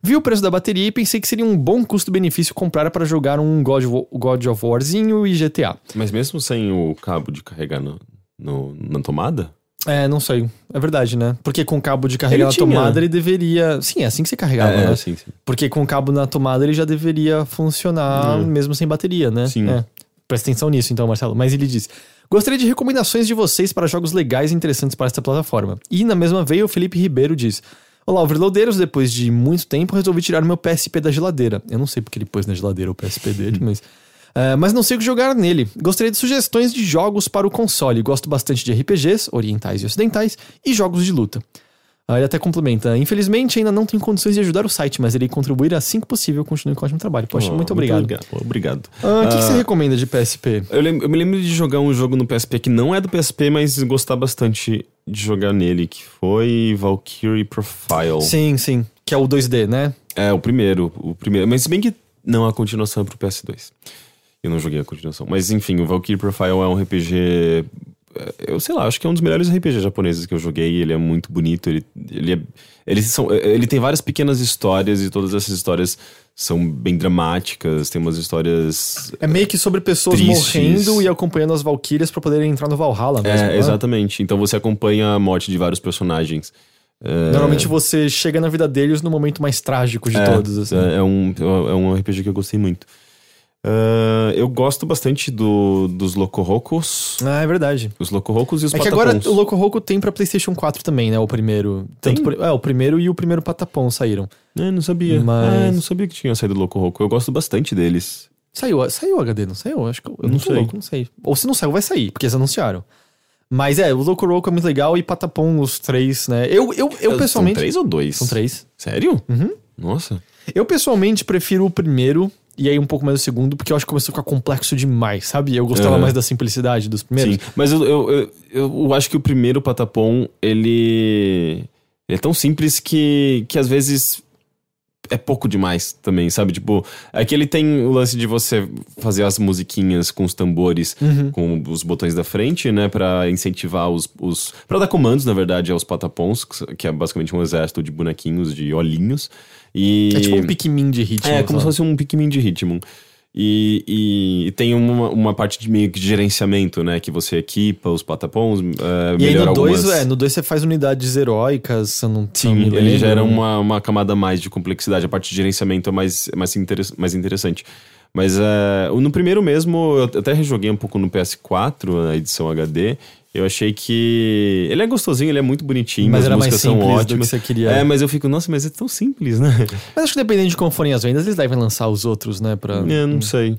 Vi o preço da bateria e pensei que seria um bom custo-benefício comprar para jogar um God of, God of Warzinho e GTA. Mas mesmo sem o cabo de carregar no, no- na tomada? É, não sei. É verdade, né? Porque com o cabo de carregar Ele na tinha. tomada ele deveria. Sim, é assim que você carregava, é, né? sim, sim. Porque com o cabo na tomada ele já deveria funcionar Hum. mesmo sem bateria, né? Sim. É. Presta atenção nisso então, Marcelo. Mas ele diz: Gostaria de recomendações de vocês para jogos legais e interessantes para esta plataforma. E na mesma veia, o Felipe Ribeiro diz: Olá, overloadeiros. Depois de muito tempo, resolvi tirar meu PSP da geladeira. Eu não sei porque ele pôs na geladeira o PSP dele, mas. É, mas não sei o que jogar nele. Gostaria de sugestões de jogos para o console. Gosto bastante de RPGs, orientais e ocidentais, e jogos de luta. Ah, ele até complementa. Infelizmente, ainda não tenho condições de ajudar o site, mas irei contribuir assim que possível. Continue com o ótimo trabalho. Poxa, Oh, muito obrigado. Obrigado. Ah, O que, que você recomenda de PSP? eu, eu me lembro de jogar um jogo no PSP que não é do PSP, mas gostar bastante de jogar nele, que foi Valkyrie Profile. Sim, sim. Que é o 2D, né? É, o primeiro, o primeiro. Mas se bem que não a continuação é pro PS2. Eu não joguei a continuação. Mas enfim, o Valkyrie Profile é um RPG. é, Eu sei lá, acho que é um dos melhores RPG japoneses que eu joguei. Ele é muito bonito. Ele, ele, é, eles são, ele tem várias pequenas histórias e todas essas histórias são bem dramáticas. Tem umas histórias. É meio que sobre pessoas Tristes. morrendo e acompanhando as Valkyrias pra poderem entrar no Valhalla mesmo. É, né? exatamente. Então você acompanha a morte de vários personagens. É, Normalmente você chega na vida deles no momento mais trágico de é, todos. Assim. É, é um, é um RPG que eu gostei muito. Ah, eu gosto bastante do, dos Locorocos. Ah, é verdade. Os Locorocos e os É que agora Patapons. o Loco Roco tem pra PlayStation 4 também, né? O primeiro. Tem? é, o primeiro e o primeiro Patapon saíram. É, não sabia. Mas- Ah, não sabia que tinha saído do Locoroco. Eu gosto bastante deles. Saiu, saiu o HD, não saiu? Acho que eu, eu não, sei. louco, não sei. Ou se não saiu, vai sair, porque eles anunciaram. Mas é, o Loco Roco é muito legal e Patapon, os três, né? Eu, eu, eu pessoalmente. São três ou dois? São três. Sério? Uhum. Nossa. Eu pessoalmente prefiro o primeiro e aí um pouco mais o segundo, porque eu acho que começou a ficar complexo demais, sabe? Eu gostava Aham. mais da simplicidade dos primeiros. Sim. Mas eu, eu, eu, eu acho que o primeiro Patapon, ele. Ele é tão simples que, que às vezes é pouco demais também, sabe? Tipo, é que ele tem o lance de você fazer as musiquinhas com os tambores, Uhum. com os botões da frente, né? Pra incentivar os. os para dar comandos, na verdade, aos patapons, que é basicamente um exército de bonequinhos, de olhinhos. E... É tipo um Pikmin de ritmo. É, como se sabe? fosse um Pikmin de ritmo. E, e- e tem uma, uma parte de meio que de gerenciamento, né? Que você equipa os patapons, é, E aí no 2, algumas... é, no 2 você faz unidades heróicas, você não, não Sim, me ele gera uma, uma camada mais de complexidade. A parte de gerenciamento é mais, mais, interess- mais interessante. Mas é, no primeiro mesmo, eu até rejoguei um pouco no PS4, a edição HD. Eu achei que. Ele é gostosinho, ele é muito bonitinho, Mas as era mais músicas são simples do ótimas. que você queria. É, mas eu fico, nossa, mas é tão simples, né? Mas acho que dependendo de como forem as vendas, eles devem lançar os outros, né? Pra... É, não sei.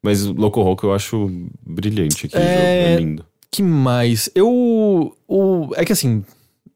Mas o Loco Roco eu acho brilhante aqui. É, é lindo. que mais? Eu. O, é que assim.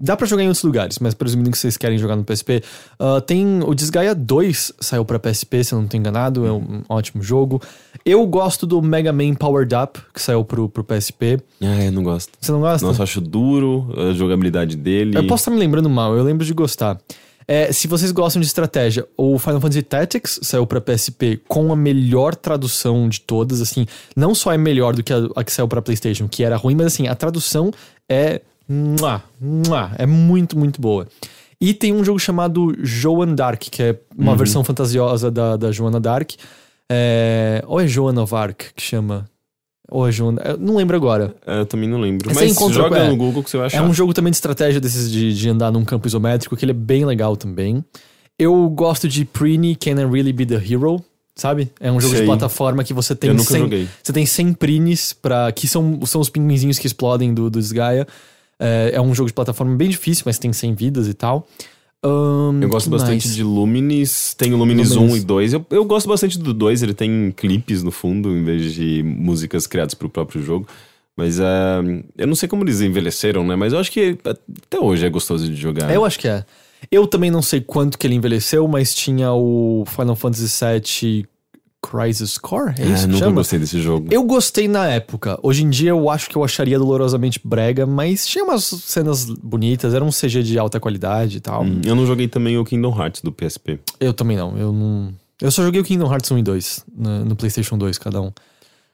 Dá pra jogar em outros lugares, mas presumindo que vocês querem jogar no PSP, ah, tem o Desgaia 2 saiu pra PSP, se eu não tô enganado, é um ótimo jogo. Eu gosto do Mega Man Powered Up, que saiu pro, pro PSP. Ah, eu não gosto. Você não gosta? Nossa, eu acho duro a jogabilidade dele. Eu posso estar me lembrando mal, eu lembro de gostar. É, se vocês gostam de estratégia, o Final Fantasy Tactics saiu pra PSP com a melhor tradução de todas, assim, não só é melhor do que a, a que saiu pra PlayStation, que era ruim, mas assim, a tradução é mua, mua, é muito, muito boa. E tem um jogo chamado Joan Dark, que é uma versão fantasiosa da, da Joana Dark. É, ou é Joan of Arc que chama? Ou é Joana. eu Não lembro agora. É, eu também não lembro. Você Mas encontra- joga é. no Google que você vai achar. É um jogo também de estratégia desses de, de andar num campo isométrico, que ele é bem legal também. Eu gosto de Preeny Can I Really Be the Hero, sabe? É um jogo Sei. de plataforma que você tem Eu nunca 100, joguei. você tem 100 Preenys para que são, são os pinguinzinhos que explodem do, do Desgaia. É, é um jogo de plataforma bem difícil, mas tem 100 vidas e tal. Ahn, Eu gosto bastante mais? de Luminis. Tem o Luminis, Luminis. 1 e 2. Eu, eu gosto bastante do 2, ele tem clipes no fundo, em vez de músicas criadas pro próprio jogo. Mas é, eu não sei como eles envelheceram, né? Mas eu acho que até hoje é gostoso de jogar. Eu acho que é. Eu também não sei quanto que ele envelheceu, mas tinha o Final Fantasy VII Crisis Core, é isso Ah, que nunca chama? gostei desse jogo. Eu gostei na época. Hoje em dia eu acho que eu acharia dolorosamente brega, mas tinha umas cenas bonitas, era um CG de alta qualidade e tal. Hum, Eu não joguei também o Kingdom Hearts do PSP. Eu também não, eu não... Eu só joguei o Kingdom Hearts 1 e 2 no, no PlayStation 2, cada um.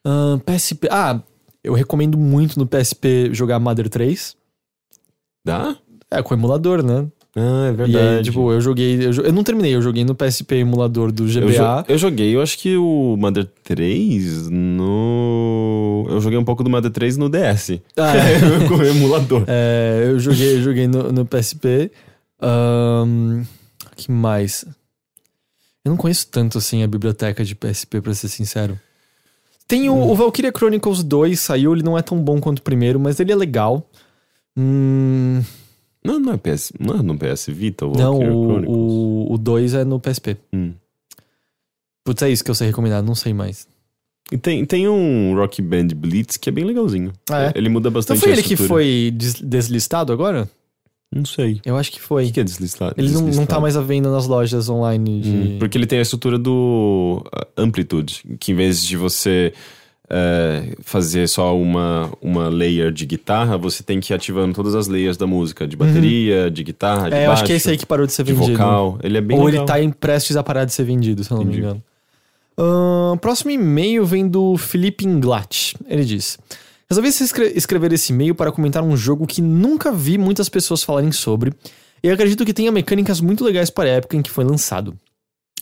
Ahn, PSP... Ah, eu recomendo muito no PSP jogar Mother 3. Dá? É, com emulador, né? Ah, é E verdade. aí, tipo, eu joguei... Eu, eu não terminei, eu joguei no PSP emulador do eu, GBA. jo- eu joguei, eu acho que o Mother 3 no. Eu joguei um pouco do Mother 3 no DS. Ah, é. com o emulador. É, eu joguei, eu joguei no, no PSP. Ahn, que mais? Eu não conheço tanto assim a biblioteca de PSP, pra ser sincero. Tem o, Hum. o Valkyria Chronicles 2, saiu, ele não é tão bom quanto o primeiro, mas ele é legal. Hum, Não, não é PS. Não é no PS Vita ou não, Valkyria o, Chronicles? o, o 2 é no PSP. Hum. Putz, é isso que eu sei recomendar, não sei mais. E tem, tem um Rock Band Blitz que é bem legalzinho. Ah, é? Ele muda Então bastante foi a ele que foi des- deslistado agora? Não sei. Eu acho que O foi. que que é deslistado? Ele não, não tá deslistado? mais à venda nas lojas online de. Hum, porque ele tem a estrutura do Amplitude, que em vez de você é, fazer só uma, uma layer de guitarra, você tem que ir ativando todas as layers da música, de bateria, de guitarra, de Uhum. É, eu baixo, acho que é esse aí que parou de ser de vendido. vocal. Ele é bem Ou legal. ele tá em prestes a parar de ser vendido, se eu não me Entendi. engano. Ahn, próximo e-mail vem do Felipe Inglat. Ele diz: Resolvi escre- escrever esse e-mail para comentar um jogo que nunca vi muitas pessoas falarem sobre, e acredito que tenha mecânicas muito legais para a época em que foi lançado.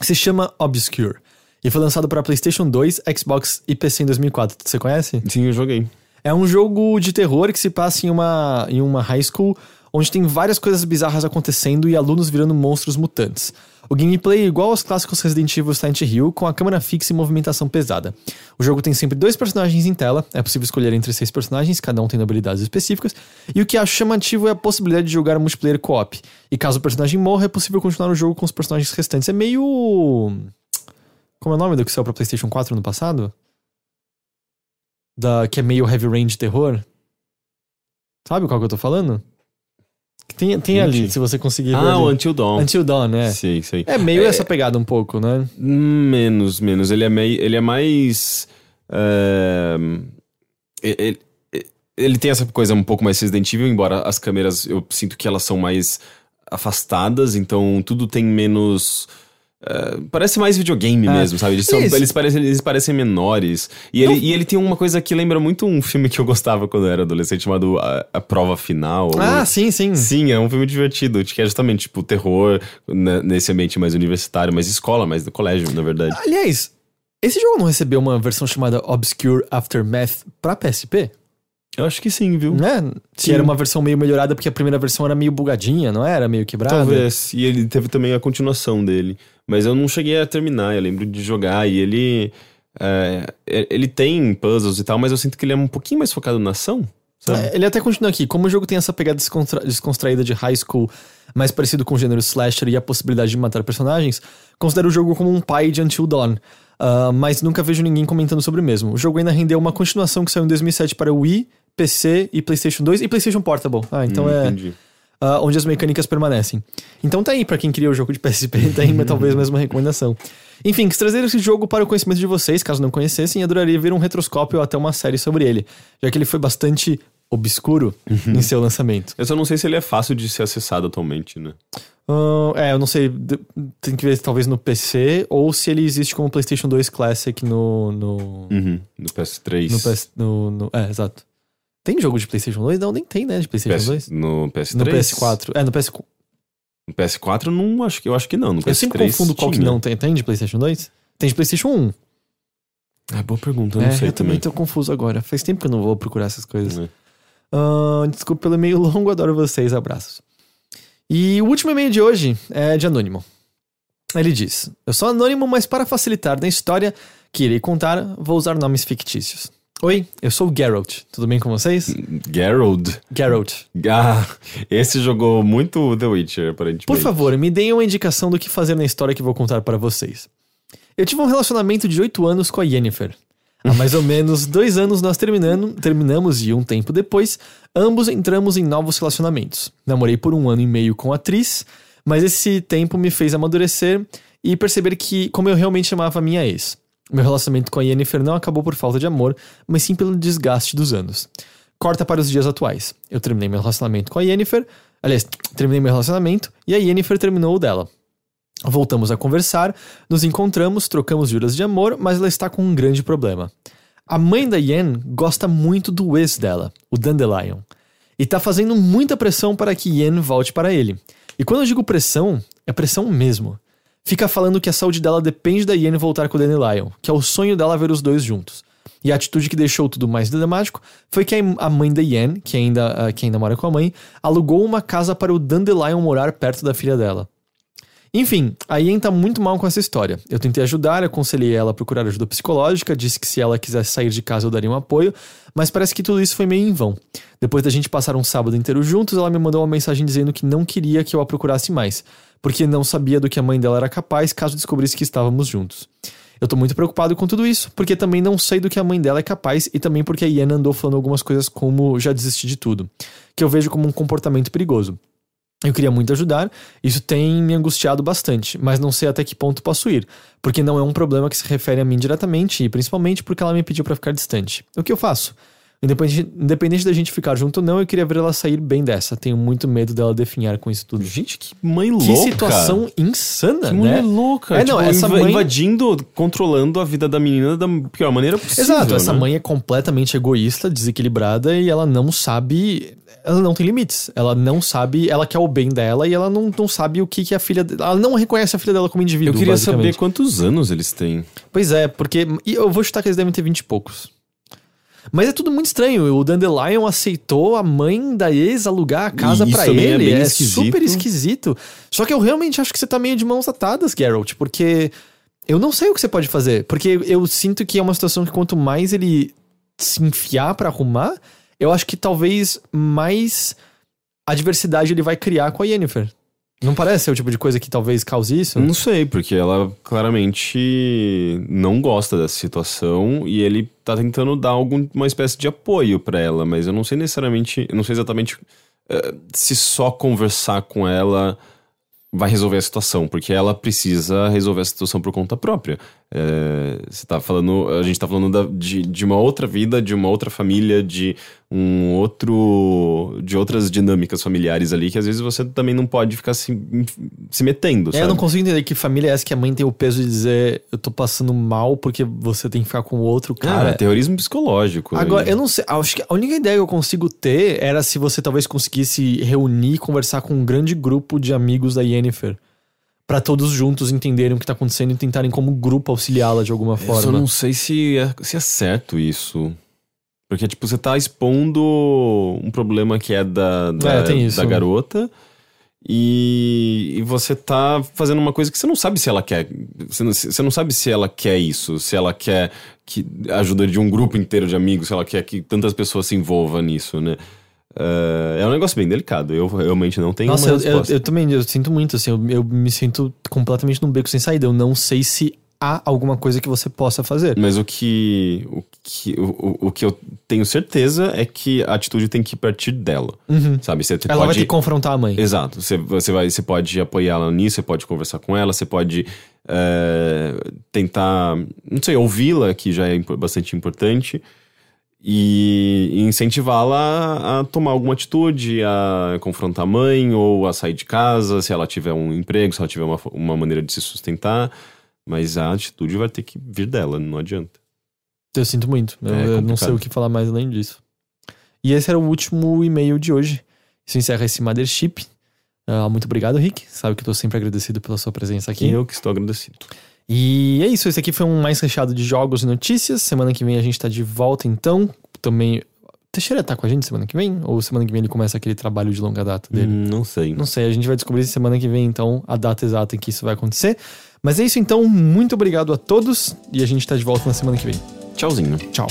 Se chama Obscure, e foi lançado para PlayStation 2, Xbox e PC em 2004. Você conhece? Sim, eu joguei. É um jogo de terror que se passa em uma, em uma high school onde tem várias coisas bizarras acontecendo e alunos virando monstros mutantes. O gameplay é igual aos clássicos Resident Evil Silent Hill, com a câmera fixa e movimentação pesada. O jogo tem sempre dois personagens em tela, é possível escolher entre seis personagens, cada um tendo habilidades específicas, e o que acho chamativo é a possibilidade de jogar multiplayer co-op. E caso o personagem morra, é possível continuar o jogo com os personagens restantes. É meio. Como é o nome do que saiu pra PlayStation 4 no passado? Da, que é meio heavy range terror. Sabe qual que eu tô falando? Tem, tem ali, se você conseguir ver. Ah, o Until Dawn. Until Dawn, né? Sei, sei. É meio essa pegada um pouco, né? Menos, menos. Ele é, meio, ele é mais. é, ele, ele tem essa coisa um pouco mais Resident Evil, embora as câmeras eu sinto que elas são mais afastadas, então tudo tem menos. É, parece mais videogame É. mesmo, sabe? Eles, são- eles, parecem, eles parecem menores. E ele, e ele tem uma coisa que lembra muito um filme que eu gostava quando eu era adolescente, chamado A, A Prova Final. Ah, sim, sim. Sim, é um filme divertido, que é justamente, tipo, terror né, nesse ambiente mais universitário, mais escola, mais do colégio, na verdade. Aliás, esse jogo não recebeu uma versão chamada Obscure Aftermath pra PSP? Eu acho que sim, viu? Né? Se era uma versão meio melhorada, porque a primeira versão era meio bugadinha, não era? Meio quebrada? Talvez. E ele teve também a continuação dele. Mas eu não cheguei a terminar, eu lembro de jogar e ele. é, ele tem puzzles e tal, mas eu sinto que ele é um pouquinho mais focado na ação. É, Ele até continua aqui. Como o jogo tem essa pegada descontra- descontraída de high school, mais parecido com o gênero slasher e a possibilidade de matar personagens, considero o jogo como um pai de Until Dawn. Ah, mas nunca vejo ninguém comentando sobre o mesmo. O jogo ainda rendeu uma continuação que saiu em 2007 para Wii, PC e PlayStation 2 e PlayStation Portable. Ah, então Hum, é. Entendi. ah, onde as mecânicas permanecem. Então tá aí pra quem queria o jogo de PSP, tá aí mas talvez mais uma recomendação. Enfim, quis trazer esse jogo para o conhecimento de vocês, caso não conhecessem, e adoraria ver um retroscópio ou até uma série sobre ele, já que ele foi bastante obscuro em seu lançamento. Eu só não sei se ele é fácil de ser acessado atualmente, né? Ah, é, eu não sei, tem que ver talvez no PC, ou se ele existe como PlayStation 2 Classic no... no, Uhum. No PS3. no, PS, no, no- É, exato. Tem jogo de PlayStation 2? Não, nem tem, né, de PlayStation PS, 2? no PS3? No PS4. É, no PS4. No PS4 não acho que eu acho que não. No PS3 Eu sempre confundo qual que tinha. não tem. Tem de PlayStation 2? Tem de PlayStation 1. Ah, boa pergunta, eu é, não sei eu também tô confuso agora. Faz tempo que eu não vou procurar essas coisas. É. Ah, desculpa pelo e-mail longo, adoro vocês, abraços. E o último e-mail de hoje é de Anônimo. Ele diz: Eu sou anônimo, mas para facilitar na história que irei contar, vou usar nomes fictícios. Oi, eu sou o Geralt. Tudo bem com vocês? Geralt. Geralt. Ah, esse jogou muito The Witcher, aparentemente. Por favor, me deem uma indicação do que fazer na história que vou contar para vocês. Eu tive um relacionamento de 8 anos com a Yennefer. Há mais ou menos dois anos nós terminando, terminamos e um tempo depois, ambos entramos em novos relacionamentos. Namorei por um ano e meio com a atriz, mas esse tempo me fez amadurecer e perceber que como eu realmente amava a minha ex. Meu relacionamento com a Yennefer não acabou por falta de amor, mas sim pelo desgaste dos anos. Corta para os dias atuais. Eu terminei meu relacionamento com a Yennefer, aliás, terminei meu relacionamento e a Yennefer terminou o dela. Voltamos a conversar, nos encontramos, trocamos juras de amor, mas ela está com um grande problema. A mãe da Yen gosta muito do ex dela, o Dandelion, e tá fazendo muita pressão para que Yen volte para ele. E quando eu digo pressão, é pressão mesmo. Fica falando que a saúde dela depende da Yen voltar com o Dandelion, que é o sonho dela ver os dois juntos. E a atitude que deixou tudo mais dramático foi que a mãe da Yen, que ainda, uh, que ainda mora com a mãe, alugou uma casa para o Dandelion morar perto da filha dela. Enfim, a Yen tá muito mal com essa história. Eu tentei ajudar, aconselhei ela a procurar ajuda psicológica, disse que se ela quisesse sair de casa eu daria um apoio, mas parece que tudo isso foi meio em vão. Depois da gente passar um sábado inteiro juntos, ela me mandou uma mensagem dizendo que não queria que eu a procurasse mais, porque não sabia do que a mãe dela era capaz caso descobrisse que estávamos juntos. Eu tô muito preocupado com tudo isso, porque também não sei do que a mãe dela é capaz e também porque a Yen andou falando algumas coisas como já desisti de tudo, que eu vejo como um comportamento perigoso. Eu queria muito ajudar, isso tem me angustiado bastante, mas não sei até que ponto posso ir, porque não é um problema que se refere a mim diretamente e principalmente porque ela me pediu para ficar distante. O que eu faço? Independente, independente da gente ficar junto ou não, eu queria ver ela sair bem dessa. Tenho muito medo dela definhar com isso tudo. Gente, que mãe louca. Que situação insana, que né? mulher louca. É, não, Tipo, essa inva- mãe- invadindo, controlando a vida da menina da pior maneira possível. Exato, essa né? mãe é completamente egoísta, desequilibrada e ela não sabe. Ela não tem limites. Ela não sabe. Ela quer o bem dela e ela não, não sabe o que, que a filha. Ela não reconhece a filha dela como indivíduo. Eu queria saber quantos anos eles têm. Pois é, porque. Eu vou chutar que eles devem ter 20 e poucos. Mas é tudo muito estranho. O Dandelion aceitou a mãe da ex alugar a casa também é ele. É, esquisito. super esquisito. Só que eu realmente acho que você tá meio de mãos atadas, Geralt, porque eu não sei o que você pode fazer. Porque eu sinto que é uma situação que quanto mais ele se enfiar pra arrumar, eu acho que talvez mais adversidade ele vai criar com a Yennefer. Não parece ser o tipo de coisa que talvez cause isso? Não sei, porque ela claramente não gosta dessa situação e ele tá tentando dar alguma espécie de apoio pra ela, mas eu não sei necessariamente, eu não sei exatamente eh, se só conversar com ela vai resolver a situação, porque ela precisa resolver a situação por conta própria. Eh, você tá falando, a gente tá falando da- de, de uma outra vida, de uma outra família, de um outro, de outras dinâmicas familiares ali que às vezes você também não pode ficar se, se metendo, É, eu não consigo entender que família é essa que a mãe tem o peso de dizer eu tô passando mal porque você tem que ficar com outro Cara, cara. é terrorismo psicológico. Agora, né? eu não sei, acho que a única ideia que eu consigo ter era se você talvez conseguisse reunir e conversar com um grande grupo de amigos da Yennefer. Pra todos juntos entenderem o que tá acontecendo e tentarem como grupo auxiliá-la de alguma Eu só forma. não sei se é, se é certo isso. Porque, tipo, você tá expondo um problema que é da, da, É, da garota. E, e você tá fazendo uma coisa que você não sabe se ela quer. Você não, você não sabe se ela quer isso, se ela quer que ajuda de um grupo inteiro de amigos, se ela quer que tantas pessoas se envolvam nisso, né? É, é um negócio bem delicado. Eu realmente não tenho Nossa, eu, eu, eu também, eu sinto muito, assim, eu, eu me sinto completamente num beco sem saída. Eu não sei se há alguma coisa que você possa fazer. Mas o que, o, que, o, o- que eu tenho certeza é que a atitude tem que partir dela. Sabe? Você Uhum. Ela vai pode... ter que confrontar a mãe. Exato. Você, você, vai, você pode apoiar ela nisso, você pode conversar com ela, você pode é, tentar, não sei, ouvi-la, que já é bastante importante, e incentivá-la a tomar alguma atitude, a confrontar a mãe, ou a sair de casa, se ela tiver um emprego, se ela tiver uma, uma maneira de se sustentar. Mas a atitude vai ter que vir dela, não adianta. Eu sinto muito. Eu, É eu não sei o que falar mais além disso. E esse era o último e-mail de hoje. Isso encerra esse Mothership. Ah, muito obrigado, Rick. Sabe que eu tô sempre agradecido pela sua presença aqui. E eu que estou agradecido. E é isso. Esse aqui foi um mais recheado de jogos e notícias. Semana que vem a gente tá de volta, então. Também. Teixeira tá com a gente semana que vem? Ou semana que vem ele começa aquele trabalho de longa data dele? Hum, não sei. Não sei, a gente vai descobrir semana que vem, então, a data exata em que isso vai acontecer. Mas é isso, então. Muito obrigado a todos. E a gente tá de volta na semana que vem. Tchauzinho. Tchau.